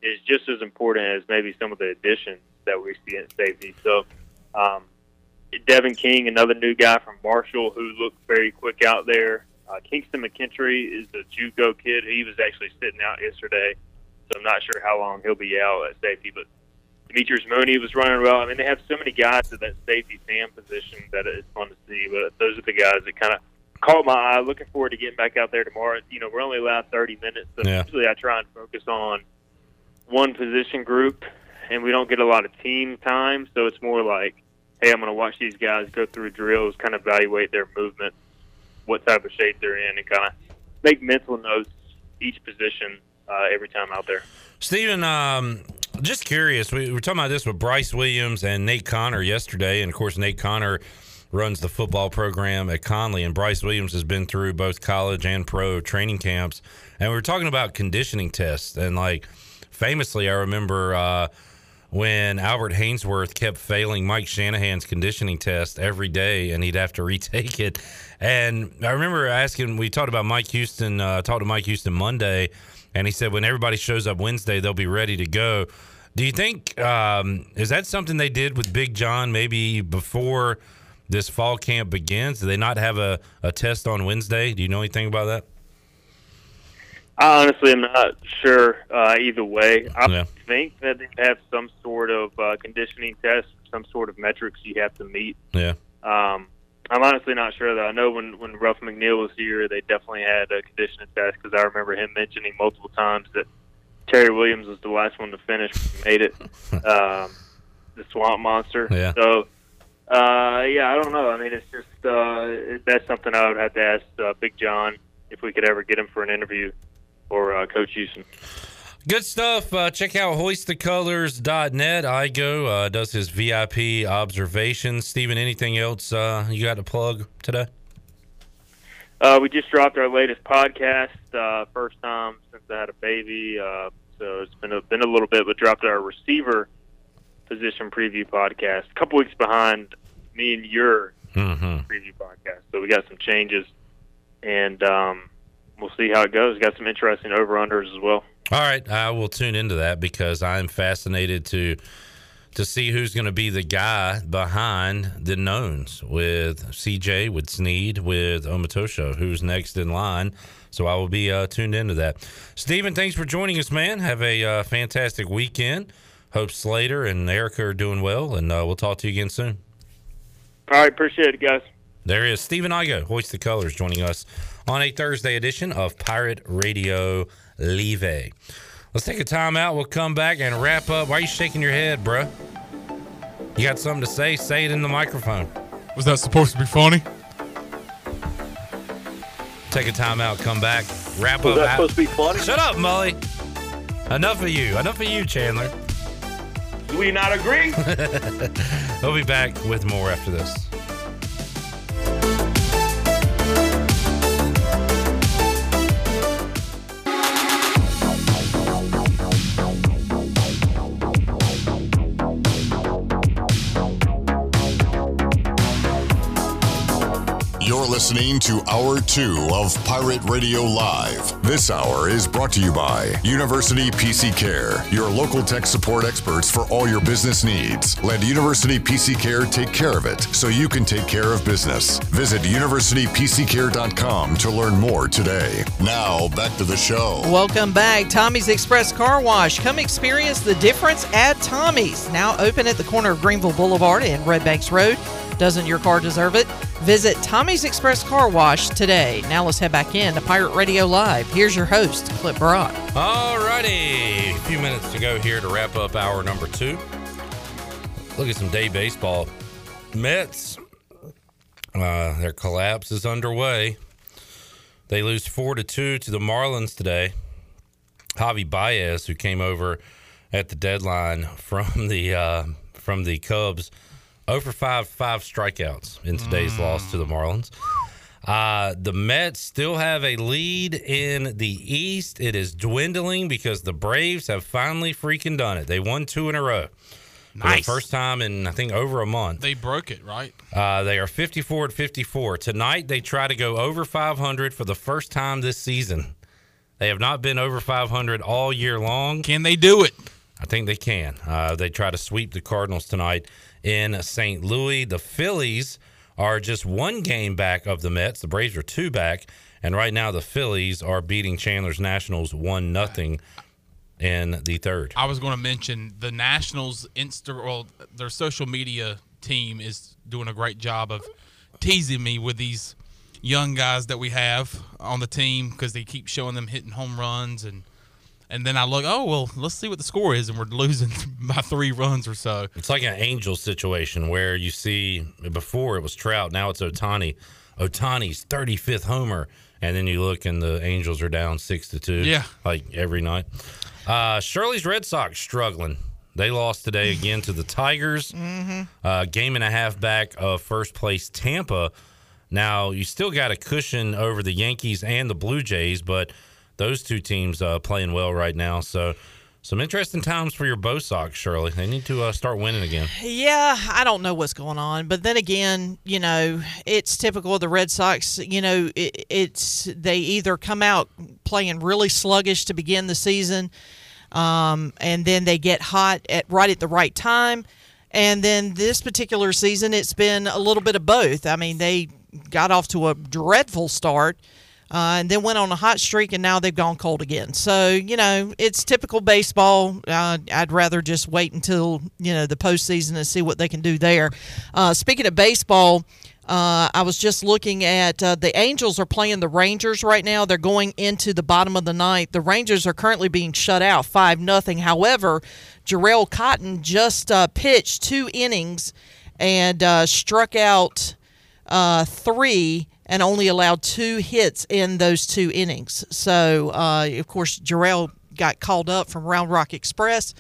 [SPEAKER 10] is just as important as maybe some of the additions that we see in safety. So, um, Devin King, another new guy from Marshall who looked very quick out there. Uh, Kingston McKintry is a JUCO kid. He was actually sitting out yesterday, so I'm not sure how long he'll be out at safety. But Demetrius Mooney was running well. I mean, they have so many guys at that safety Sam position that it's fun to see. But those are the guys that kind of caught my eye. Looking forward to getting back out there tomorrow. You know, we're only allowed 30 minutes, so
[SPEAKER 3] Yeah.
[SPEAKER 10] usually I try and focus on one position group, and we don't get a lot of team time. So it's more like, hey, I'm going to watch these guys go through drills, kind of evaluate their movement, what type of shape they're in, and kind of make mental notes each position uh, every time out there.
[SPEAKER 3] Stephen, um, just curious. We were talking about this with Bryce Williams and Nate Connor yesterday, and of course, Nate Connor runs the football program at Conley, and Bryce Williams has been through both college and pro training camps. And we were talking about conditioning tests, and like famously, I remember uh, when Albert Haynesworth kept failing Mike Shanahan's conditioning test every day, and he'd have to retake it. And I remember asking, we talked about Mike Houston, uh, talked to Mike Houston Monday, and he said when everybody shows up Wednesday, they'll be ready to go. Do you think um, is that something they did with Big John maybe before this fall camp begins? Do they not have a, a test on Wednesday? Do you know anything about that?
[SPEAKER 10] I honestly am not sure uh, either way. I
[SPEAKER 3] Yeah.
[SPEAKER 10] think that they have some sort of uh, conditioning test, some sort of metrics you have to meet.
[SPEAKER 3] Yeah.
[SPEAKER 10] Um, I'm honestly not sure though. I know when when Ruff McNeil was here, they definitely had a conditioning test because I remember him mentioning multiple times that Terry Williams was the last one to finish, made it. um, the Swamp Monster.
[SPEAKER 3] Yeah.
[SPEAKER 10] So, uh, yeah, I don't know. I mean, it's just uh, that's something I would have to ask uh, Big John if we could ever get him for an interview or uh, Coach Houston.
[SPEAKER 3] Good stuff. Uh, check out hoistthecolors.net. Igoe uh, does his VIP observations. Stephen, anything else uh, you got to plug today?
[SPEAKER 10] Uh, we just dropped our latest podcast, uh, first time since I had a baby. Uh, so it's been a, been a little bit, but dropped our receiver position preview podcast. A couple weeks behind me and your
[SPEAKER 3] Mm-hmm.
[SPEAKER 10] preview podcast. So we got some changes, and um, we'll see how it goes. Got some interesting over unders as well.
[SPEAKER 3] All right, I will tune into that because I'm fascinated to to see who's going to be the guy behind the knowns with CJ, with Snead, with Omotosho, who's next in line. So I will be uh, tuned into that. Stephen, thanks for joining us, man. Have a uh, fantastic weekend. Hope Slater and Erica are doing well, and uh, we'll talk to you again soon.
[SPEAKER 10] All right, appreciate it, guys.
[SPEAKER 3] There is Stephen Igoe, Hoist the Colors, joining us on a Thursday edition of Pirate Radio Live. Let's take a time out. We'll come back and wrap up. Why are you shaking your head, bruh? You got something to say? Say it in the microphone.
[SPEAKER 7] Was that supposed to be funny?
[SPEAKER 3] Take a time out, come back, wrap
[SPEAKER 11] Was
[SPEAKER 3] up.
[SPEAKER 11] that supposed to be funny?
[SPEAKER 3] Shut up, Mully. Enough of you. Enough of you, Chandler.
[SPEAKER 11] Do we not agree?
[SPEAKER 3] we'll be back with more after this.
[SPEAKER 1] You're listening to Hour 2 of Pirate Radio Live. This hour is brought to you by University PC Care, your local tech support experts for all your business needs. Let University PC Care take care of it so you can take care of business. Visit universitypccare.com to learn more today. Now, back to the show.
[SPEAKER 4] Welcome back. Tommy's Express Car Wash. Come experience the difference at Tommy's. Now open at the corner of Greenville Boulevard and Red Banks Road. Doesn't your car deserve it? Visit Tommy's Express Car Wash today. Now let's head back in to Pirate Radio Live. Here's your host, Clip Brock.
[SPEAKER 3] Alrighty, a few minutes to go here to wrap up hour number two. Look at some day baseball. Mets, uh, their collapse is underway. They lose four to two to the Marlins today. Javi Baez, who came over at the deadline from the uh, from the Cubs, over five five strikeouts in today's loss to the Marlins. Uh, the Mets still have a lead in the East. It is dwindling because the Braves have finally freaking done it. They won two in a row. For the
[SPEAKER 7] Nice.
[SPEAKER 3] first time in I think over a month.
[SPEAKER 7] They broke it, right?
[SPEAKER 3] Uh, they are 54 at 54. Tonight, they try to go over 500 for the first time this season. They have not been over 500 all year long.
[SPEAKER 7] Can they do it?
[SPEAKER 3] I think they can. Uh, they try to sweep the Cardinals tonight in St. Louis. The Phillies are just one game back of the Mets. The Braves are two back. And right now, the Phillies are beating Chandler's Nationals 1 nothing in the third.
[SPEAKER 7] I was going to mention the Nationals Insta well their social media team is doing a great job of teasing me with these young guys that we have on the team because they keep showing them hitting home runs and and then I look oh well let's see what the score is and we're losing by three runs or so.
[SPEAKER 3] It's like an angel situation where you see before it was Trout, now it's Ohtani. Ohtani's 35th homer, and then you look and the Angels are down six to two.
[SPEAKER 7] Yeah.
[SPEAKER 3] like every night. Uh, Shirley's Red Sox struggling. They lost today again to the Tigers.
[SPEAKER 4] Mm-hmm.
[SPEAKER 3] Uh, game and a half back of first place Tampa. Now you still got a cushion over the Yankees and the Blue Jays, but those two teams uh, playing well right now. So some interesting times for your Bo Sox, Shirley. They need to uh, start winning again.
[SPEAKER 4] Yeah, I don't know what's going on, but then again, you know, it's typical of the Red Sox. You know, it, it's they either come out playing really sluggish to begin the season, um, and then they get hot at right at the right time, and then this particular season, it's been a little bit of both. I mean, they got off to a dreadful start. Uh, and then went on a hot streak, and now they've gone cold again. So you know, it's typical baseball. Uh, I'd rather just wait until you know the postseason and see what they can do there. Uh, speaking of baseball, uh, I was just looking at uh, the Angels are playing the Rangers right now. They're going into the bottom of the ninth. The Rangers are currently being shut out five nothing. However, Jharel Cotton just uh, pitched two innings and struck out three and only allowed two hits in those two innings. So, uh, of course, Jharel got called up from Round Rock Express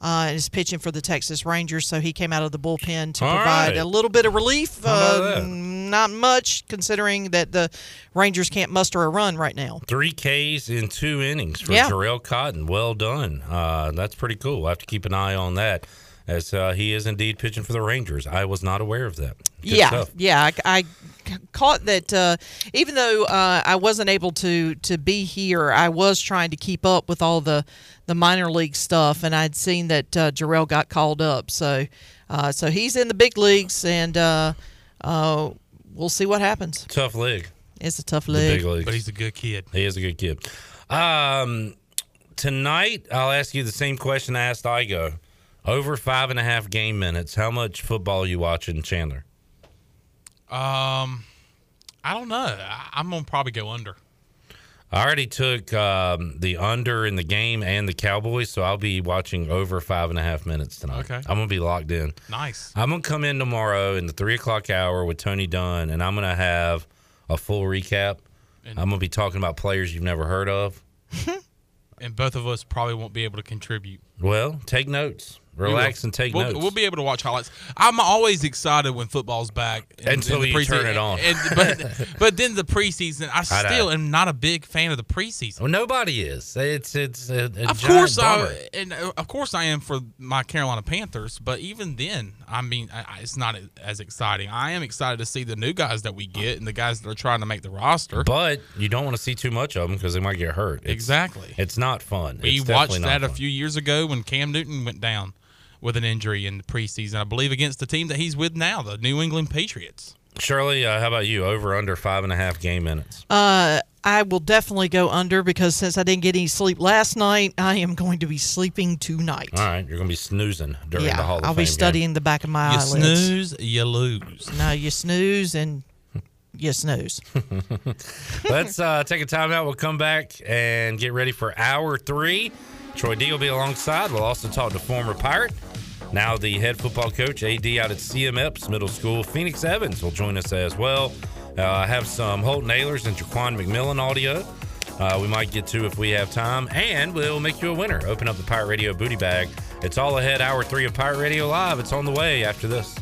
[SPEAKER 4] uh, and is pitching for the Texas Rangers. So he came out of the bullpen to
[SPEAKER 3] All
[SPEAKER 4] provide
[SPEAKER 3] right.
[SPEAKER 4] a little bit of relief. Uh, not much, considering that the Rangers can't muster a run right now.
[SPEAKER 3] Three Ks in two innings for
[SPEAKER 4] Yeah.
[SPEAKER 3] Jharel Cotton. Well done. Uh, that's pretty cool. We'll have to keep an eye on that as uh, he is indeed pitching for the Rangers. I was not aware of that. Good
[SPEAKER 4] yeah,
[SPEAKER 3] stuff.
[SPEAKER 4] yeah. I caught that. Uh, even though uh, I wasn't able to to be here, I was trying to keep up with all the the minor league stuff, and I'd seen that uh, Jharel got called up. So, uh, so he's in the big leagues, and uh, uh, we'll see what happens.
[SPEAKER 3] Tough league.
[SPEAKER 4] It's a tough
[SPEAKER 3] The
[SPEAKER 4] league.
[SPEAKER 3] big.
[SPEAKER 7] But he's a good kid.
[SPEAKER 3] He is a good kid. Um, tonight, I'll ask you the same question I asked Igoe. Over five and a half game minutes. How much football you watching, Chandler?
[SPEAKER 7] Um, I don't know. I, I'm gonna probably go under.
[SPEAKER 3] I already took um, the under in the game and the Cowboys, so I'll be watching over five and a half minutes tonight.
[SPEAKER 7] Okay.
[SPEAKER 3] I'm gonna be locked in.
[SPEAKER 7] Nice.
[SPEAKER 3] I'm gonna come in tomorrow in the three o'clock hour with Tony Dunn, and I'm gonna have a full recap.
[SPEAKER 7] And-
[SPEAKER 3] I'm gonna be talking about players you've never heard of.
[SPEAKER 7] And both of us probably won't be able to contribute.
[SPEAKER 3] Well, take notes. Relax, and take
[SPEAKER 7] we'll,
[SPEAKER 3] notes.
[SPEAKER 7] We'll be able to watch highlights. I'm always excited when football's back in-
[SPEAKER 3] Until
[SPEAKER 7] in
[SPEAKER 3] you turn it on.
[SPEAKER 7] And, but but then the preseason, I
[SPEAKER 3] I know.
[SPEAKER 7] still am not a big fan of the preseason.
[SPEAKER 3] well, nobody is. It's it's a, a
[SPEAKER 7] Of course,
[SPEAKER 3] bummer.
[SPEAKER 7] I and uh, of course I am for my Carolina Panthers. But even then, I mean, I, it's not as exciting. I am excited to see the new guys that we get and the guys that are trying to make the roster.
[SPEAKER 3] But you don't want to see too much of them because they might get hurt. It's,
[SPEAKER 7] Exactly.
[SPEAKER 3] It's not fun.
[SPEAKER 7] We
[SPEAKER 3] It's
[SPEAKER 7] watched that a few years ago when Cam Newton went down with an injury in the preseason. I believe against the team that he's with now, the New England Patriots.
[SPEAKER 3] Shirley, uh, how about you? Over under five and a half game minutes.
[SPEAKER 4] Uh, I will definitely go under because since I didn't get any sleep last night, I am going to be sleeping tonight.
[SPEAKER 3] All right, you're gonna be snoozing during
[SPEAKER 4] yeah,
[SPEAKER 3] the Hall of
[SPEAKER 4] I'll
[SPEAKER 3] Fame
[SPEAKER 4] be
[SPEAKER 3] game.
[SPEAKER 4] studying the back of my
[SPEAKER 7] you
[SPEAKER 4] eyelids.
[SPEAKER 7] snooze, you lose.
[SPEAKER 4] No, you snooze and you snooze.
[SPEAKER 3] Let's uh, take a timeout. We'll come back and get ready for hour three. Troy D will be alongside. We'll also talk to former Pirate, now the head football coach, AD out at CM Epps Middle School. Phoenix Evans will join us as well. Uh, I have some Holton Ahlers and Jaquan McMillan audio. Uh, we might get to if we have time, and we'll make you a winner. Open up the Pirate Radio booty bag. It's all ahead. Hour three of Pirate Radio Live. It's on the way after this.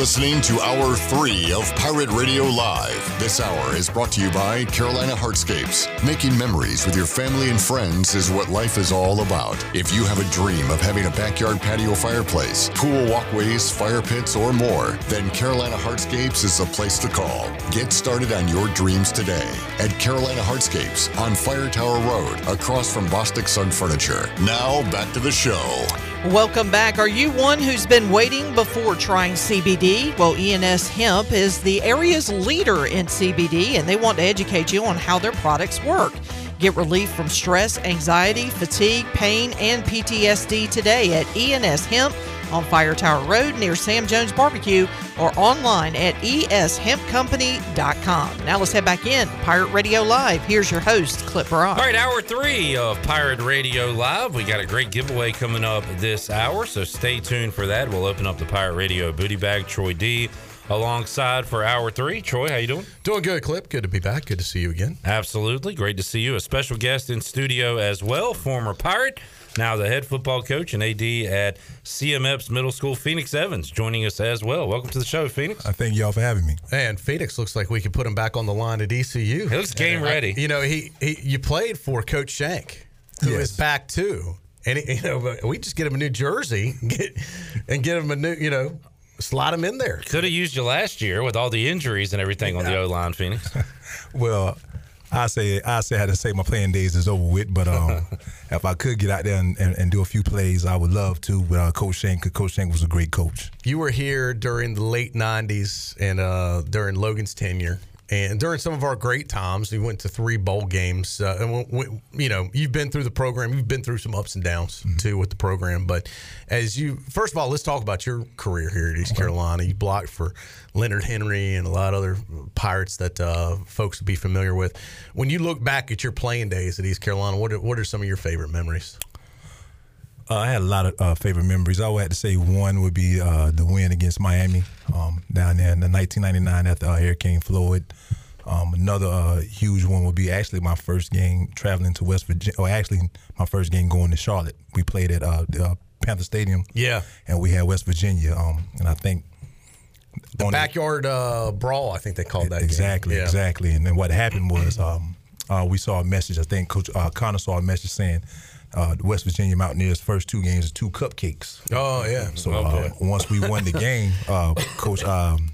[SPEAKER 1] Listening to Hour 3 of Pirate Radio Live. This hour is brought to you by Carolina Hardscapes. Making memories with your family and friends is what life is all about. If you have a dream of having a backyard patio fireplace, pool walkways, fire pits, or more, then Carolina Hardscapes is the place to call. Get started on your dreams today at Carolina Hardscapes on Fire Tower Road, across from Bostic Sugg Furniture. Now, back to the show.
[SPEAKER 4] Welcome back. Are you one who's been waiting before trying CBD? Well, ENS Hemp is the area's leader in CBD and they want to educate you on how their products work. Get relief from stress, anxiety, fatigue, pain, and PTSD today at ENS Hemp on Fire Tower Road near Sam Jones Barbecue or online at eshempcompany.com. Now let's head back in. Pirate Radio Live. Here's your host, Clip Brock.
[SPEAKER 3] All right, hour three of Pirate Radio Live. We got a great giveaway coming up this hour, so stay tuned for that. We'll open up the Pirate Radio booty bag. Troy D alongside for hour three. Troy, how you doing?
[SPEAKER 12] Doing good, Clip. Good to be back. Good to see you again.
[SPEAKER 3] Absolutely. Great to see you. A special guest in studio as well, former Pirate, now the head football coach and AD at CM Epps Middle School, Phoenix Evans, joining us as well. Welcome to the show, Phoenix.
[SPEAKER 13] I thank y'all for having me.
[SPEAKER 12] And Phoenix looks like we could put him back on the line at ECU.
[SPEAKER 3] He looks game
[SPEAKER 12] And I-
[SPEAKER 3] ready.
[SPEAKER 12] you know, he, he you played for Coach Shank, who is
[SPEAKER 13] Yes.
[SPEAKER 12] back too. And he, you know, we just get him a new jersey, and get, and get him a new, you know, slot him in there.
[SPEAKER 3] Could have used you last year with all the injuries and everything on the O line, Phoenix.
[SPEAKER 13] Well, I say I say I had to say my playing days is over with, but um, if I could get out there and, and, and do a few plays, I would love to. With uh, Coach Shank, Coach Shank was a great coach.
[SPEAKER 12] You were here during the late '90s and uh, during Logan's tenure, and during some of our great times. We went to three bowl games, uh, and we, we- you know, you've been through the program. You've been through some ups and downs too with the program. But as you, first of all, let's talk about your career here at East Carolina. You blocked for Leonard Henry and a lot of other Pirates that uh, folks would be familiar with. When you look back at your playing days at East Carolina, what are, what are some of your favorite memories?
[SPEAKER 13] Uh, I had a lot of uh, favorite memories. I would have to say one would be uh, the win against Miami um, down there in the 1999 after uh, Hurricane Floyd. Um, another uh, huge one would be actually my first game traveling to West Virginia, or actually my first game going to Charlotte. We played at uh, the, uh, Panther Stadium.
[SPEAKER 12] Yeah.
[SPEAKER 13] And we had West Virginia. Um, and I think
[SPEAKER 12] The
[SPEAKER 13] the-
[SPEAKER 12] backyard uh, brawl, I think they called that. game.
[SPEAKER 13] Exactly,
[SPEAKER 12] Yeah.
[SPEAKER 13] exactly. And then what happened was um, uh, we saw a message. I think Coach uh, Connor saw a message saying uh, the West Virginia Mountaineers' first two games are two cupcakes.
[SPEAKER 12] Oh yeah.
[SPEAKER 13] So
[SPEAKER 12] Okay.
[SPEAKER 13] uh, once we won the game, uh, Coach um,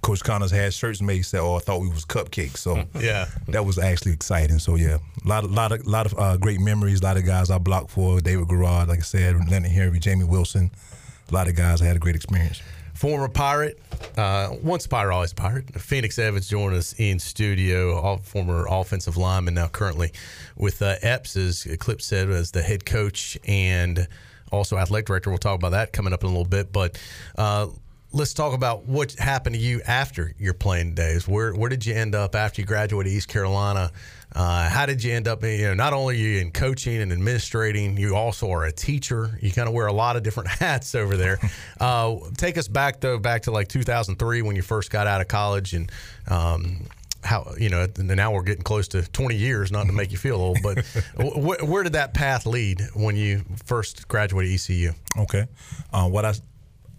[SPEAKER 13] Coach Connors had shirts made said, "Oh, I thought we was cupcakes." So
[SPEAKER 12] Yeah.
[SPEAKER 13] that was actually exciting. So yeah, a lot, of, lot of, lot of uh, great memories. A lot of guys I blocked for. David Garrard, like I said, Leonard Henry, Jamie Wilson. A lot of guys I had a great experience.
[SPEAKER 12] Former pirate, uh, once pirate, always pirate. Phoenix Evans joined us in studio, all, former offensive lineman, now currently with uh, Epps, as Clip said, as the head coach and also athletic director. We'll talk about that coming up in a little bit. But uh, let's talk about what happened to you after your playing days. Where where did you end up after you graduated East Carolina? Uh, how did you end up? You know, not only are you in coaching and administrating, you also are a teacher. You kind of wear a lot of different hats over there. Uh, take us back though, back to like 2003 when you first got out of college, and um, how you know. and Now we're getting close to 20 years. Not to make you feel old, but wh- where did that path lead when you first graduated ECU?
[SPEAKER 13] Okay. Uh, what I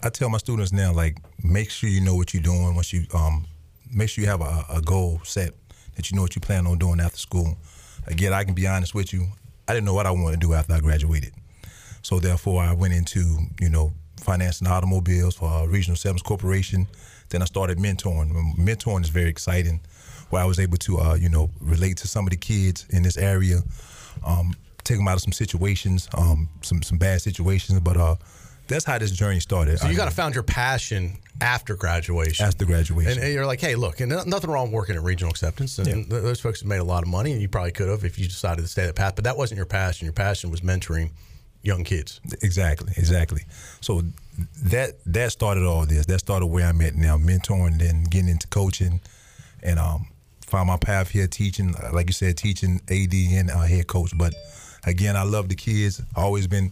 [SPEAKER 13] I tell my students now, like, make sure you know what you're doing. Once you um, make sure you have a, a goal set that you know what you plan on doing after school. Again, I can be honest with you. I didn't know what I wanted to do after I graduated, so therefore I went into you know financing automobiles for uh, Regional Acceptance Corporation. Then I started mentoring. Mentoring is very exciting, where I was able to uh, you know relate to some of the kids in this area, um, take them out of some situations, um, some some bad situations, but uh, that's how this journey started.
[SPEAKER 12] So you kind of found your passion after graduation.
[SPEAKER 13] After graduation.
[SPEAKER 12] And, and you're like, hey, look, and nothing wrong working at regional acceptance. And th- those folks have made a lot of money, and you probably could have if you decided to stay that path. But that wasn't your passion. Your passion was mentoring young kids.
[SPEAKER 13] Exactly, exactly. So that that started all this. That started where I'm at now, mentoring, then getting into coaching, and um, found my path here teaching, like you said, teaching AD and uh, head coach. But again, I love the kids. I always been,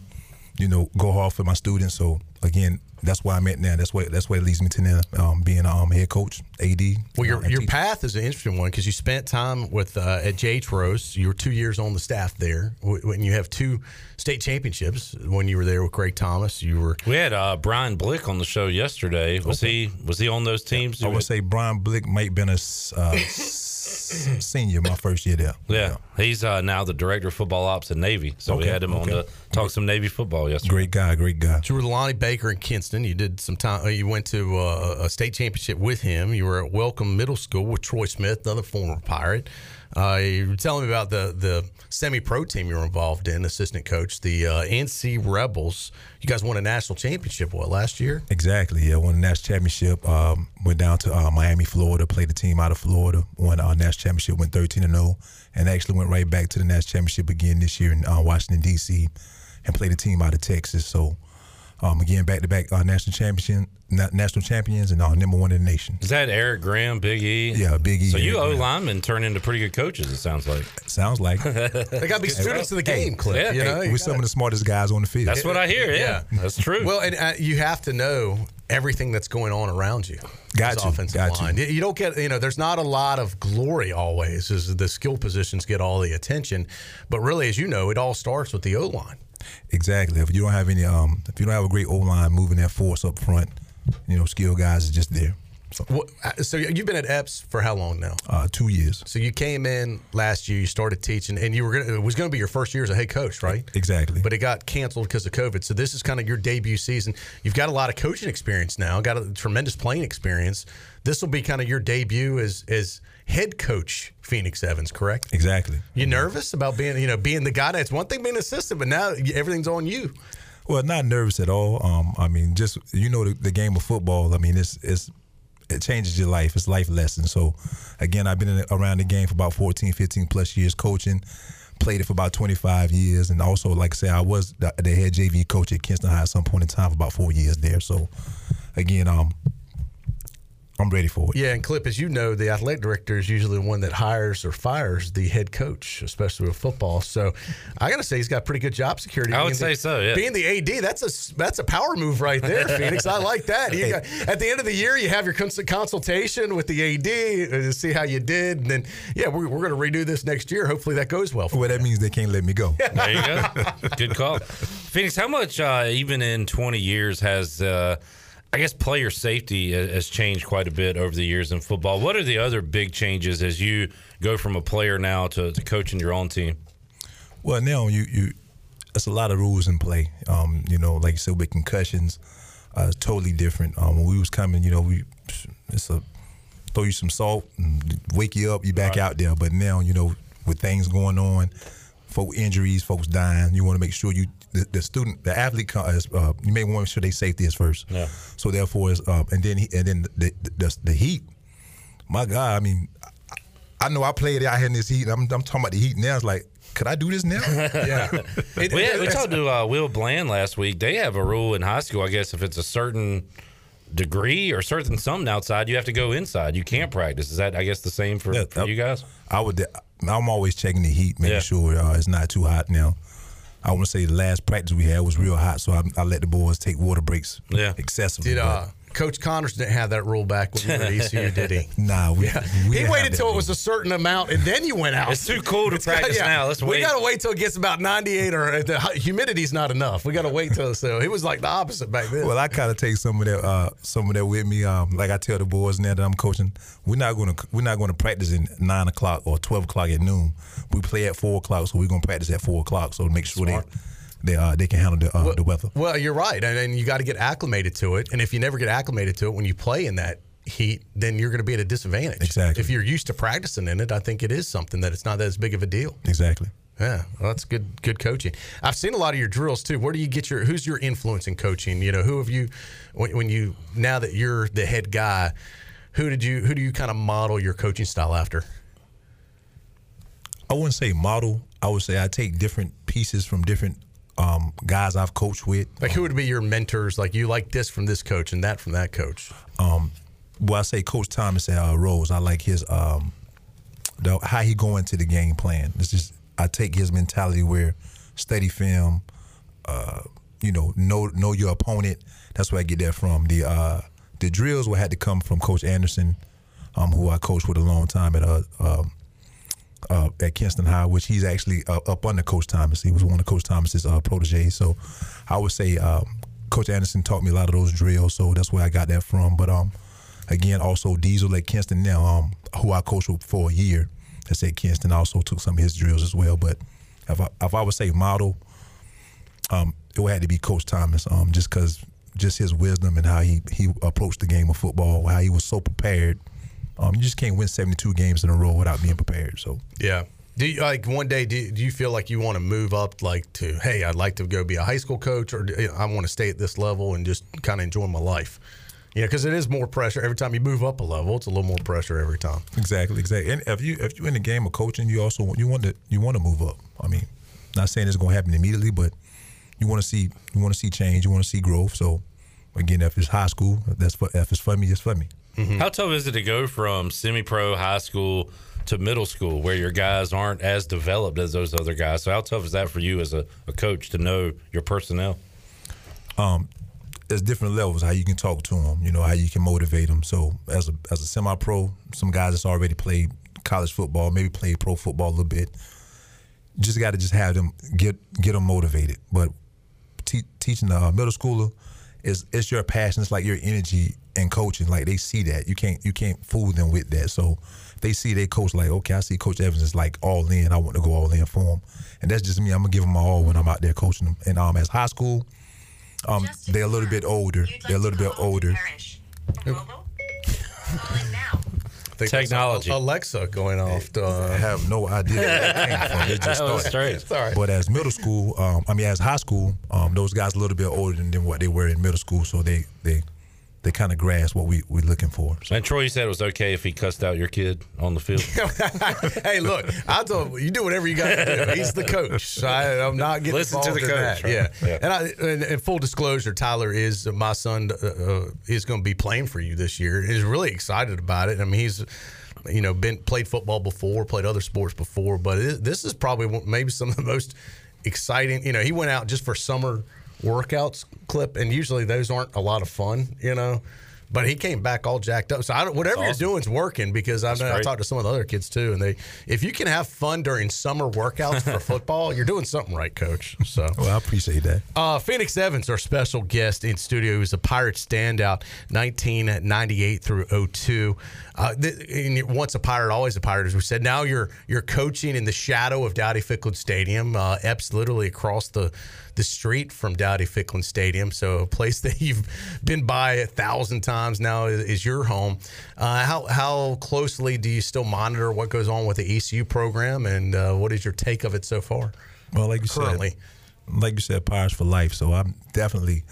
[SPEAKER 13] you know, go hard for my students. So again, that's why I'm at now. That's what that's what leads me to now um, being a um, head coach, AD.
[SPEAKER 12] Well, your
[SPEAKER 13] uh,
[SPEAKER 12] your
[SPEAKER 13] teacher.
[SPEAKER 12] path is an interesting one because you spent time with uh, at JH Rose. You were two years on the staff there. Wh- When you have two state championships, when you were there with Greg Thomas, you were.
[SPEAKER 3] We had uh, Brian Blick on the show yesterday. Was he was he on those teams?
[SPEAKER 13] I would say Brian Blick might have been a s- uh, s- senior my first year there.
[SPEAKER 3] Yeah, he's uh, now the director of football ops at Navy. So we had him on
[SPEAKER 13] okay.
[SPEAKER 3] to talk some Navy football yesterday.
[SPEAKER 13] Great guy, great guy.
[SPEAKER 12] You were with Lonnie Baker in Kinston. You did some time. uh, You went to uh, a state championship with him. You were at Welcome Middle School with Troy Smith, another former Pirate. Uh, you were telling me about the the semi pro team you were involved in, assistant coach, the uh, NC Rebels. You guys won a national championship what last year?
[SPEAKER 13] Exactly. Yeah, won the national championship. Um, went down to uh, Miami, Florida. Played the team out of Florida. Won our national championship. Went thirteen and zero, and actually went right back to the national championship again this year in uh, Washington D.C. and played a team out of Texas. So. Um, again, back to back uh, national champion, na- national champions, and uh, number one in the nation.
[SPEAKER 3] Is that Eric Graham, Big E?
[SPEAKER 13] Yeah, Big E,
[SPEAKER 3] So you O
[SPEAKER 13] Graham.
[SPEAKER 3] linemen turn into pretty good coaches. It sounds like.
[SPEAKER 13] Sounds like
[SPEAKER 12] They got to be students of the game, Clip.
[SPEAKER 3] Yeah.
[SPEAKER 12] you know?
[SPEAKER 13] Hey, we're some of the smartest guys on the field.
[SPEAKER 3] That's what I hear. Yeah, that's true.
[SPEAKER 12] Well, and uh, you have to know everything that's going on around you.
[SPEAKER 13] Got
[SPEAKER 12] as
[SPEAKER 13] to,
[SPEAKER 12] offensive
[SPEAKER 13] got
[SPEAKER 12] line. You- You don't get, you know, there's not a lot of glory always as the skill positions get all the attention. But really, as you know, it all starts with the O line.
[SPEAKER 13] Exactly. If you don't have any, um, if you don't have a great O line moving that force up front, you know, skill guys are just there. So,
[SPEAKER 12] What, uh, so you've been at Epps for how long now?
[SPEAKER 13] uh, two years.
[SPEAKER 12] So you came in last year, you started teaching, and you were gonna, it was going to be your first year as a head coach, right?
[SPEAKER 13] Exactly.
[SPEAKER 12] But it got canceled because of COVID. So this is kind of your debut season. You've got a lot of coaching experience now, got a tremendous playing experience. This will be kind of your debut as as head coach, Phoenix Evans, correct?
[SPEAKER 13] Exactly.
[SPEAKER 12] You nervous about being, you know, being the guy? That's one thing being an assistant, but now everything's on you.
[SPEAKER 13] Well, not nervous at all. Um, I mean, just you know the, the game of football. I mean, it's it's it changes your life. It's life lessons. So, again, I've been in, around the game for about 14, 15 plus years coaching. Played it for about 25 years, and also, like I said, I was the, the head JV coach at Kinston High at some point in time for about four years there. So, again, um, I'm ready for it.
[SPEAKER 12] Yeah, and Clip, as you know, the athletic director is usually the one that hires or fires the head coach, especially with football. So I got to say, he's got pretty good job security.
[SPEAKER 3] I would
[SPEAKER 12] Being
[SPEAKER 3] say
[SPEAKER 12] the-
[SPEAKER 3] so, yeah.
[SPEAKER 12] Being the AD, that's a that's a power move right there, Phoenix. I like that. You got, at the end of the year, you have your cons- consultation with the AD to see how you did, and then yeah, we're, we're going to redo this next year. Hopefully, that goes well. For
[SPEAKER 13] Well, that means they can't let me go.
[SPEAKER 3] There you go. Good call. Phoenix, how much, uh, even in 20 years, has, uh, I guess, player safety has changed quite a bit over the years in football? What are the other big changes as you go from a player now to, to coaching your own team?
[SPEAKER 13] Well, now you you there's a lot of rules in play. Um, you know, like you said with concussions, uh, it's totally different. Um, when we was coming, you know, we it's a throw you some salt and wake you up, you back out there. But now, you know, with things going on, folk injuries, folks dying, you want to make sure you the, the student, the athlete, is, uh, you may want to make sure they safety is first.
[SPEAKER 3] Yeah.
[SPEAKER 13] So therefore, it's, uh, and then he, and then the, the the heat. My God, I mean, I, I know I played out here in this heat. I'm, I'm talking about the heat now. It's like, could I do this now?
[SPEAKER 12] yeah.
[SPEAKER 3] we, had, we talked to uh, Will Bland last week. They have a rule in high school, I guess, if it's a certain degree or certain something outside, you have to go inside. You can't practice. Is that, I guess, the same for, for you guys?
[SPEAKER 13] I would. I'm always checking the heat, making
[SPEAKER 3] Yeah.
[SPEAKER 13] sure uh, it's not too hot now. I want to say the last practice we had was real hot, so I, I let the boys take water breaks.
[SPEAKER 3] Yeah,
[SPEAKER 13] excessively.
[SPEAKER 12] Did uh, Coach Connors didn't have that rule back when you were at ECU, did he?
[SPEAKER 13] Nah, we, we
[SPEAKER 12] he waited
[SPEAKER 13] have
[SPEAKER 12] till it was a certain amount and then you went out.
[SPEAKER 3] It's too cool to
[SPEAKER 12] It's got-
[SPEAKER 3] practice now. Let's
[SPEAKER 12] we
[SPEAKER 3] wait.
[SPEAKER 12] got to wait till it gets about 98 or uh, the humidity's not enough. We got to wait till so it was like the opposite back then.
[SPEAKER 13] Well, I kind of take some of that, uh, some of that with me. Um, like I tell the boys now that I'm coaching, we're not going to we're not going to practice at nine o'clock or twelve o'clock at noon. We play at four o'clock, so we're going to practice at four o'clock. So make sure they they uh, they can handle the uh, the weather.
[SPEAKER 12] Well, you're right, and, and you got to get acclimated to it. And if you never get acclimated to it when you play in that heat, then you're going to be at a disadvantage.
[SPEAKER 13] Exactly.
[SPEAKER 12] If you're used to practicing in it, I think it is something that it's not as big of a deal.
[SPEAKER 13] Exactly.
[SPEAKER 12] Yeah, well, that's good. Good coaching. I've seen a lot of your drills too. Where do you get your? Who's your influence in coaching? You know, who have you? When, when you now that you're the head guy, who did you? Who do you kind of model your coaching style after?
[SPEAKER 13] I wouldn't say model. I would say I take different pieces from different um, guys I've coached with.
[SPEAKER 12] Like, who would be your mentors? Like, you like this from this coach and that from that coach.
[SPEAKER 13] Um, well, I say Coach Thomas at uh, Rose. I like his um, the how he go into the game plan. This is I take his mentality where study film, uh, you know, know know your opponent. That's where I get that from. The uh, the drills would had to come from Coach Anderson, um, who I coached with a long time at uh, um, uh, at Kinston High, which he's actually uh, up under Coach Thomas. He was one of Coach Thomas's uh, proteges. So I would say um, Coach Anderson taught me a lot of those drills. So that's where I got that from. But um, again, also Diesel at Kinston now, um, who I coached with for a year. I said Kinston also took some of his drills as well. But if I, if I would say model, um, it would have to be Coach Thomas, um, just because just his wisdom and how he he approached the game of football, how he was so prepared. Um, you just can't win 72 games in a row without being prepared. So
[SPEAKER 12] Yeah. Do you, like one day? Do you, do you feel like you want to move up, like to hey, I'd like to go be a high school coach, or I want to stay at this level and just kind of enjoy my life? You know, because it is more pressure every time you move up a level. It's a little more pressure every time.
[SPEAKER 13] Exactly, exactly. And if you if you're in the game of coaching, you also you want to you want to move up. I mean, not saying it's going to happen immediately, but you want to see you want to see change, you want to see growth. So again, if it's high school, that's for if it's for me, it's for me.
[SPEAKER 3] How tough is it to go from semi-pro high school to middle school, where your guys aren't as developed as those other guys? So how tough is that for you as a, a coach to know your personnel?
[SPEAKER 13] um, there's different levels how you can talk to them. You know how you can motivate them. So as a as a semi pro, some guys that's already played college football, maybe played pro football a little bit. Just got to just have them get get them motivated. But te- teaching a middle schooler is it's your passion. It's like your energy and coaching. Like they see that you can't you can't fool them with that. So they see their coach like okay, I see Coach Evans is like all in. I want to go all in for him, and that's just me. I'm gonna give them my all when I'm out there coaching them. And um, as high school, um, they're a little bit older. They're a little bit older.
[SPEAKER 3] Technology.
[SPEAKER 12] Alexa going off. To, uh,
[SPEAKER 13] I have no idea where that came from. It just started.
[SPEAKER 3] strange. Sorry.
[SPEAKER 13] But as middle school, um, I mean, as high school, um, those guys a little bit older than, than what they were in middle school, so they they they kind of grasp what we we're looking for.
[SPEAKER 3] And Troy said it was okay if he cussed out your kid on the field.
[SPEAKER 12] hey, look, I told him, you do whatever you got to do. He's the coach. I, I'm not getting
[SPEAKER 3] Listen to
[SPEAKER 12] involved
[SPEAKER 3] the
[SPEAKER 12] in
[SPEAKER 3] coach,
[SPEAKER 12] that.
[SPEAKER 3] right?
[SPEAKER 12] Yeah.
[SPEAKER 3] Yeah.
[SPEAKER 12] And, I, and, and full disclosure, Tyler is my son. Uh, uh, is going to be playing for you this year. He's really excited about it. I mean, he's you know been played football before, played other sports before, but it, this is probably maybe some of the most exciting. You know, he went out just for summer workouts clip, and usually those aren't a lot of fun. You know. But he came back all jacked up. So I don't, whatever
[SPEAKER 3] That's
[SPEAKER 12] you're doing's working because I
[SPEAKER 3] That's
[SPEAKER 12] know I talked to some of the other kids too, and they if you can have fun during summer workouts for football, you're doing something right, coach. So
[SPEAKER 13] Well, I appreciate that.
[SPEAKER 12] uh, Phoenix Evans, our special guest in studio, he was a Pirate standout, 1998 through 02. Uh, th- and once a Pirate, always a Pirate, as we said. Now you're you're coaching in the shadow of Dowdy Ficklen Stadium. Uh, Epps literally across the the street from Dowdy Ficklen Stadium, so a place that you've been by a thousand times now is, is your home. Uh, how how closely do you still monitor what goes on with the ECU program, and uh, what is your take of it so far?
[SPEAKER 13] Well, like you
[SPEAKER 12] Currently.
[SPEAKER 13] said, like you said, Pirates for life. So I'm definitely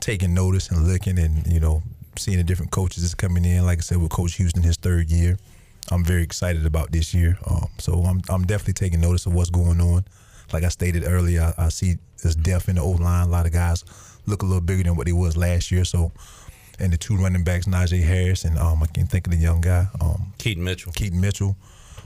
[SPEAKER 13] taking notice and looking, and you know, seeing the different coaches that's coming in. Like I said, with Coach Houston, his third year, I'm very excited about this year. Um, so I'm I'm definitely taking notice of what's going on. Like I stated earlier, I, I see this depth in the old line. A lot of guys look a little bigger than what they was last year. So. And the two running backs, Rahjai Harris and um, I can't think of the young guy, um,
[SPEAKER 3] Keaton Mitchell.
[SPEAKER 13] Keaton Mitchell.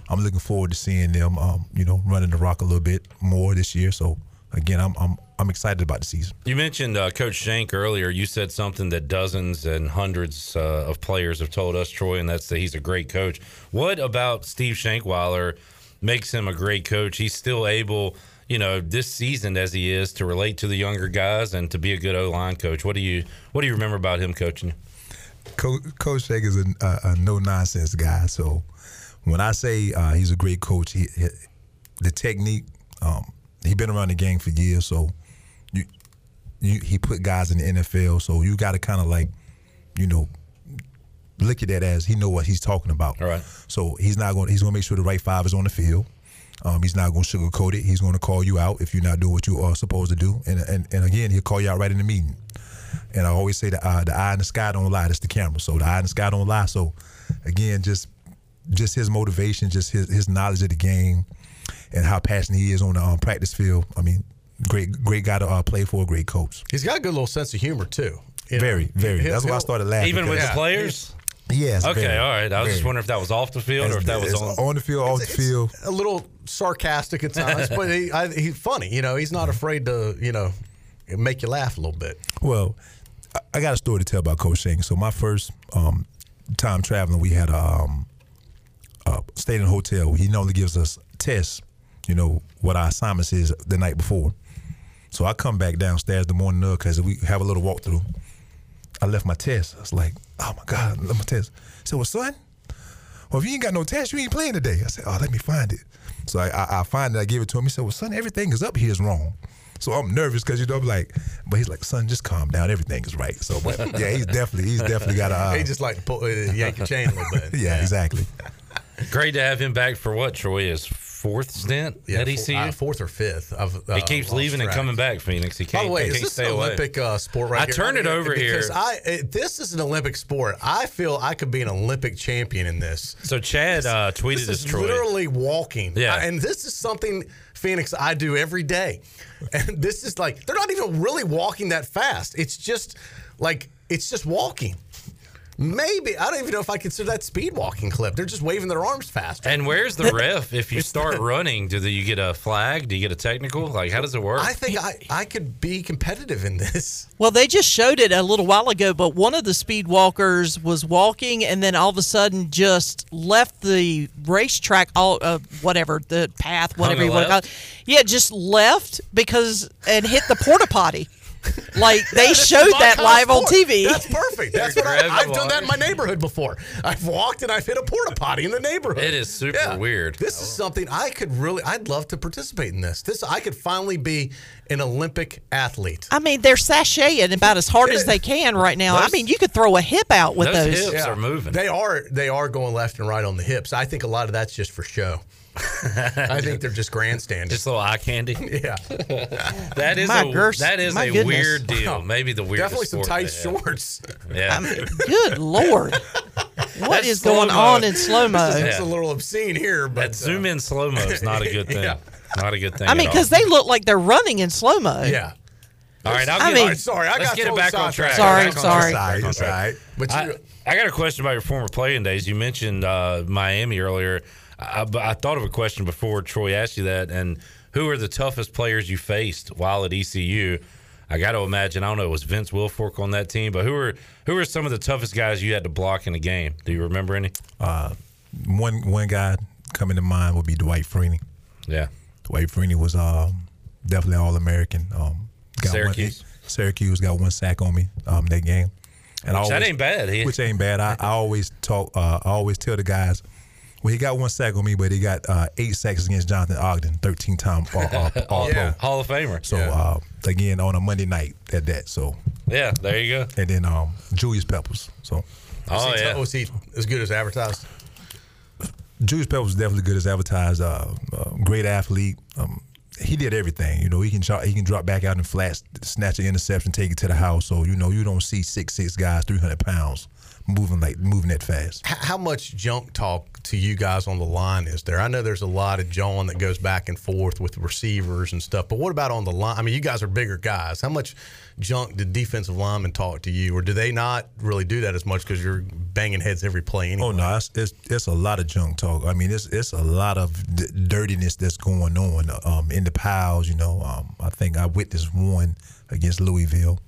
[SPEAKER 13] I'm looking forward to seeing them, um, you know, running the rock a little bit more this year. So again, I'm I'm I'm excited about the season.
[SPEAKER 3] You mentioned uh, Coach Shank earlier. You said something that dozens and hundreds uh, of players have told us, Troy, and that's that he's a great coach. What about Steve Shankweiler makes him a great coach? He's still able, you know, this season as he is, to relate to the younger guys and to be a good O line coach. What do you What do you remember about him coaching you?
[SPEAKER 13] Coach, coach Shank is a, a, a no nonsense guy. So when I say uh, he's a great coach, he, he the technique. Um, he been around the game for years, so you, you he put guys in the NFL. So you got to kind of like, you know, look at that as he know what he's talking about.
[SPEAKER 3] All right.
[SPEAKER 13] So he's not going. He's going to make sure the right five is on the field. Um, he's not going to sugarcoat it. He's going to call you out if you're not doing what you are supposed to do. And and, and again, he'll call you out right in the meeting. And I always say the uh, the eye in the sky don't lie. That's the camera. So the eye in the sky don't lie. So again, just just his motivation, just his his knowledge of the game, and how passionate he is on the um, practice field. I mean, great great guy to uh, play for, great coach.
[SPEAKER 12] He's got a good little sense of humor too. You know?
[SPEAKER 13] Very, very.
[SPEAKER 12] He'll-
[SPEAKER 13] That's why I started laughing.
[SPEAKER 3] Even with the players?
[SPEAKER 13] Yes.
[SPEAKER 3] Okay,
[SPEAKER 13] very,
[SPEAKER 3] all right. I was just wondering if that was off the field or if that was on.
[SPEAKER 13] on the field, off the field.
[SPEAKER 12] a little sarcastic at times, but he, I, he's funny. You know, he's not afraid to you know make you laugh a little bit.
[SPEAKER 13] Well, I- I got a story to tell about Coach Shanks. So my first um, time traveling, we had a, um, uh, stayed in a hotel. He normally gives us tests, you know, what our assignments is the night before. So I come back downstairs the morning of because we have a little walkthrough. I left my test. I was like, oh my God, I left my test. He said, well, son, well, if you ain't got no test, you ain't playing today. I said, oh, let me find it. So I, I, I find it, I give it to him. He said, well, son, everything is up here is wrong. So I'm nervous because you know I'm like, but he's like, son, just calm down. Everything is right. So, but yeah, he's definitely, he's definitely got a. Uh,
[SPEAKER 12] he just like to pull, uh, yank your chain a little bit.
[SPEAKER 13] yeah, exactly.
[SPEAKER 3] Great to have him back for what, Troy? His fourth stint
[SPEAKER 12] Yeah,
[SPEAKER 3] at ECU?
[SPEAKER 12] uh, fourth or fifth. I've, uh,
[SPEAKER 3] he keeps leaving and coming back, Phoenix. He can't,
[SPEAKER 12] the way, is this an. Olympic uh, sport right
[SPEAKER 3] I
[SPEAKER 12] here?
[SPEAKER 3] turned it over
[SPEAKER 12] because
[SPEAKER 3] here.
[SPEAKER 12] I, it, this is an Olympic sport. I feel I could be an Olympic champion in this.
[SPEAKER 3] So Chad uh, tweeted
[SPEAKER 12] This
[SPEAKER 3] this,
[SPEAKER 12] is
[SPEAKER 3] Troy.
[SPEAKER 12] literally walking.
[SPEAKER 3] Yeah.
[SPEAKER 12] I- and this is something Phoenix I do every day. And this is like they're not even really walking that fast. It's just like it's just walking. Maybe I don't even know if I consider that speed walking clip. They're just waving their arms faster.
[SPEAKER 3] And where's the ref? If you start running, do you get a flag? Do you get a technical? Like, how does it work?
[SPEAKER 12] I think I, I could be competitive in this.
[SPEAKER 4] Well, they just showed it a little while ago, but one of the speed walkers was walking and then all of a sudden just left the racetrack, all uh, whatever the path, whatever
[SPEAKER 3] a
[SPEAKER 4] you want to call it. Yeah, just left because and hit the porta potty. Like they showed that
[SPEAKER 12] kind of
[SPEAKER 4] live on. TV.
[SPEAKER 12] That's perfect. That's what I, I've done that in my neighborhood before. I've walked and I've hit a porta potty in the neighborhood.
[SPEAKER 3] It is super weird.
[SPEAKER 12] This is something I could really. I'd love to participate in this. This I could finally be an Olympic athlete.
[SPEAKER 4] I mean, they're sashaying about as hard as they can right now. I mean, you could throw a hip out with those. Those. hips yeah. are moving.
[SPEAKER 12] They are. They are going left and right on the hips. I think a lot of that's just for show. I think they're just grandstanding.
[SPEAKER 3] Just a little eye candy.
[SPEAKER 12] Yeah.
[SPEAKER 3] That is
[SPEAKER 4] My
[SPEAKER 3] a
[SPEAKER 4] gosh,
[SPEAKER 3] that is
[SPEAKER 4] my
[SPEAKER 3] a
[SPEAKER 4] goodness.
[SPEAKER 3] weird deal. Maybe the weirdest.
[SPEAKER 12] Definitely some
[SPEAKER 3] sport
[SPEAKER 12] tight shorts.
[SPEAKER 3] Yeah.
[SPEAKER 4] I mean, good lord, what
[SPEAKER 3] That's
[SPEAKER 4] is going
[SPEAKER 3] slow-mo.
[SPEAKER 4] on in slow mo?
[SPEAKER 12] This is it's a little obscene here, but
[SPEAKER 3] That zoom in slow mo is not a good thing.
[SPEAKER 12] Yeah.
[SPEAKER 3] Not a good thing.
[SPEAKER 4] I mean,
[SPEAKER 3] at all.
[SPEAKER 4] because they look like they're running in slow mo.
[SPEAKER 12] Yeah.
[SPEAKER 3] All right, I'll
[SPEAKER 4] I
[SPEAKER 3] get,
[SPEAKER 4] mean-
[SPEAKER 3] all right,
[SPEAKER 12] sorry, I
[SPEAKER 3] let's
[SPEAKER 12] got
[SPEAKER 3] get it
[SPEAKER 12] totally
[SPEAKER 3] back on track.
[SPEAKER 12] sidetracked.
[SPEAKER 4] Sorry,
[SPEAKER 3] Back on
[SPEAKER 4] sorry.
[SPEAKER 3] track, back on
[SPEAKER 13] It's
[SPEAKER 3] track.
[SPEAKER 13] all right.
[SPEAKER 12] But
[SPEAKER 3] I, I got a question about your former playing days. You mentioned uh, Miami earlier. I, I thought of a question before Troy asked you that. And who are the toughest players you faced while at ECU? I got to imagine. I don't know. It was Vince Wilfork on that team? But who are who are some of the toughest guys you had to block in a game? Do you remember any?
[SPEAKER 13] Uh, one one guy coming to mind would be Dwight Freeney.
[SPEAKER 3] Yeah.
[SPEAKER 13] Dwight Freeney was um, definitely all American. Um,
[SPEAKER 3] Syracuse?
[SPEAKER 13] One, Syracuse got one sack on me um, that game. And
[SPEAKER 3] Which that ain't bad. He-
[SPEAKER 13] which ain't bad. I, I always talk. Uh, I always tell the guys. Well, he got one sack on me, but he got uh, eight sacks against Jonathan Ogden, thirteen time All, all, all
[SPEAKER 3] yeah, Hall of Famer.
[SPEAKER 13] So
[SPEAKER 3] yeah.
[SPEAKER 13] uh, again on a Monday night at that. So
[SPEAKER 3] yeah, there you go.
[SPEAKER 13] and then um, Julius Peppers. So
[SPEAKER 3] Oh
[SPEAKER 12] was, he,
[SPEAKER 3] yeah.
[SPEAKER 12] was he as good as advertised?
[SPEAKER 13] Julius Peppers was definitely good as advertised. Uh, uh, great athlete. Um, he did everything. You know, he can drop, he can drop back out in flats, snatch an interception, take it to the house. So you know, you don't see six six guys, three hundred pounds, moving like moving that fast.
[SPEAKER 12] H- How much junk talk to you guys on the line is there? I know there's a lot of John that goes back and forth with receivers and stuff, but what about on the line? I mean, you guys are bigger guys. How much junk did defensive linemen talk to you, or do they not really do that as much because you're banging heads every play anyway?
[SPEAKER 13] Oh no, it's, it's it's a lot of junk talk. I mean, it's it's a lot of d- dirtiness that's going on um, in the piles. You know, um, I think I witnessed one against Louisville.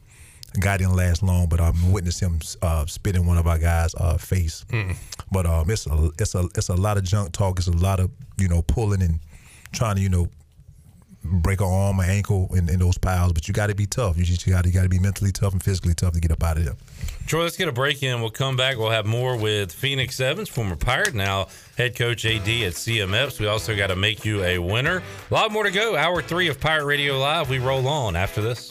[SPEAKER 13] The guy didn't last long, but I witnessed him uh, spit in one of our guys' uh, face. But um, it's a it's a it's a lot of junk talk. It's a lot of you know pulling and trying to you know break an arm, or ankle in, in those piles. But you got to be tough. You just got you got to be mentally tough and physically tough to get up out of there.
[SPEAKER 3] Troy, let's get a break in. We'll come back. We'll have more with Phoenix Evans, former Pirate, now head coach AD at CM Epps. We also got to make you a winner. A lot more to go. Hour three of Pirate Radio Live. We roll on after this.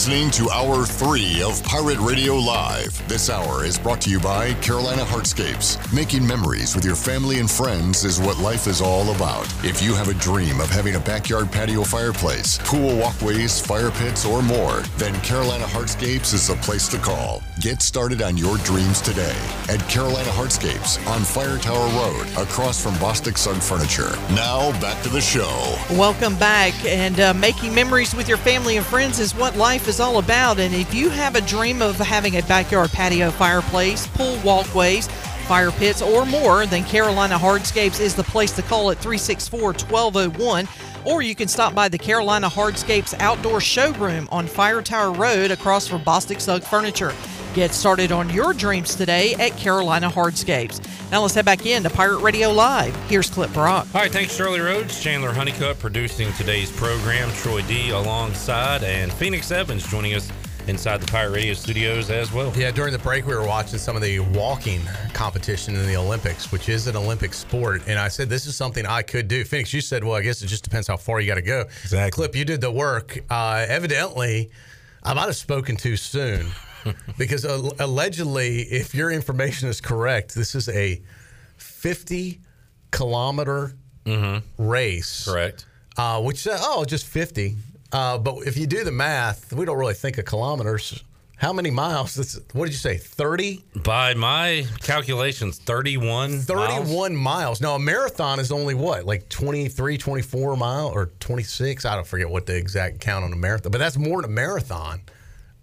[SPEAKER 1] Listening to Hour 3 of Pirate Radio Live. This hour is brought to you by Carolina Hardscapes. Making memories with your family and friends is what life is all about. If you have a dream of having a backyard patio fireplace, pool walkways, fire pits, or more, then Carolina Hardscapes is the place to call. Get started on your dreams today at Carolina Hardscapes on Fire Tower Road, across from Bostic Sugg Furniture. Now, back to the show.
[SPEAKER 4] Welcome back. And uh, making memories with your family and friends is what life is all about. And if you have a dream of having a backyard patio fireplace, pool walkways, fire pits, or more, then Carolina Hardscapes is the place to call at 364 1201. Or you can stop by the Carolina Hardscapes Outdoor Showroom on Fire Tower Road across from Bostic Sugg Furniture. Get started on your dreams today at Carolina Hardscapes. Now let's head back in to Pirate Radio Live. Here's Clip Brock.
[SPEAKER 3] All right, thanks, Shirley Rhodes. Chandler Honeycutt producing today's program. Troy D alongside, and Phoenix Evans joining us inside the Pirate Radio studios as well.
[SPEAKER 12] Yeah, during the break, we were watching some of the walking competition in the Olympics, which is an Olympic sport. And I said, this is something I could do. Phoenix, you said, well, I guess it just depends how far you got to go.
[SPEAKER 13] Exactly.
[SPEAKER 12] Clip, you did the work. Uh, evidently, I might have spoken too soon because uh, allegedly, if your information is correct, this is a 50 kilometer race.
[SPEAKER 3] Correct.
[SPEAKER 12] Uh, which, uh, oh, just 50. Uh, but if you do the math, we don't really think of kilometers. How many miles? That's, what did you say? 30?
[SPEAKER 3] By my calculations, 31 miles.
[SPEAKER 12] 31 miles. Now, a marathon is only what? Like 23, 24 mile or 26? I don't forget what the exact count on a marathon, but that's more than a marathon.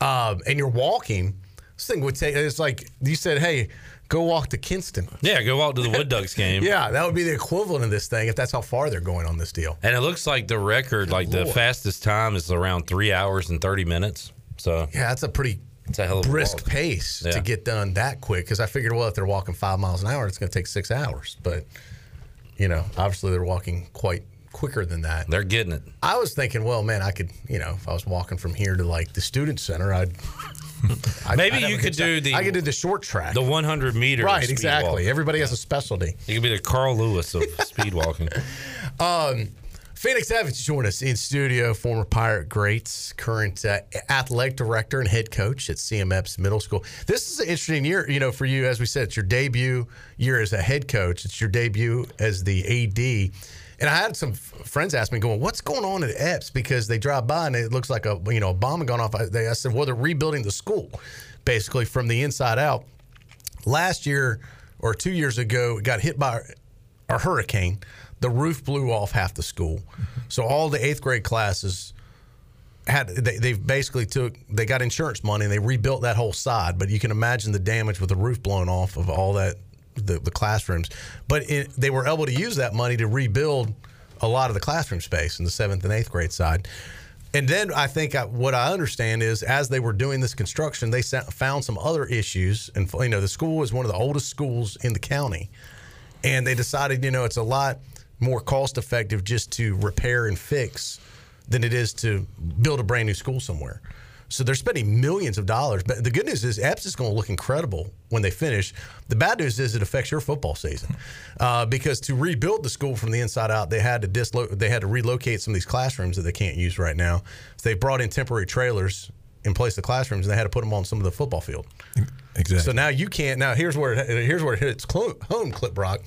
[SPEAKER 12] Um, and you're walking. This thing would take, it's like you said, hey, go walk to Kinston.
[SPEAKER 3] Yeah, go out to the Wood Ducks game.
[SPEAKER 12] Yeah, that would be the equivalent of this thing if that's how far they're going on this deal.
[SPEAKER 3] And it looks like the record, like the fastest time is around three hours and 30 minutes. So
[SPEAKER 12] Yeah, that's a pretty
[SPEAKER 3] it's a hell of a
[SPEAKER 12] brisk
[SPEAKER 3] walk.
[SPEAKER 12] pace
[SPEAKER 3] Yeah.
[SPEAKER 12] to get done that quick. Because I figured, well, if they're walking five miles an hour, it's going to take six hours. But you know, obviously they're walking quite quicker than that.
[SPEAKER 3] They're getting it.
[SPEAKER 12] I was thinking, well, man, I could, you know, if I was walking from here to like the student center, I'd. I'd-
[SPEAKER 3] Maybe
[SPEAKER 12] I'd
[SPEAKER 3] you could do the-
[SPEAKER 12] I could do the short track.
[SPEAKER 3] The 100 meter.
[SPEAKER 12] right, exactly.
[SPEAKER 3] walk.
[SPEAKER 12] Everybody has a specialty.
[SPEAKER 3] You could be the Carl Lewis of speed walking.
[SPEAKER 12] Um, Phoenix Evans joined us in studio, former Pirate greats, current uh, athletic director and head coach at CM Epps Middle School. This is an interesting year, you know, for you. As we said, it's your debut year as a head coach. It's your debut as the AD. And I had some f- friends ask me, going, "What's going on at Epps?" Because they drive by and it looks like a you know a bomb had gone off. I, they, I said, "Well, they're rebuilding the school, basically from the inside out." Last year or two years ago, it got hit by a hurricane. The roof blew off half the school, so all the eighth grade classes had they, they basically took they got insurance money and they rebuilt that whole side. But you can imagine the damage with the roof blown off of all that the, the classrooms. But it, they were able to use that money to rebuild a lot of the classroom space in the seventh and eighth grade side. And then I think I, what I understand is as they were doing this construction, they found some other issues. And you know, the school is one of the oldest schools in the county, and they decided, you know, it's a lot more cost effective just to repair and fix than it is to build a brand new school somewhere. So they're spending millions of dollars. But the good news is Epps is going to look incredible when they finish. The bad news is it affects your football season uh, because to rebuild the school from the inside out, they had to dislo- they had to relocate some of these classrooms that they can't use right now. So they brought in temporary trailers in place of classrooms, and they had to put them on some of the football field.
[SPEAKER 13] Exactly.
[SPEAKER 12] So now you can't. Now here's where it, here's where it hits home. Clip Brock.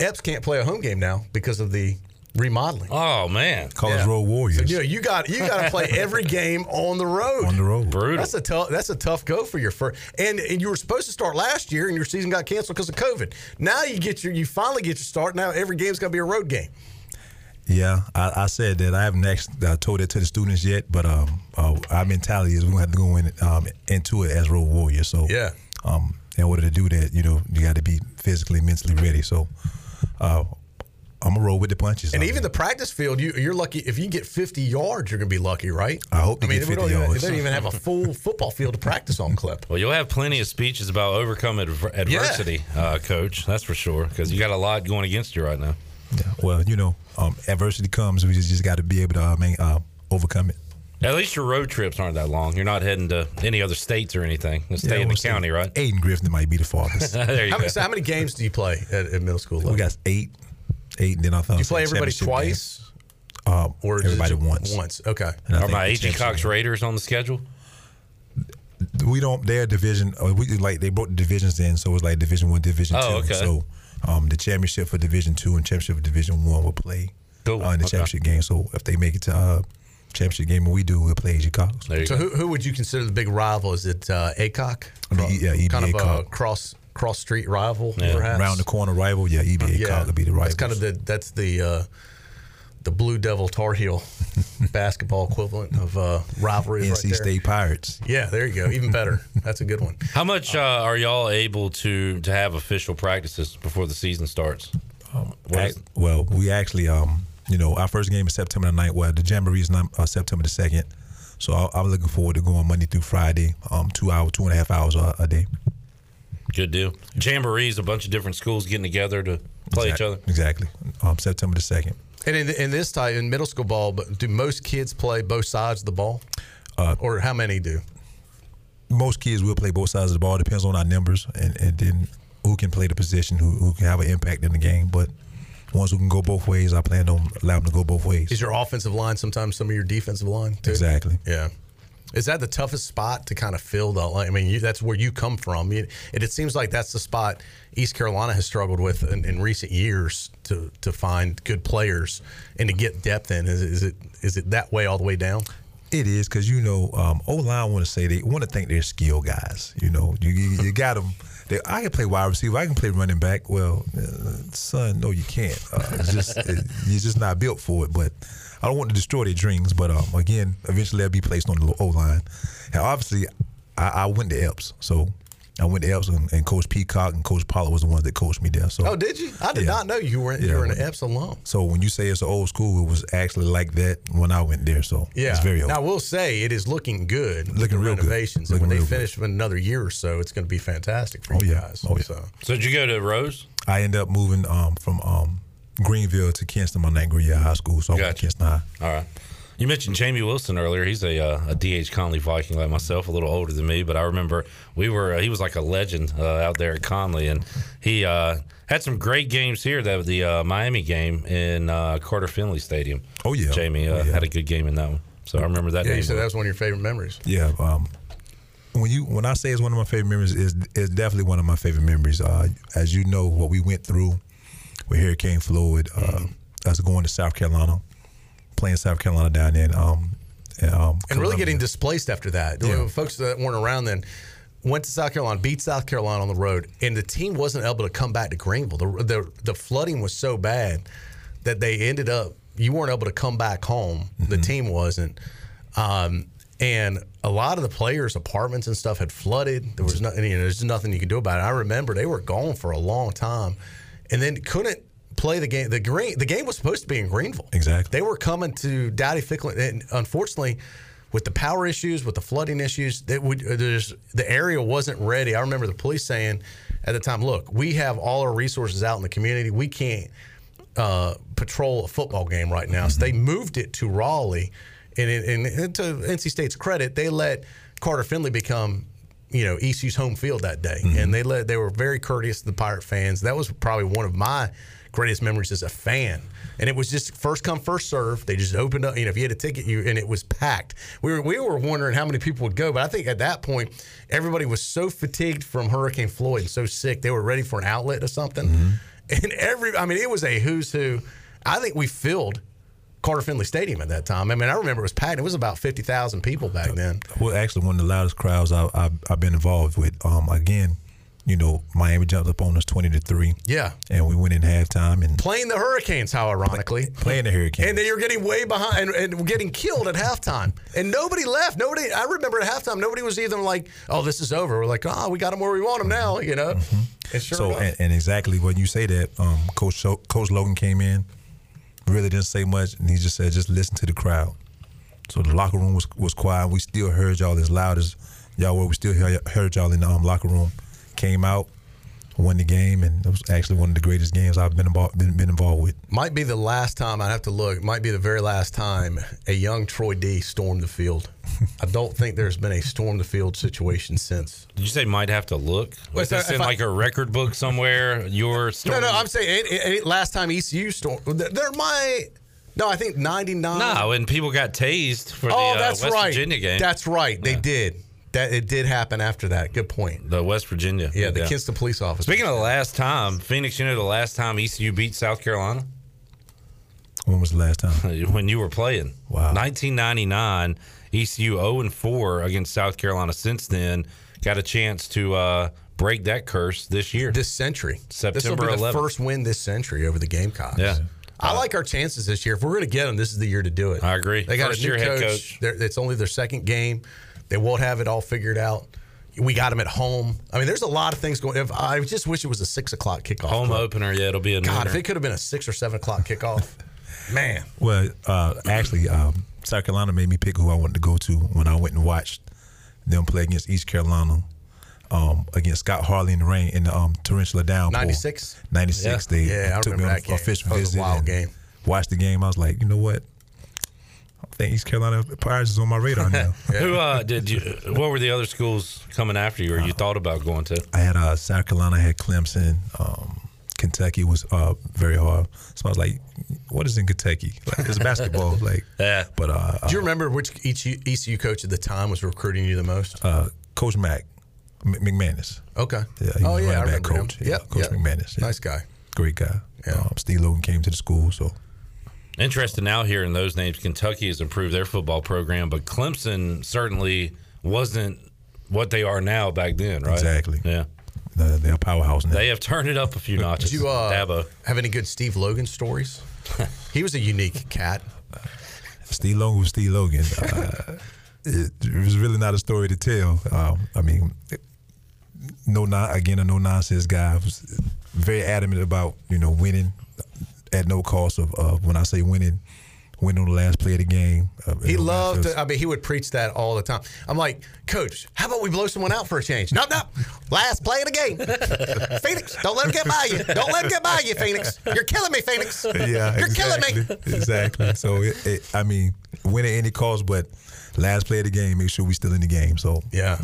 [SPEAKER 12] Epps can't play a home game now because of the remodeling.
[SPEAKER 3] Oh man,
[SPEAKER 13] College Road Warriors.
[SPEAKER 12] So, you know, you got you got to play every game on the road.
[SPEAKER 13] on the road.
[SPEAKER 3] brutal.
[SPEAKER 12] That's a tough. That's a tough go for your first. And, and you were supposed to start last year, and your season got canceled because of COVID. Now you get your. You finally get your start. Now every game's gonna be a road game.
[SPEAKER 13] Yeah, I, I said that. I haven't actually uh, told that to the students yet, but um, uh, our mentality is we're going to have to go in um, into it as road warriors. So
[SPEAKER 12] Yeah.
[SPEAKER 13] um, in order to do that, you know, you got to be physically, mentally ready. So uh, I'm gonna roll with the punches.
[SPEAKER 12] And
[SPEAKER 13] I
[SPEAKER 12] even
[SPEAKER 13] mean,
[SPEAKER 12] the practice field, you, you're lucky if you get 50 yards. You're going to be lucky, right?
[SPEAKER 13] I hope to
[SPEAKER 12] I mean,
[SPEAKER 13] get
[SPEAKER 12] we
[SPEAKER 13] 50
[SPEAKER 12] don't even,
[SPEAKER 13] yards.
[SPEAKER 12] they don't even have a full football field to practice on. Clip.
[SPEAKER 3] Well, you'll have plenty of speeches about overcoming adver- adversity, uh, Coach. That's for sure, because you got a lot going against you right now.
[SPEAKER 13] yeah, well, you know, um, adversity comes. We just, just got to be able to uh, man, uh, overcome it.
[SPEAKER 3] At least your road trips aren't that long. You're not heading to any other states or anything. You stay
[SPEAKER 13] Yeah,
[SPEAKER 3] in the county, right?
[SPEAKER 13] Ayden-Grifton might be the farthest.
[SPEAKER 3] there you
[SPEAKER 12] How
[SPEAKER 3] go.
[SPEAKER 12] many, so how many games do you play at, at middle school level?
[SPEAKER 13] we got eight, eight, and then I thought
[SPEAKER 12] you play everybody twice?
[SPEAKER 13] Uh,
[SPEAKER 3] Or
[SPEAKER 13] everybody
[SPEAKER 3] just
[SPEAKER 13] once.
[SPEAKER 3] Once, okay.
[SPEAKER 13] And
[SPEAKER 3] Are my
[SPEAKER 13] the
[SPEAKER 3] AG
[SPEAKER 13] championship
[SPEAKER 3] Cox Raiders on the schedule?
[SPEAKER 13] we don't their division uh, we like they broke the divisions in so it was like division one division
[SPEAKER 3] Oh,
[SPEAKER 13] two
[SPEAKER 3] okay.
[SPEAKER 13] so um the championship for division two and championship for division one will play
[SPEAKER 3] Cool.
[SPEAKER 13] uh, in the
[SPEAKER 3] Okay.
[SPEAKER 13] championship game so if they make it to uh championship game and we do we'll play AG Cox
[SPEAKER 3] So
[SPEAKER 12] who, who would you consider the big rival? Is it uh, Aycock?
[SPEAKER 13] I mean, yeah, EBA
[SPEAKER 12] kind of a
[SPEAKER 13] Cox.
[SPEAKER 12] cross cross street rival,
[SPEAKER 13] Yeah.
[SPEAKER 12] perhaps.
[SPEAKER 13] Round the corner rival yeah EBA
[SPEAKER 12] yeah,
[SPEAKER 13] Cox would be the rival
[SPEAKER 12] That's kind of the that's the uh, the Blue Devil Tar Heel basketball equivalent of uh, rivalry.
[SPEAKER 13] NC
[SPEAKER 12] right.
[SPEAKER 13] State Pirates
[SPEAKER 12] Yeah, there you go. Even better. That's a good one.
[SPEAKER 3] How much uh, are y'all able to to have official practices before the season starts? What
[SPEAKER 13] Ac- well, we actually, um, you know, our first game is September the 9th. Well, the Jamboree is not, uh, September the 2nd. So I, I'm looking forward to going Monday through Friday, um, two hours, two and a half hours a, a day.
[SPEAKER 3] Good deal. Jamborees, a bunch of different schools getting together to play each other.
[SPEAKER 13] Exactly. Um, September the 2nd.
[SPEAKER 12] And in, in this type, in middle school ball, but do most kids play both sides of the ball,
[SPEAKER 13] Uh,
[SPEAKER 12] or how many do?
[SPEAKER 13] Most kids will play both sides of the ball. Depends on our numbers and, and then who can play the position, who, who can have an impact in the game. But ones who can go both ways, I plan on allowing them to go both ways.
[SPEAKER 12] Is your offensive line sometimes some of your defensive line? Too?
[SPEAKER 13] Exactly.
[SPEAKER 12] Yeah. Is that the toughest spot to kind of fill the? I mean, you, that's where you come from. You, it, it seems like that's the spot East Carolina has struggled with in, in recent years to to find good players and to get depth in. Is, is it is it that way all the way down?
[SPEAKER 13] It is because you know um, O line want to say they want to think they're skill guys. You know, you you, you got them. They, I can play wide receiver. I can play running back. Well, uh, son, no, you can't. Uh, just it, you're just not built for it. But I don't want to destroy their dreams. But um, again, eventually they'll be placed on the O line. And obviously, I, I went to Epps, so I went to Epps, and, and Coach Peacock and Coach Pollard was the ones that coached me there. So
[SPEAKER 12] Oh, did you? I did
[SPEAKER 13] Yeah.
[SPEAKER 12] not know you were you
[SPEAKER 13] Yeah.
[SPEAKER 12] were an Epps alum.
[SPEAKER 13] So when you say it's an old school, it was actually like that when I went there. So
[SPEAKER 12] Yeah.
[SPEAKER 13] it's very old.
[SPEAKER 12] Now, I will say it is looking good.
[SPEAKER 13] Looking
[SPEAKER 12] the
[SPEAKER 13] real good.
[SPEAKER 12] renovations.
[SPEAKER 13] Looking
[SPEAKER 12] and when
[SPEAKER 13] real
[SPEAKER 12] they
[SPEAKER 13] good.
[SPEAKER 12] finish in another year or so, it's going to be fantastic for
[SPEAKER 13] Oh,
[SPEAKER 12] you
[SPEAKER 13] yeah.
[SPEAKER 12] guys.
[SPEAKER 13] Oh, yeah.
[SPEAKER 12] So,
[SPEAKER 3] So did you go to Rose?
[SPEAKER 13] I ended up moving um, from um, Greenville to Kinston, my ninth grade year high school. So I went Kinston High.
[SPEAKER 3] All right. You mentioned Jamie Wilson earlier. He's a uh, a DH Conley Viking like myself, a little older than me, but I remember we were uh, he was like a legend uh, out there at Conley, and he uh, had some great games here. That the uh, Miami game in uh, Carter Finley Stadium.
[SPEAKER 13] Oh yeah,
[SPEAKER 3] Jamie uh,
[SPEAKER 13] Oh, yeah.
[SPEAKER 3] had a good game in that one. So I remember that.
[SPEAKER 12] yeah, you said
[SPEAKER 3] well.
[SPEAKER 12] that was one of your favorite memories.
[SPEAKER 13] Yeah. Um, when you when I say it's one of my favorite memories, is it's definitely one of my favorite memories. Uh, as you know, what we went through with Hurricane Floyd, uh,
[SPEAKER 12] Mm-hmm.
[SPEAKER 13] us going to South Carolina, playing South Carolina down there, and, um, and, um,
[SPEAKER 12] and really getting displaced after that.
[SPEAKER 13] Yeah.
[SPEAKER 12] Folks that weren't around then went to South Carolina, beat South Carolina on the road, and the team wasn't able to come back to Greenville. The the, the flooding was so bad that they ended up you weren't able to come back home. The team wasn't. Um, and a lot of the players' apartments and stuff had flooded. There was nothing. You know, there's nothing you could do about it. I remember they were gone for a long time, and then couldn't play the game. The green. The game was supposed to be in Greenville.
[SPEAKER 13] Exactly.
[SPEAKER 12] They were coming to Dowdy Ficklen, and unfortunately, with the power issues, with the flooding issues, that would there's the area wasn't ready. I remember the police saying at the time, "Look, we have all our resources out in the community. We can't uh, patrol a football game right now." So they moved it to Raleigh, and, it, and, and to NC State's credit, they let Carter Finley become. You know, ECU's home field that day, mm-hmm. and they let they were very courteous to the Pirate fans. That was probably one of my greatest memories as a fan. And it was just first come, first serve. They just opened up. You know, if you had a ticket, you and it was packed. We were we were wondering how many people would go, but I think at that point, everybody was so fatigued from Hurricane Floyd and so sick they were ready for an outlet or something. Mm-hmm. And every, I mean, it was a who's who. I think we filled Carter Finley Stadium at that time. I mean, I remember it was packed. It was about fifty thousand people back then.
[SPEAKER 13] Well, actually, one of the loudest crowds I, I've been involved with. Um, again, you know, Miami jumped up on us twenty to three.
[SPEAKER 12] Yeah.
[SPEAKER 13] and we went in halftime and
[SPEAKER 12] Playing the Hurricanes, how ironically.
[SPEAKER 13] playing the Hurricanes.
[SPEAKER 12] And then you're getting way behind and, and getting killed at halftime. And nobody left. Nobody. I remember at halftime, nobody was even like, "Oh, this is over." We're like, "Oh, we got them where we want them now." You know. And sure
[SPEAKER 13] so and, and exactly when you say that, um, Coach Coach Logan came in, really didn't say much, and he just said, "Just listen to the crowd." So the locker room was was quiet. We still heard y'all as loud as y'all were. We still heard, y'all in the um, locker room. Came out, won the game, and it was actually one of the greatest games I've been involved been, been involved with.
[SPEAKER 12] might be the last time I have to look. Might be the very last time a young Troy D stormed the field. I don't think there's been a storm the field situation since.
[SPEAKER 3] Did you say might have to look?
[SPEAKER 12] Well,
[SPEAKER 3] Was
[SPEAKER 12] so
[SPEAKER 3] this in
[SPEAKER 12] I-
[SPEAKER 3] like a record book somewhere? Your story?
[SPEAKER 12] No, no, I'm saying any, any, last time ECU stormed. There there might. No, I think 99.
[SPEAKER 3] No, and people got tased for
[SPEAKER 12] oh,
[SPEAKER 3] the uh,
[SPEAKER 12] that's
[SPEAKER 3] West
[SPEAKER 12] right.
[SPEAKER 3] Virginia game.
[SPEAKER 12] That's right. They did. That it did happen after that. Good point.
[SPEAKER 3] the West Virginia.
[SPEAKER 12] Yeah, the Kinston police officer.
[SPEAKER 3] Speaking of the last time, Phoenix, you know the last time ECU beat South Carolina?
[SPEAKER 13] When was the last time?
[SPEAKER 3] when you were playing.
[SPEAKER 13] Wow.
[SPEAKER 3] 1999, ECU 0 and 4 against South Carolina. Since then, got a chance to uh, break that curse this year.
[SPEAKER 12] This century.
[SPEAKER 3] September
[SPEAKER 12] this will be the
[SPEAKER 3] 11th.
[SPEAKER 12] first win this century over the Gamecocks.
[SPEAKER 3] Yeah.
[SPEAKER 12] I like our chances this year. If we're going to get them, this is the year to do it.
[SPEAKER 3] I agree.
[SPEAKER 12] They got
[SPEAKER 3] First
[SPEAKER 12] a new
[SPEAKER 3] head
[SPEAKER 12] coach.
[SPEAKER 3] coach.
[SPEAKER 12] It's only their second game. They won't have it all figured out. We got them at home. I mean, there's a lot of things going. If, I just wish it was a six o'clock kickoff.
[SPEAKER 3] Home
[SPEAKER 12] bro.
[SPEAKER 3] opener, yeah, it'll be a
[SPEAKER 12] God,
[SPEAKER 3] nooner.
[SPEAKER 12] if it could have been a six or seven o'clock kickoff, man.
[SPEAKER 13] Well, uh, actually, um, South Carolina made me pick who I wanted to go to when I went and watched them play against East Carolina. Um, against Scott Harley in the rain in the um, torrential downpour.
[SPEAKER 12] 96?
[SPEAKER 13] 96.
[SPEAKER 12] Yeah.
[SPEAKER 13] They
[SPEAKER 12] Yeah,
[SPEAKER 13] took me
[SPEAKER 12] remember
[SPEAKER 13] on
[SPEAKER 12] that game.
[SPEAKER 13] a official
[SPEAKER 12] That was a
[SPEAKER 13] visit.
[SPEAKER 12] wild
[SPEAKER 13] and
[SPEAKER 12] game.
[SPEAKER 13] Watched the game. I was like, you know what? I think East Carolina Pirates is on my radar now.
[SPEAKER 3] Who uh, did you? What were the other schools coming after you, or you thought about going to?
[SPEAKER 13] I had uh, South Carolina, I had Clemson. Um, Kentucky was uh, very hard. So I was like, what is in Kentucky? Like, it's basketball. Like,
[SPEAKER 3] yeah.
[SPEAKER 13] But uh,
[SPEAKER 12] Do you remember which ECU, ECU coach at the time was recruiting you the most?
[SPEAKER 13] uh, Coach Mack, McManus.
[SPEAKER 12] Okay.
[SPEAKER 13] Yeah, he
[SPEAKER 12] oh yeah, I
[SPEAKER 13] running back
[SPEAKER 12] remember him.
[SPEAKER 13] coach. Yeah,
[SPEAKER 12] Yep,
[SPEAKER 13] Coach
[SPEAKER 12] yep.
[SPEAKER 13] McManus. Yeah.
[SPEAKER 12] Nice guy.
[SPEAKER 13] Great guy. Um, Steve Logan came to the school, so
[SPEAKER 3] Interested now hearing those names. Kentucky has improved their football program, but Clemson certainly wasn't what they are now back then, right?
[SPEAKER 13] Exactly.
[SPEAKER 3] Yeah.
[SPEAKER 13] uh, they're a powerhouse now.
[SPEAKER 3] They have turned it up a few notches.
[SPEAKER 12] Did you uh,
[SPEAKER 3] Dabo.
[SPEAKER 12] have any good Steve Logan stories? he was a unique cat.
[SPEAKER 13] Steve Logan was Steve Logan. Uh, it, it was really not a story to tell. Um, I mean, no, not again, a no nonsense guy. Was very adamant about you know winning at no cost of, of when I say winning, win on the last play of the game. Uh,
[SPEAKER 12] He loved. To, I mean, he would preach that all the time. I'm like, Coach, how about we blow someone out for a change? No, no. Last play of the game. Phoenix, don't let him get by you. Don't let him get by you, Phoenix. You're killing me, Phoenix.
[SPEAKER 13] yeah,
[SPEAKER 12] You're
[SPEAKER 13] exactly,
[SPEAKER 12] killing me.
[SPEAKER 13] exactly. So it, it, I mean, win at any cost, but last play of the game, make sure we're still in the game. So
[SPEAKER 12] Yeah,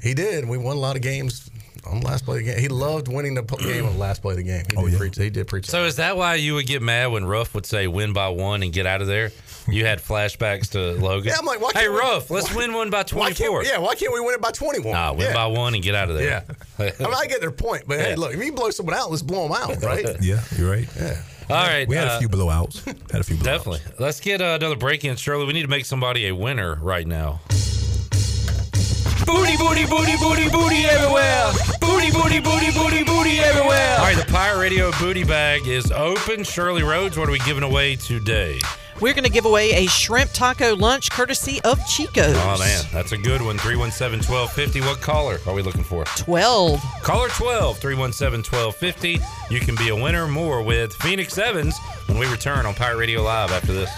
[SPEAKER 12] he did. We won a lot of games on the last play of the game. He loved winning the game on the last play of the game. He
[SPEAKER 13] Oh,
[SPEAKER 12] did preach. He did preach.
[SPEAKER 3] So is that why you would get mad when Ruff would say win by one and get out of there? You had flashbacks to Logan.
[SPEAKER 12] Yeah, I'm like, why
[SPEAKER 3] hey
[SPEAKER 12] can't we-
[SPEAKER 3] Ruff, let's
[SPEAKER 12] why-
[SPEAKER 3] win one by
[SPEAKER 12] Why
[SPEAKER 3] twenty
[SPEAKER 12] yeah, why can't we win it by 21?
[SPEAKER 3] Nah, win
[SPEAKER 12] yeah.
[SPEAKER 3] by one and get out of there.
[SPEAKER 12] Yeah. I mean, I get their point, but hey, look, if you blow someone out, let's blow them out, right?
[SPEAKER 13] yeah, you're right.
[SPEAKER 12] Yeah.
[SPEAKER 3] All right.
[SPEAKER 13] We had
[SPEAKER 3] uh,
[SPEAKER 13] a few blowouts. Had a few blowouts.
[SPEAKER 3] Definitely. Let's get uh, another break in, Shirley. We need to make somebody a winner right now.
[SPEAKER 14] Booty, booty, booty, booty, booty everywhere. Booty, booty, booty, booty, booty everywhere.
[SPEAKER 3] All right, the Pirate Radio booty bag is open. Shirley Rhodes, what are we giving away today?
[SPEAKER 4] We're going to give away a shrimp taco lunch courtesy of Chico's.
[SPEAKER 3] Oh, man, that's a good one. 317 1250. What caller are we looking for?
[SPEAKER 4] 12.
[SPEAKER 3] Caller 12, 317 1250. You can be a winner more with Phoenix Evans when we return on Pirate Radio Live after this.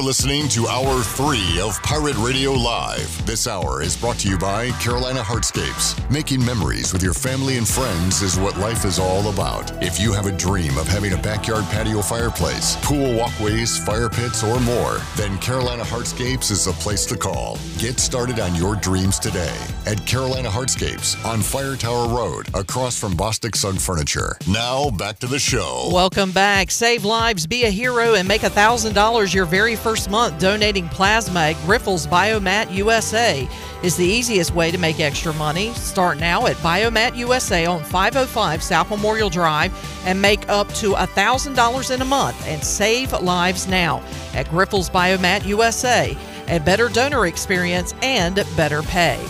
[SPEAKER 1] You're listening to Hour 3 of Pirate Radio Live. This hour is brought to you by Carolina Hardscapes. Making memories with your family and friends is what life is all about. If you have a dream of having a backyard patio fireplace, pool walkways, fire pits, or more, then Carolina Hardscapes is the place to call. Get started on your dreams today at Carolina Hardscapes on Fire Tower Road, across from Bostic Sugg Furniture. Now, back to the show.
[SPEAKER 4] Welcome back. Save lives, be a hero, and make $1,000 your very first month donating plasma at Grifols Biomat USA is the easiest way to make extra money. Start now at Biomat USA on 505 South Memorial Drive and make up to $1,000 in a month and save lives now at Grifols Biomat USA. A better donor experience and better pay.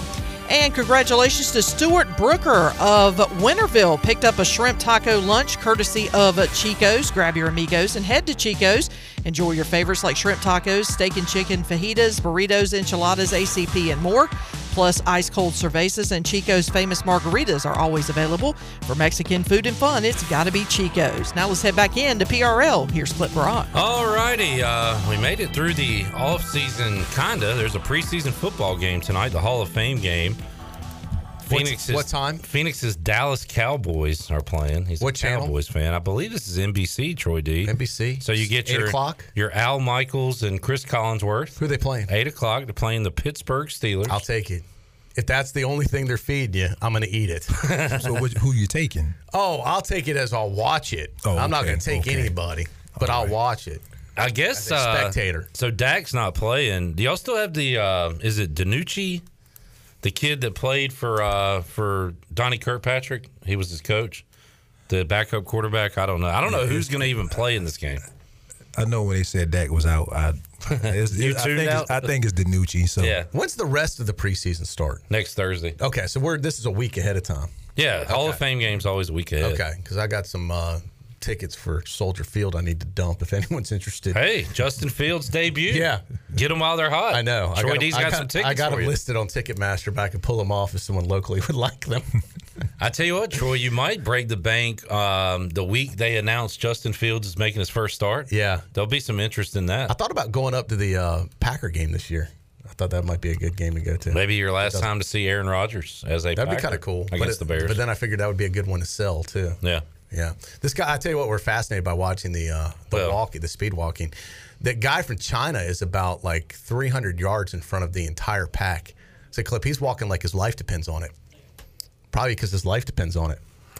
[SPEAKER 4] And congratulations to Stuart Brooker of Winterville. Picked up a shrimp taco lunch courtesy of Chico's. Grab your amigos and head to Chico's. Enjoy your favorites like shrimp tacos, steak and chicken fajitas, burritos, enchiladas, ACP, and more. Plus, ice cold cervezas and Chico's famous margaritas are always available. For Mexican food and fun, it's got to be Chico's. Now let's head back in to PRL. Here's Clip Brock.
[SPEAKER 3] All righty. Uh, we made it through the off season, kinda. There's a preseason football game tonight, the Hall of Fame game. Phoenix is,
[SPEAKER 12] what time?
[SPEAKER 3] Phoenix's Dallas Cowboys are playing. He's
[SPEAKER 12] What
[SPEAKER 3] a
[SPEAKER 12] channel?
[SPEAKER 3] Cowboys fan. I believe this is NBC, Troy D.
[SPEAKER 12] NBC.
[SPEAKER 3] So you get
[SPEAKER 12] Eight
[SPEAKER 3] your
[SPEAKER 12] o'clock?
[SPEAKER 3] your Al Michaels and Chris Collinsworth.
[SPEAKER 12] Who are they playing?
[SPEAKER 3] Eight o'clock. They're playing the Pittsburgh Steelers.
[SPEAKER 12] I'll take it. If that's the only thing they're feeding you, I'm going to eat it.
[SPEAKER 13] so what, who you taking?
[SPEAKER 12] Oh, I'll take it as I'll watch it.
[SPEAKER 13] Oh,
[SPEAKER 12] I'm not
[SPEAKER 13] okay,
[SPEAKER 12] going to take
[SPEAKER 13] okay.
[SPEAKER 12] anybody, but I'll watch it.
[SPEAKER 3] I guess
[SPEAKER 12] As a
[SPEAKER 3] uh,
[SPEAKER 12] spectator.
[SPEAKER 3] So Dak's not playing. Do y'all still have the? Uh, is it DiNucci, the kid that played for uh, for Donnie Kirkpatrick? He was his coach, the backup quarterback. I don't know. I don't know who's going to even play in this game.
[SPEAKER 13] I know when they said Dak was out. I, it's,
[SPEAKER 3] You
[SPEAKER 13] I
[SPEAKER 3] tuned
[SPEAKER 13] think
[SPEAKER 3] out?
[SPEAKER 13] It's, I think it's DiNucci. So
[SPEAKER 3] Yeah,
[SPEAKER 12] When's the rest of the preseason start?
[SPEAKER 3] next Thursday.
[SPEAKER 12] Okay, so we're this is a week ahead of time.
[SPEAKER 3] Yeah, Hall of Fame game's always a week ahead.
[SPEAKER 12] Okay, because I got some uh, tickets for Soldier Field I need to dump if anyone's interested.
[SPEAKER 3] Hey, Justin Fields debut.
[SPEAKER 12] Yeah.
[SPEAKER 3] get them while they're hot.
[SPEAKER 12] I know. I
[SPEAKER 3] Troy
[SPEAKER 12] got 'em-
[SPEAKER 3] D's
[SPEAKER 12] I
[SPEAKER 3] got,
[SPEAKER 12] got,
[SPEAKER 3] some tickets
[SPEAKER 12] I got them
[SPEAKER 3] you.
[SPEAKER 12] listed on Ticketmaster, but I could pull them off if someone locally would like them.
[SPEAKER 3] I tell you what, Troy, you might break the bank um, the week they announce Justin Fields is making his first start.
[SPEAKER 12] Yeah.
[SPEAKER 3] There'll be some interest in that.
[SPEAKER 12] I thought about going up to the uh, Packer game this year. I thought that might be a good game to go to.
[SPEAKER 3] Maybe your last time to see Aaron Rodgers as a
[SPEAKER 12] That'd be kind of cool but
[SPEAKER 3] against
[SPEAKER 12] it-
[SPEAKER 3] the Bears.
[SPEAKER 12] But then I figured that would be a good one to sell too.
[SPEAKER 3] yeah.
[SPEAKER 12] Yeah, this guy. I tell you what, we're fascinated by watching the uh, the
[SPEAKER 3] Well-
[SPEAKER 12] walking, the speed walking. That guy from China is about like 300 yards in front of the entire pack. So clip, he's walking like his life depends on it. Probably because his life depends on it.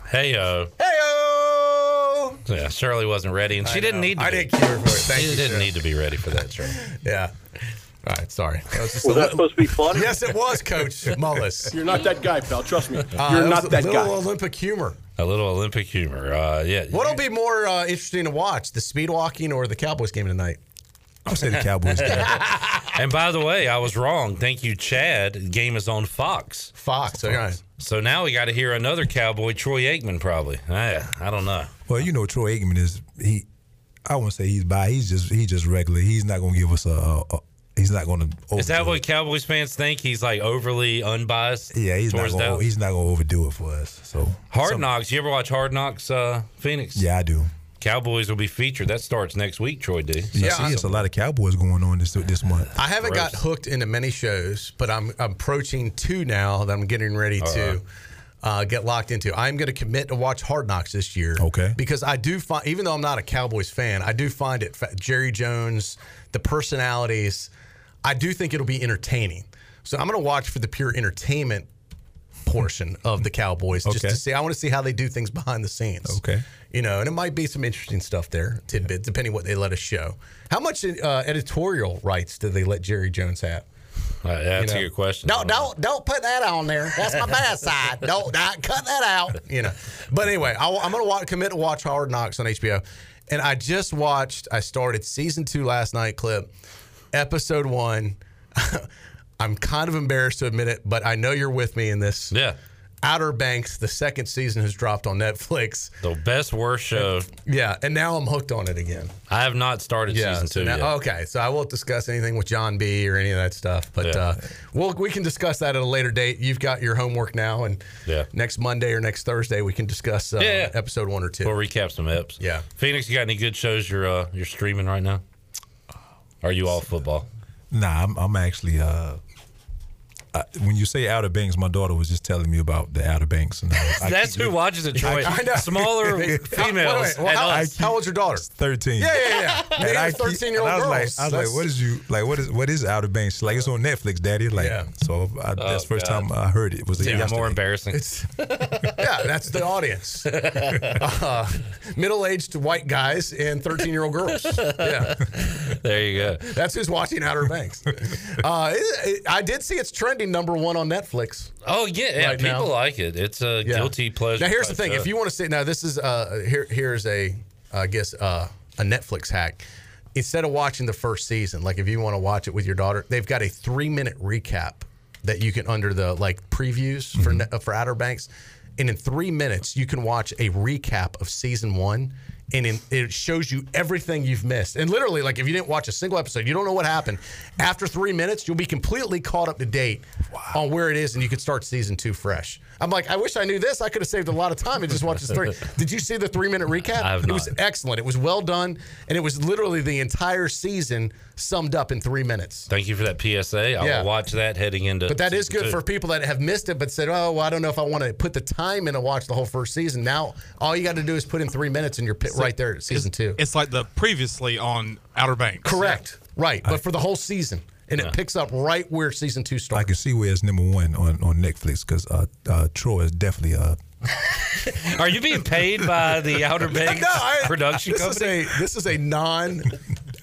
[SPEAKER 3] Hey, uh,
[SPEAKER 12] Hey
[SPEAKER 3] yeah, Shirley wasn't ready, and she
[SPEAKER 12] I
[SPEAKER 3] didn't
[SPEAKER 12] know.
[SPEAKER 3] need to
[SPEAKER 12] I
[SPEAKER 3] be.
[SPEAKER 12] didn't for it. Thank
[SPEAKER 3] she
[SPEAKER 12] you,
[SPEAKER 3] didn't need to be ready for that, Shirley.
[SPEAKER 12] Yeah. All right, sorry. That was, just
[SPEAKER 11] Was that
[SPEAKER 12] li-
[SPEAKER 11] supposed to be funny?
[SPEAKER 12] Yes, it was, Coach Mullis.
[SPEAKER 6] You're not that guy, pal. Trust me.
[SPEAKER 12] Uh,
[SPEAKER 6] You're
[SPEAKER 12] it was
[SPEAKER 6] not
[SPEAKER 12] a
[SPEAKER 6] that
[SPEAKER 12] little
[SPEAKER 6] guy.
[SPEAKER 12] Olympic humor.
[SPEAKER 3] A little Olympic humor. Uh, yeah.
[SPEAKER 12] What'll be more uh, interesting to watch, the speed walking or the Cowboys game tonight?
[SPEAKER 13] I'll say the Cowboys game.
[SPEAKER 3] And by the way, I was wrong. Thank you, Chad. The game is on Fox.
[SPEAKER 12] Fox. all right.
[SPEAKER 3] So now we got to hear another Cowboy, Troy Aikman, probably. I, I don't know.
[SPEAKER 13] Well, you know, Troy Aikman is he. I won't say he's by. He's just he's just regular. He's not going to give us a. a, a he's not going to.
[SPEAKER 3] Is that what Cowboys fans think? He's like overly unbiased.
[SPEAKER 13] Yeah, he's not
[SPEAKER 3] towards
[SPEAKER 13] going.
[SPEAKER 3] Dallas?
[SPEAKER 13] He's not going to overdo it for us. So
[SPEAKER 3] Hard
[SPEAKER 13] some-
[SPEAKER 3] Knocks. You ever watch Hard Knocks, uh, Phoenix?
[SPEAKER 13] Yeah, I do.
[SPEAKER 3] Cowboys will be featured. That starts next week, Troy D.
[SPEAKER 13] Yeah, see, it's a lot of Cowboys going on this this month.
[SPEAKER 12] I haven't got hooked into many shows, but I'm, I'm approaching two now that I'm getting ready to uh, get locked into. I'm going to commit to watch Hard Knocks this year.
[SPEAKER 13] Okay.
[SPEAKER 12] Because I do find, even though I'm not a Cowboys fan, I do find it fa- Jerry Jones, the personalities. I do think it'll be entertaining. So I'm going to watch for the pure entertainment portion of the Cowboys just
[SPEAKER 13] Okay.
[SPEAKER 12] to see. I want to see how they do things behind the scenes.
[SPEAKER 13] Okay.
[SPEAKER 12] You know, and it might be some interesting stuff there, tidbits, depending what they let us show. How much uh, editorial rights do they let Jerry Jones have?
[SPEAKER 3] Uh, that's
[SPEAKER 12] You
[SPEAKER 3] a good question.
[SPEAKER 12] Don't don't don't put that on there. That's my bad side. Don't, don't cut that out. You know. But anyway, I, am gonna watch, commit to watch Hard Knocks on HBO, and I just watched. I started season two last night. Clip episode one. I'm kind of embarrassed to admit it, but I know you're with me in this.
[SPEAKER 3] Yeah.
[SPEAKER 12] Outer Banks, the second season has dropped on Netflix.
[SPEAKER 3] The best worst show.
[SPEAKER 12] Yeah, and now I'm hooked on it again.
[SPEAKER 3] I have not started season
[SPEAKER 12] so
[SPEAKER 3] two
[SPEAKER 12] now-
[SPEAKER 3] yet.
[SPEAKER 12] Okay, so I won't discuss anything with John B or any of that stuff, but
[SPEAKER 3] Yeah.
[SPEAKER 12] uh, we'll, we can discuss that at a later date. You've got your homework now, and
[SPEAKER 3] Yeah.
[SPEAKER 12] next Monday or next Thursday we can discuss uh,
[SPEAKER 3] Yeah, yeah.
[SPEAKER 12] episode one or 2
[SPEAKER 3] We'll recap some eps.
[SPEAKER 12] Yeah.
[SPEAKER 3] Phoenix, you got any good shows you're uh, you're streaming right now? Are you all football?
[SPEAKER 13] Nah, I'm, I'm actually. Uh, I, when you say Outer Banks, my daughter was just telling me about the Outer Banks, and I, was- I
[SPEAKER 3] That's
[SPEAKER 13] keep-
[SPEAKER 3] who watches it, Troy.
[SPEAKER 12] I know.
[SPEAKER 3] Smaller
[SPEAKER 12] Wait, wait,
[SPEAKER 3] females.
[SPEAKER 12] well, how,
[SPEAKER 3] us.
[SPEAKER 12] how old's your daughter?
[SPEAKER 13] Thirteen.
[SPEAKER 12] Yeah, yeah, yeah.
[SPEAKER 13] And I
[SPEAKER 12] have 13 year old
[SPEAKER 13] and I was
[SPEAKER 12] girls.
[SPEAKER 13] like, I was
[SPEAKER 12] That's-
[SPEAKER 13] like, what is you like? What is what is Outer Banks? She's like it's on Netflix, Daddy. Like,
[SPEAKER 12] Yeah.
[SPEAKER 13] so I, that's the first
[SPEAKER 3] God.
[SPEAKER 13] time I heard it. Was
[SPEAKER 3] It's even
[SPEAKER 13] yesterday.
[SPEAKER 3] more embarrassing.
[SPEAKER 12] It's yeah, that's the audience. Uh, middle-aged white guys and 13-year-old girls. Yeah,
[SPEAKER 3] there you go.
[SPEAKER 12] that's who's watching Outer Banks. Uh, it- it- I did see it's trending number one on Netflix.
[SPEAKER 3] Oh yeah, yeah.
[SPEAKER 12] Right
[SPEAKER 3] people
[SPEAKER 12] now.
[SPEAKER 3] like it. It's a
[SPEAKER 12] Yeah.
[SPEAKER 3] guilty pleasure.
[SPEAKER 12] Now here's the thing: if you want to say now, this is uh here here's a I guess uh, a Netflix hack. Instead of watching the first season, like if you want to watch it with your daughter, they've got a three minute recap that you can under the like previews for
[SPEAKER 3] Mm-hmm.
[SPEAKER 12] Net- uh, for Outer Banks, and in three minutes you can watch a recap of season one and in, it shows you everything you've missed. And literally, like if you didn't watch a single episode, you don't know what happened. After three minutes, you'll be completely caught up to date on where it is, and you could start season two fresh. I'm like, I wish I knew this. I could have saved a lot of time and just watched this three. Did you see the three minute recap?
[SPEAKER 3] I have
[SPEAKER 12] it was excellent. It was well done, and it was literally the entire season summed up in three minutes.
[SPEAKER 3] Thank you for that PSA. I
[SPEAKER 12] Yeah.
[SPEAKER 3] will watch that heading into.
[SPEAKER 12] But that is good
[SPEAKER 3] two.
[SPEAKER 12] for people that have missed it, but said, "Oh, well, I don't know if I want to put the time in to watch the whole first season." Now, all you got to do is put in three minutes, and you're pit right there at season two.
[SPEAKER 7] It's like the previously on Outer Banks.
[SPEAKER 12] Correct. Right, but for the whole season, and it picks up right where season two starts.
[SPEAKER 13] I can see where it's number one on, on Netflix because uh, uh, Troy is definitely a.
[SPEAKER 3] Are you being paid by the Outer Banks
[SPEAKER 12] No, I-
[SPEAKER 3] production
[SPEAKER 12] this
[SPEAKER 3] company?
[SPEAKER 12] Is a, this is a non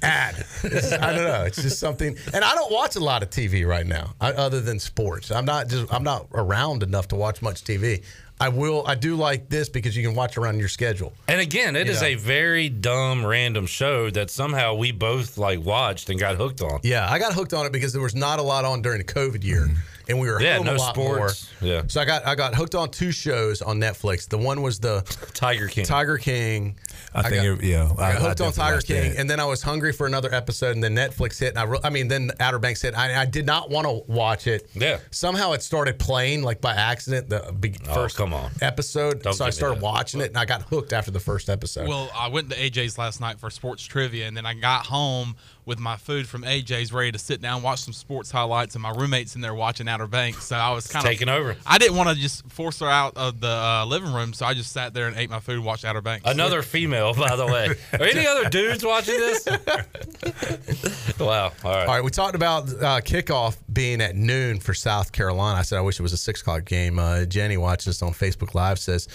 [SPEAKER 12] ad. Is- I don't know. It's just something, and I don't watch a lot of TV right now, I, other than sports. I'm not just I'm not around enough to watch much TV. I will. I do like this because you can watch around your schedule.
[SPEAKER 3] And again, it
[SPEAKER 12] You
[SPEAKER 3] is
[SPEAKER 12] know.
[SPEAKER 3] a very dumb, random show that somehow we both like watched and got hooked on.
[SPEAKER 12] Yeah, I got hooked on it because there was not a lot on during the COVID year, mm-hmm. And we were
[SPEAKER 3] Yeah,
[SPEAKER 12] home
[SPEAKER 3] no
[SPEAKER 12] a lot
[SPEAKER 3] sports.
[SPEAKER 12] more.
[SPEAKER 3] Yeah.
[SPEAKER 12] So I got I got hooked on two shows on Netflix. The one was the
[SPEAKER 3] Tiger King.
[SPEAKER 12] Tiger King.
[SPEAKER 13] I think
[SPEAKER 12] got,
[SPEAKER 13] it- yeah,
[SPEAKER 12] I
[SPEAKER 13] I-
[SPEAKER 12] got
[SPEAKER 13] I
[SPEAKER 12] hooked on Tiger King,
[SPEAKER 13] that.
[SPEAKER 12] and then I was hungry for another episode, and then Netflix hit, and I, re- I mean, then Outer Banks hit. I, I did not want to watch it.
[SPEAKER 3] Yeah.
[SPEAKER 12] Somehow it started playing like by accident. The big
[SPEAKER 3] Oh,
[SPEAKER 12] first
[SPEAKER 3] come on.
[SPEAKER 12] episode.
[SPEAKER 3] Don't
[SPEAKER 12] so I started watching it, and I got hooked after the first episode.
[SPEAKER 7] Well, I went to AJ's last night for sports trivia, and then I got home with my food from AJ's, ready to sit down, watch some sports highlights, and my roommate's in there watching Outer Banks. So I was kind of
[SPEAKER 3] taking over.
[SPEAKER 7] I didn't want to just force her out of the uh, living room, so I just sat there and ate my food, watched Outer Banks.
[SPEAKER 3] Another female, by the way. Are any other dudes watching this? wow. All right.
[SPEAKER 12] All right, we talked about uh, kickoff being at noon for South Carolina. I said I wish it was a six o'clock game. Uh, Jenny watching us on Facebook Live says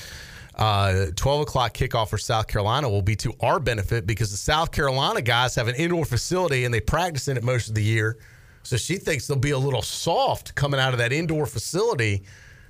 [SPEAKER 12] uh, twelve o'clock kickoff for South Carolina will be to our benefit because the South Carolina guys have an indoor facility and they practice in it most of the year. So she thinks they'll be a little soft coming out of that indoor facility,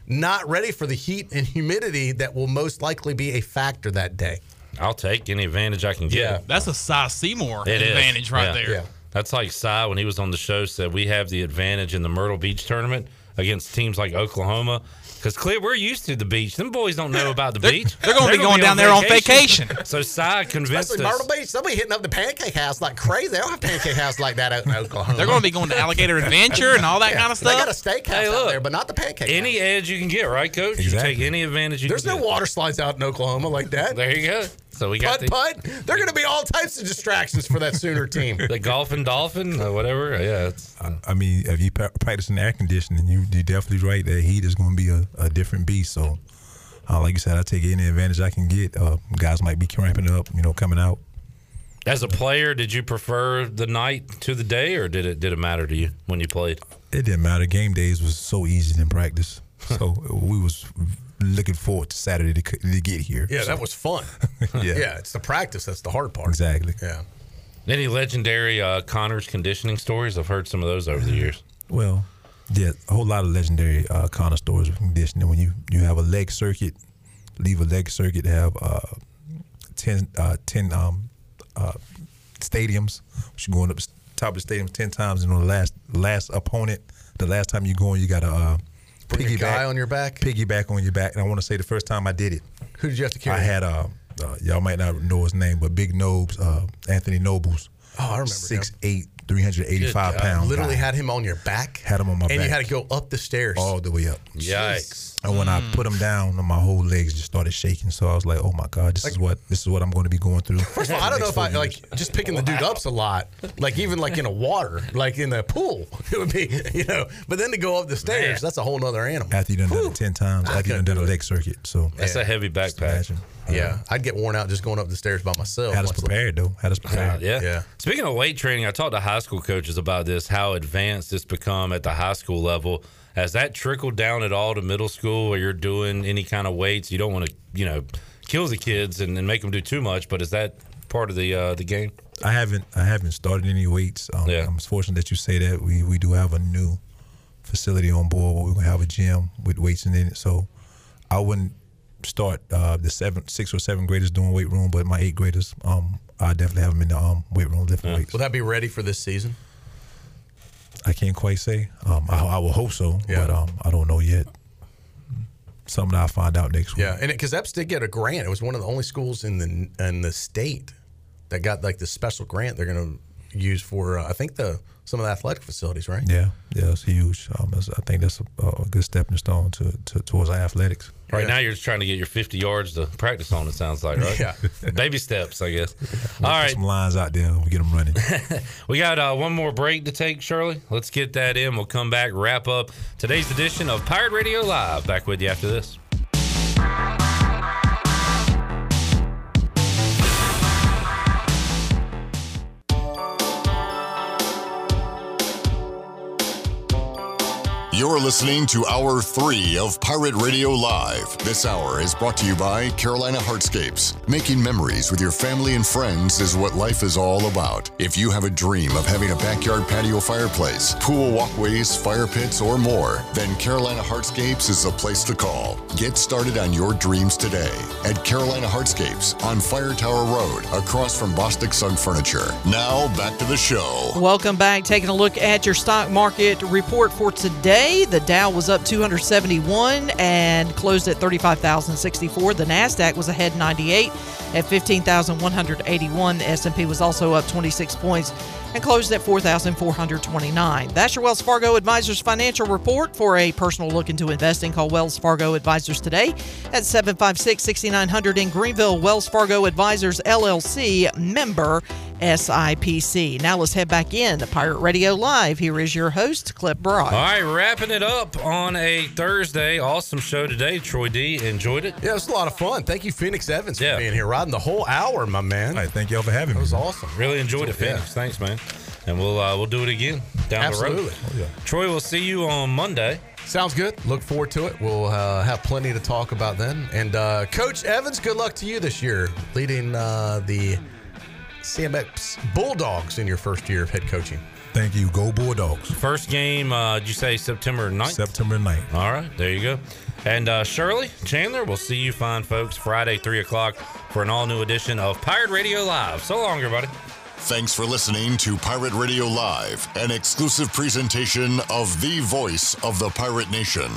[SPEAKER 12] not ready for the heat and humidity that will most likely be a factor that day.
[SPEAKER 3] I'll take any advantage I can get.
[SPEAKER 12] Yeah.
[SPEAKER 7] That's a Cy Seymour
[SPEAKER 3] It is.
[SPEAKER 7] advantage right
[SPEAKER 3] Yeah.
[SPEAKER 7] there.
[SPEAKER 12] Yeah.
[SPEAKER 3] That's like Cy when he was on the show said we have the advantage in the Myrtle Beach tournament against teams like Oklahoma. Because clear, we're used to the beach. Them boys don't know about the beach.
[SPEAKER 7] they're gonna be going down there on vacation.
[SPEAKER 3] So Cy convinced
[SPEAKER 12] Especially
[SPEAKER 3] us.
[SPEAKER 12] Myrtle Beach, they'll be hitting up the pancake house like crazy. They don't have pancake house like that out in Oklahoma.
[SPEAKER 7] They're going to be going to Alligator Adventure and all that
[SPEAKER 12] Yeah,
[SPEAKER 7] kind of stuff.
[SPEAKER 12] They got a
[SPEAKER 7] stuff.
[SPEAKER 12] steakhouse
[SPEAKER 3] Hey,
[SPEAKER 12] out
[SPEAKER 3] look.
[SPEAKER 12] there, but not the pancake.
[SPEAKER 3] Any
[SPEAKER 12] house.
[SPEAKER 3] edge you can get, right, Coach? You
[SPEAKER 13] Exactly.
[SPEAKER 3] take any advantage you can.
[SPEAKER 12] There's
[SPEAKER 3] can
[SPEAKER 12] no
[SPEAKER 3] get.
[SPEAKER 12] water slides out in Oklahoma like that.
[SPEAKER 3] There you go. So we got
[SPEAKER 12] Putt
[SPEAKER 3] the,
[SPEAKER 12] putt. They're going to be all types of distractions for that Sooner team.
[SPEAKER 3] the golfing dolphin or whatever. Yeah, it's,
[SPEAKER 13] I mean, if you pra- practicing air conditioning, you you definitely right. That heat is going to be a, a different beast. So, uh, like you said, I take any advantage I can get. Uh, guys might be cramping up, you know, coming out.
[SPEAKER 3] as a player, did you prefer the night to the day, or did it did it matter to you when you played?
[SPEAKER 13] It didn't matter. Game days was so easy than practice. So we was looking forward to Saturday to, to get here.
[SPEAKER 12] Yeah,
[SPEAKER 13] So,
[SPEAKER 12] that was fun.
[SPEAKER 13] Yeah.
[SPEAKER 12] yeah, it's the practice that's the hard part.
[SPEAKER 13] exactly.
[SPEAKER 12] Yeah.
[SPEAKER 3] Any legendary uh, Connors conditioning stories? I've heard some of those over the years.
[SPEAKER 13] Well, yeah, a whole lot of legendary uh, Connor stories of conditioning. When you you have a leg circuit, leave a leg circuit, have uh, 10, uh, 10 um, uh, stadiums. You're going up top of the stadium ten times, and on the last last opponent, the last time you go in, you got to
[SPEAKER 12] Bring a guy on your back.
[SPEAKER 13] piggyback on your back. And I want to say the first time I did it,
[SPEAKER 12] Who did you have to carry?
[SPEAKER 13] I had uh, uh, y'all might not know his name, but Big Nobes, uh, Anthony Nobles.
[SPEAKER 12] Oh, I remember
[SPEAKER 13] Six
[SPEAKER 12] him.
[SPEAKER 13] eight, three hundred eighty five
[SPEAKER 12] Good God.
[SPEAKER 13] pounds.
[SPEAKER 12] Literally had him on your back.
[SPEAKER 13] Had him on my
[SPEAKER 12] and
[SPEAKER 13] back.
[SPEAKER 12] And you had to go up the stairs.
[SPEAKER 13] all the way up.
[SPEAKER 3] Yikes!
[SPEAKER 13] And when I put him down, my whole legs just started shaking. So I was like, "Oh my god, this is what this is what I'm going to be going through."
[SPEAKER 12] First of all, I don't know if I like just picking the dude up's a lot. Like even like in a water, like in a pool, it would be you know. But then to go up the stairs, that's a whole other animal.
[SPEAKER 13] after you done done it ten times,
[SPEAKER 12] I
[SPEAKER 13] after you done
[SPEAKER 12] couldn't
[SPEAKER 13] done a
[SPEAKER 12] it.
[SPEAKER 13] leg circuit. So
[SPEAKER 3] That's a heavy backpack.
[SPEAKER 13] imagine.
[SPEAKER 12] Yeah, I'd get worn out just going up the stairs by myself.
[SPEAKER 13] Had us
[SPEAKER 12] once-
[SPEAKER 13] prepared though. Had us
[SPEAKER 3] Uh,
[SPEAKER 13] prepared.
[SPEAKER 3] yeah.
[SPEAKER 12] Yeah.
[SPEAKER 3] Speaking of weight training, I talked to high school coaches about this, how advanced it's become at the high school level. Has that trickled down at all to middle school where you're doing any kind of weights? You don't want to, you know, kill the kids and, and make them do too much, but is that part of the uh, the game?
[SPEAKER 13] I haven't I haven't started any weights. Um,
[SPEAKER 3] Yeah.
[SPEAKER 13] I'm fortunate that you say that. We we do have a new facility on board where we're gonna have a gym with weights in it. So I wouldn't start uh, the seven, six or seven graders doing weight room, but my eight graders, um, I definitely have them in the um, weight room lifting weights.
[SPEAKER 12] Will that be ready for this season?
[SPEAKER 13] I can't quite say. Um, I, I will hope so,
[SPEAKER 12] Yeah.
[SPEAKER 13] but um, I don't know yet. something I'll find out next week.
[SPEAKER 12] Yeah, and because Epps did get a grant, it was one of the only schools in the in the state that got like the special grant they're going to use for uh, I think the some of the athletic facilities, right?
[SPEAKER 13] Yeah, yeah, it's huge. Um, that's, I think that's a, a good stepping stone to, to towards athletics.
[SPEAKER 3] Right now, you're just trying to get your 50 yards to practice on. It sounds like, right?
[SPEAKER 13] Yeah.
[SPEAKER 3] Baby steps, I guess.
[SPEAKER 13] We'll
[SPEAKER 3] All right,
[SPEAKER 13] some lines out there. We'll get them running.
[SPEAKER 3] we got uh, one more break to take, Shirley. Let's get that in. We'll come back, wrap up today's edition of Pirate Radio Live. Back with you after this.
[SPEAKER 1] You're listening to Hour 3 of Pirate Radio Live. This hour is brought to you by Carolina Hardscapes. Making memories with your family and friends is what life is all about. If you have a dream of having a backyard patio fireplace, pool walkways, fire pits, or more, then Carolina Hardscapes is the place to call. Get started on your dreams today at Carolina Hardscapes on Fire Tower Road, across from Bostic Sugg Furniture. Now, back to the show.
[SPEAKER 4] Welcome back. Taking a look at your stock market report for today. The Dow was up 271 and closed at 35,064. The Nasdaq was ahead 98 at 15,181. The S&P was also up 26 points and closed at 4,429. That's your Wells Fargo Advisors financial report. For a personal look into investing, call Wells Fargo Advisors today at 756-6900 in Greenville. Wells Fargo Advisors LLC member SIPC. Now let's head back in to Pirate Radio Live. Here is your host, Clip Brock.
[SPEAKER 3] All right, wrapping it up on a Thursday. Awesome show today. Troy D enjoyed it.
[SPEAKER 12] Yeah, it was a lot of fun. Thank you, Phoenix Evans, for being here, riding the whole hour, my man.
[SPEAKER 13] Hey, thank y'all for having
[SPEAKER 12] That
[SPEAKER 13] me.
[SPEAKER 12] was awesome.
[SPEAKER 3] Really enjoyed it,
[SPEAKER 12] Yeah.
[SPEAKER 3] Phoenix. Thanks, man. And we'll uh, we'll do it again down
[SPEAKER 12] Absolutely.
[SPEAKER 3] the road. Troy, we'll see you on Monday.
[SPEAKER 12] Sounds good. Look forward to it. We'll uh, have plenty to talk about then. And uh, Coach Evans, good luck to you this year, leading uh, the CM Epps Bulldogs in your first year of head coaching.
[SPEAKER 13] Thank you. Go Bulldogs.
[SPEAKER 3] First game, uh, did you say September 9th?
[SPEAKER 13] September 9th.
[SPEAKER 3] All right, there you go. And uh, Shirley, Chandler, we'll see you fine folks Friday, 3 o'clock for an all new edition of Pirate Radio Live. So long, everybody.
[SPEAKER 1] Thanks for listening to Pirate Radio Live, an exclusive presentation of the voice of the pirate nation.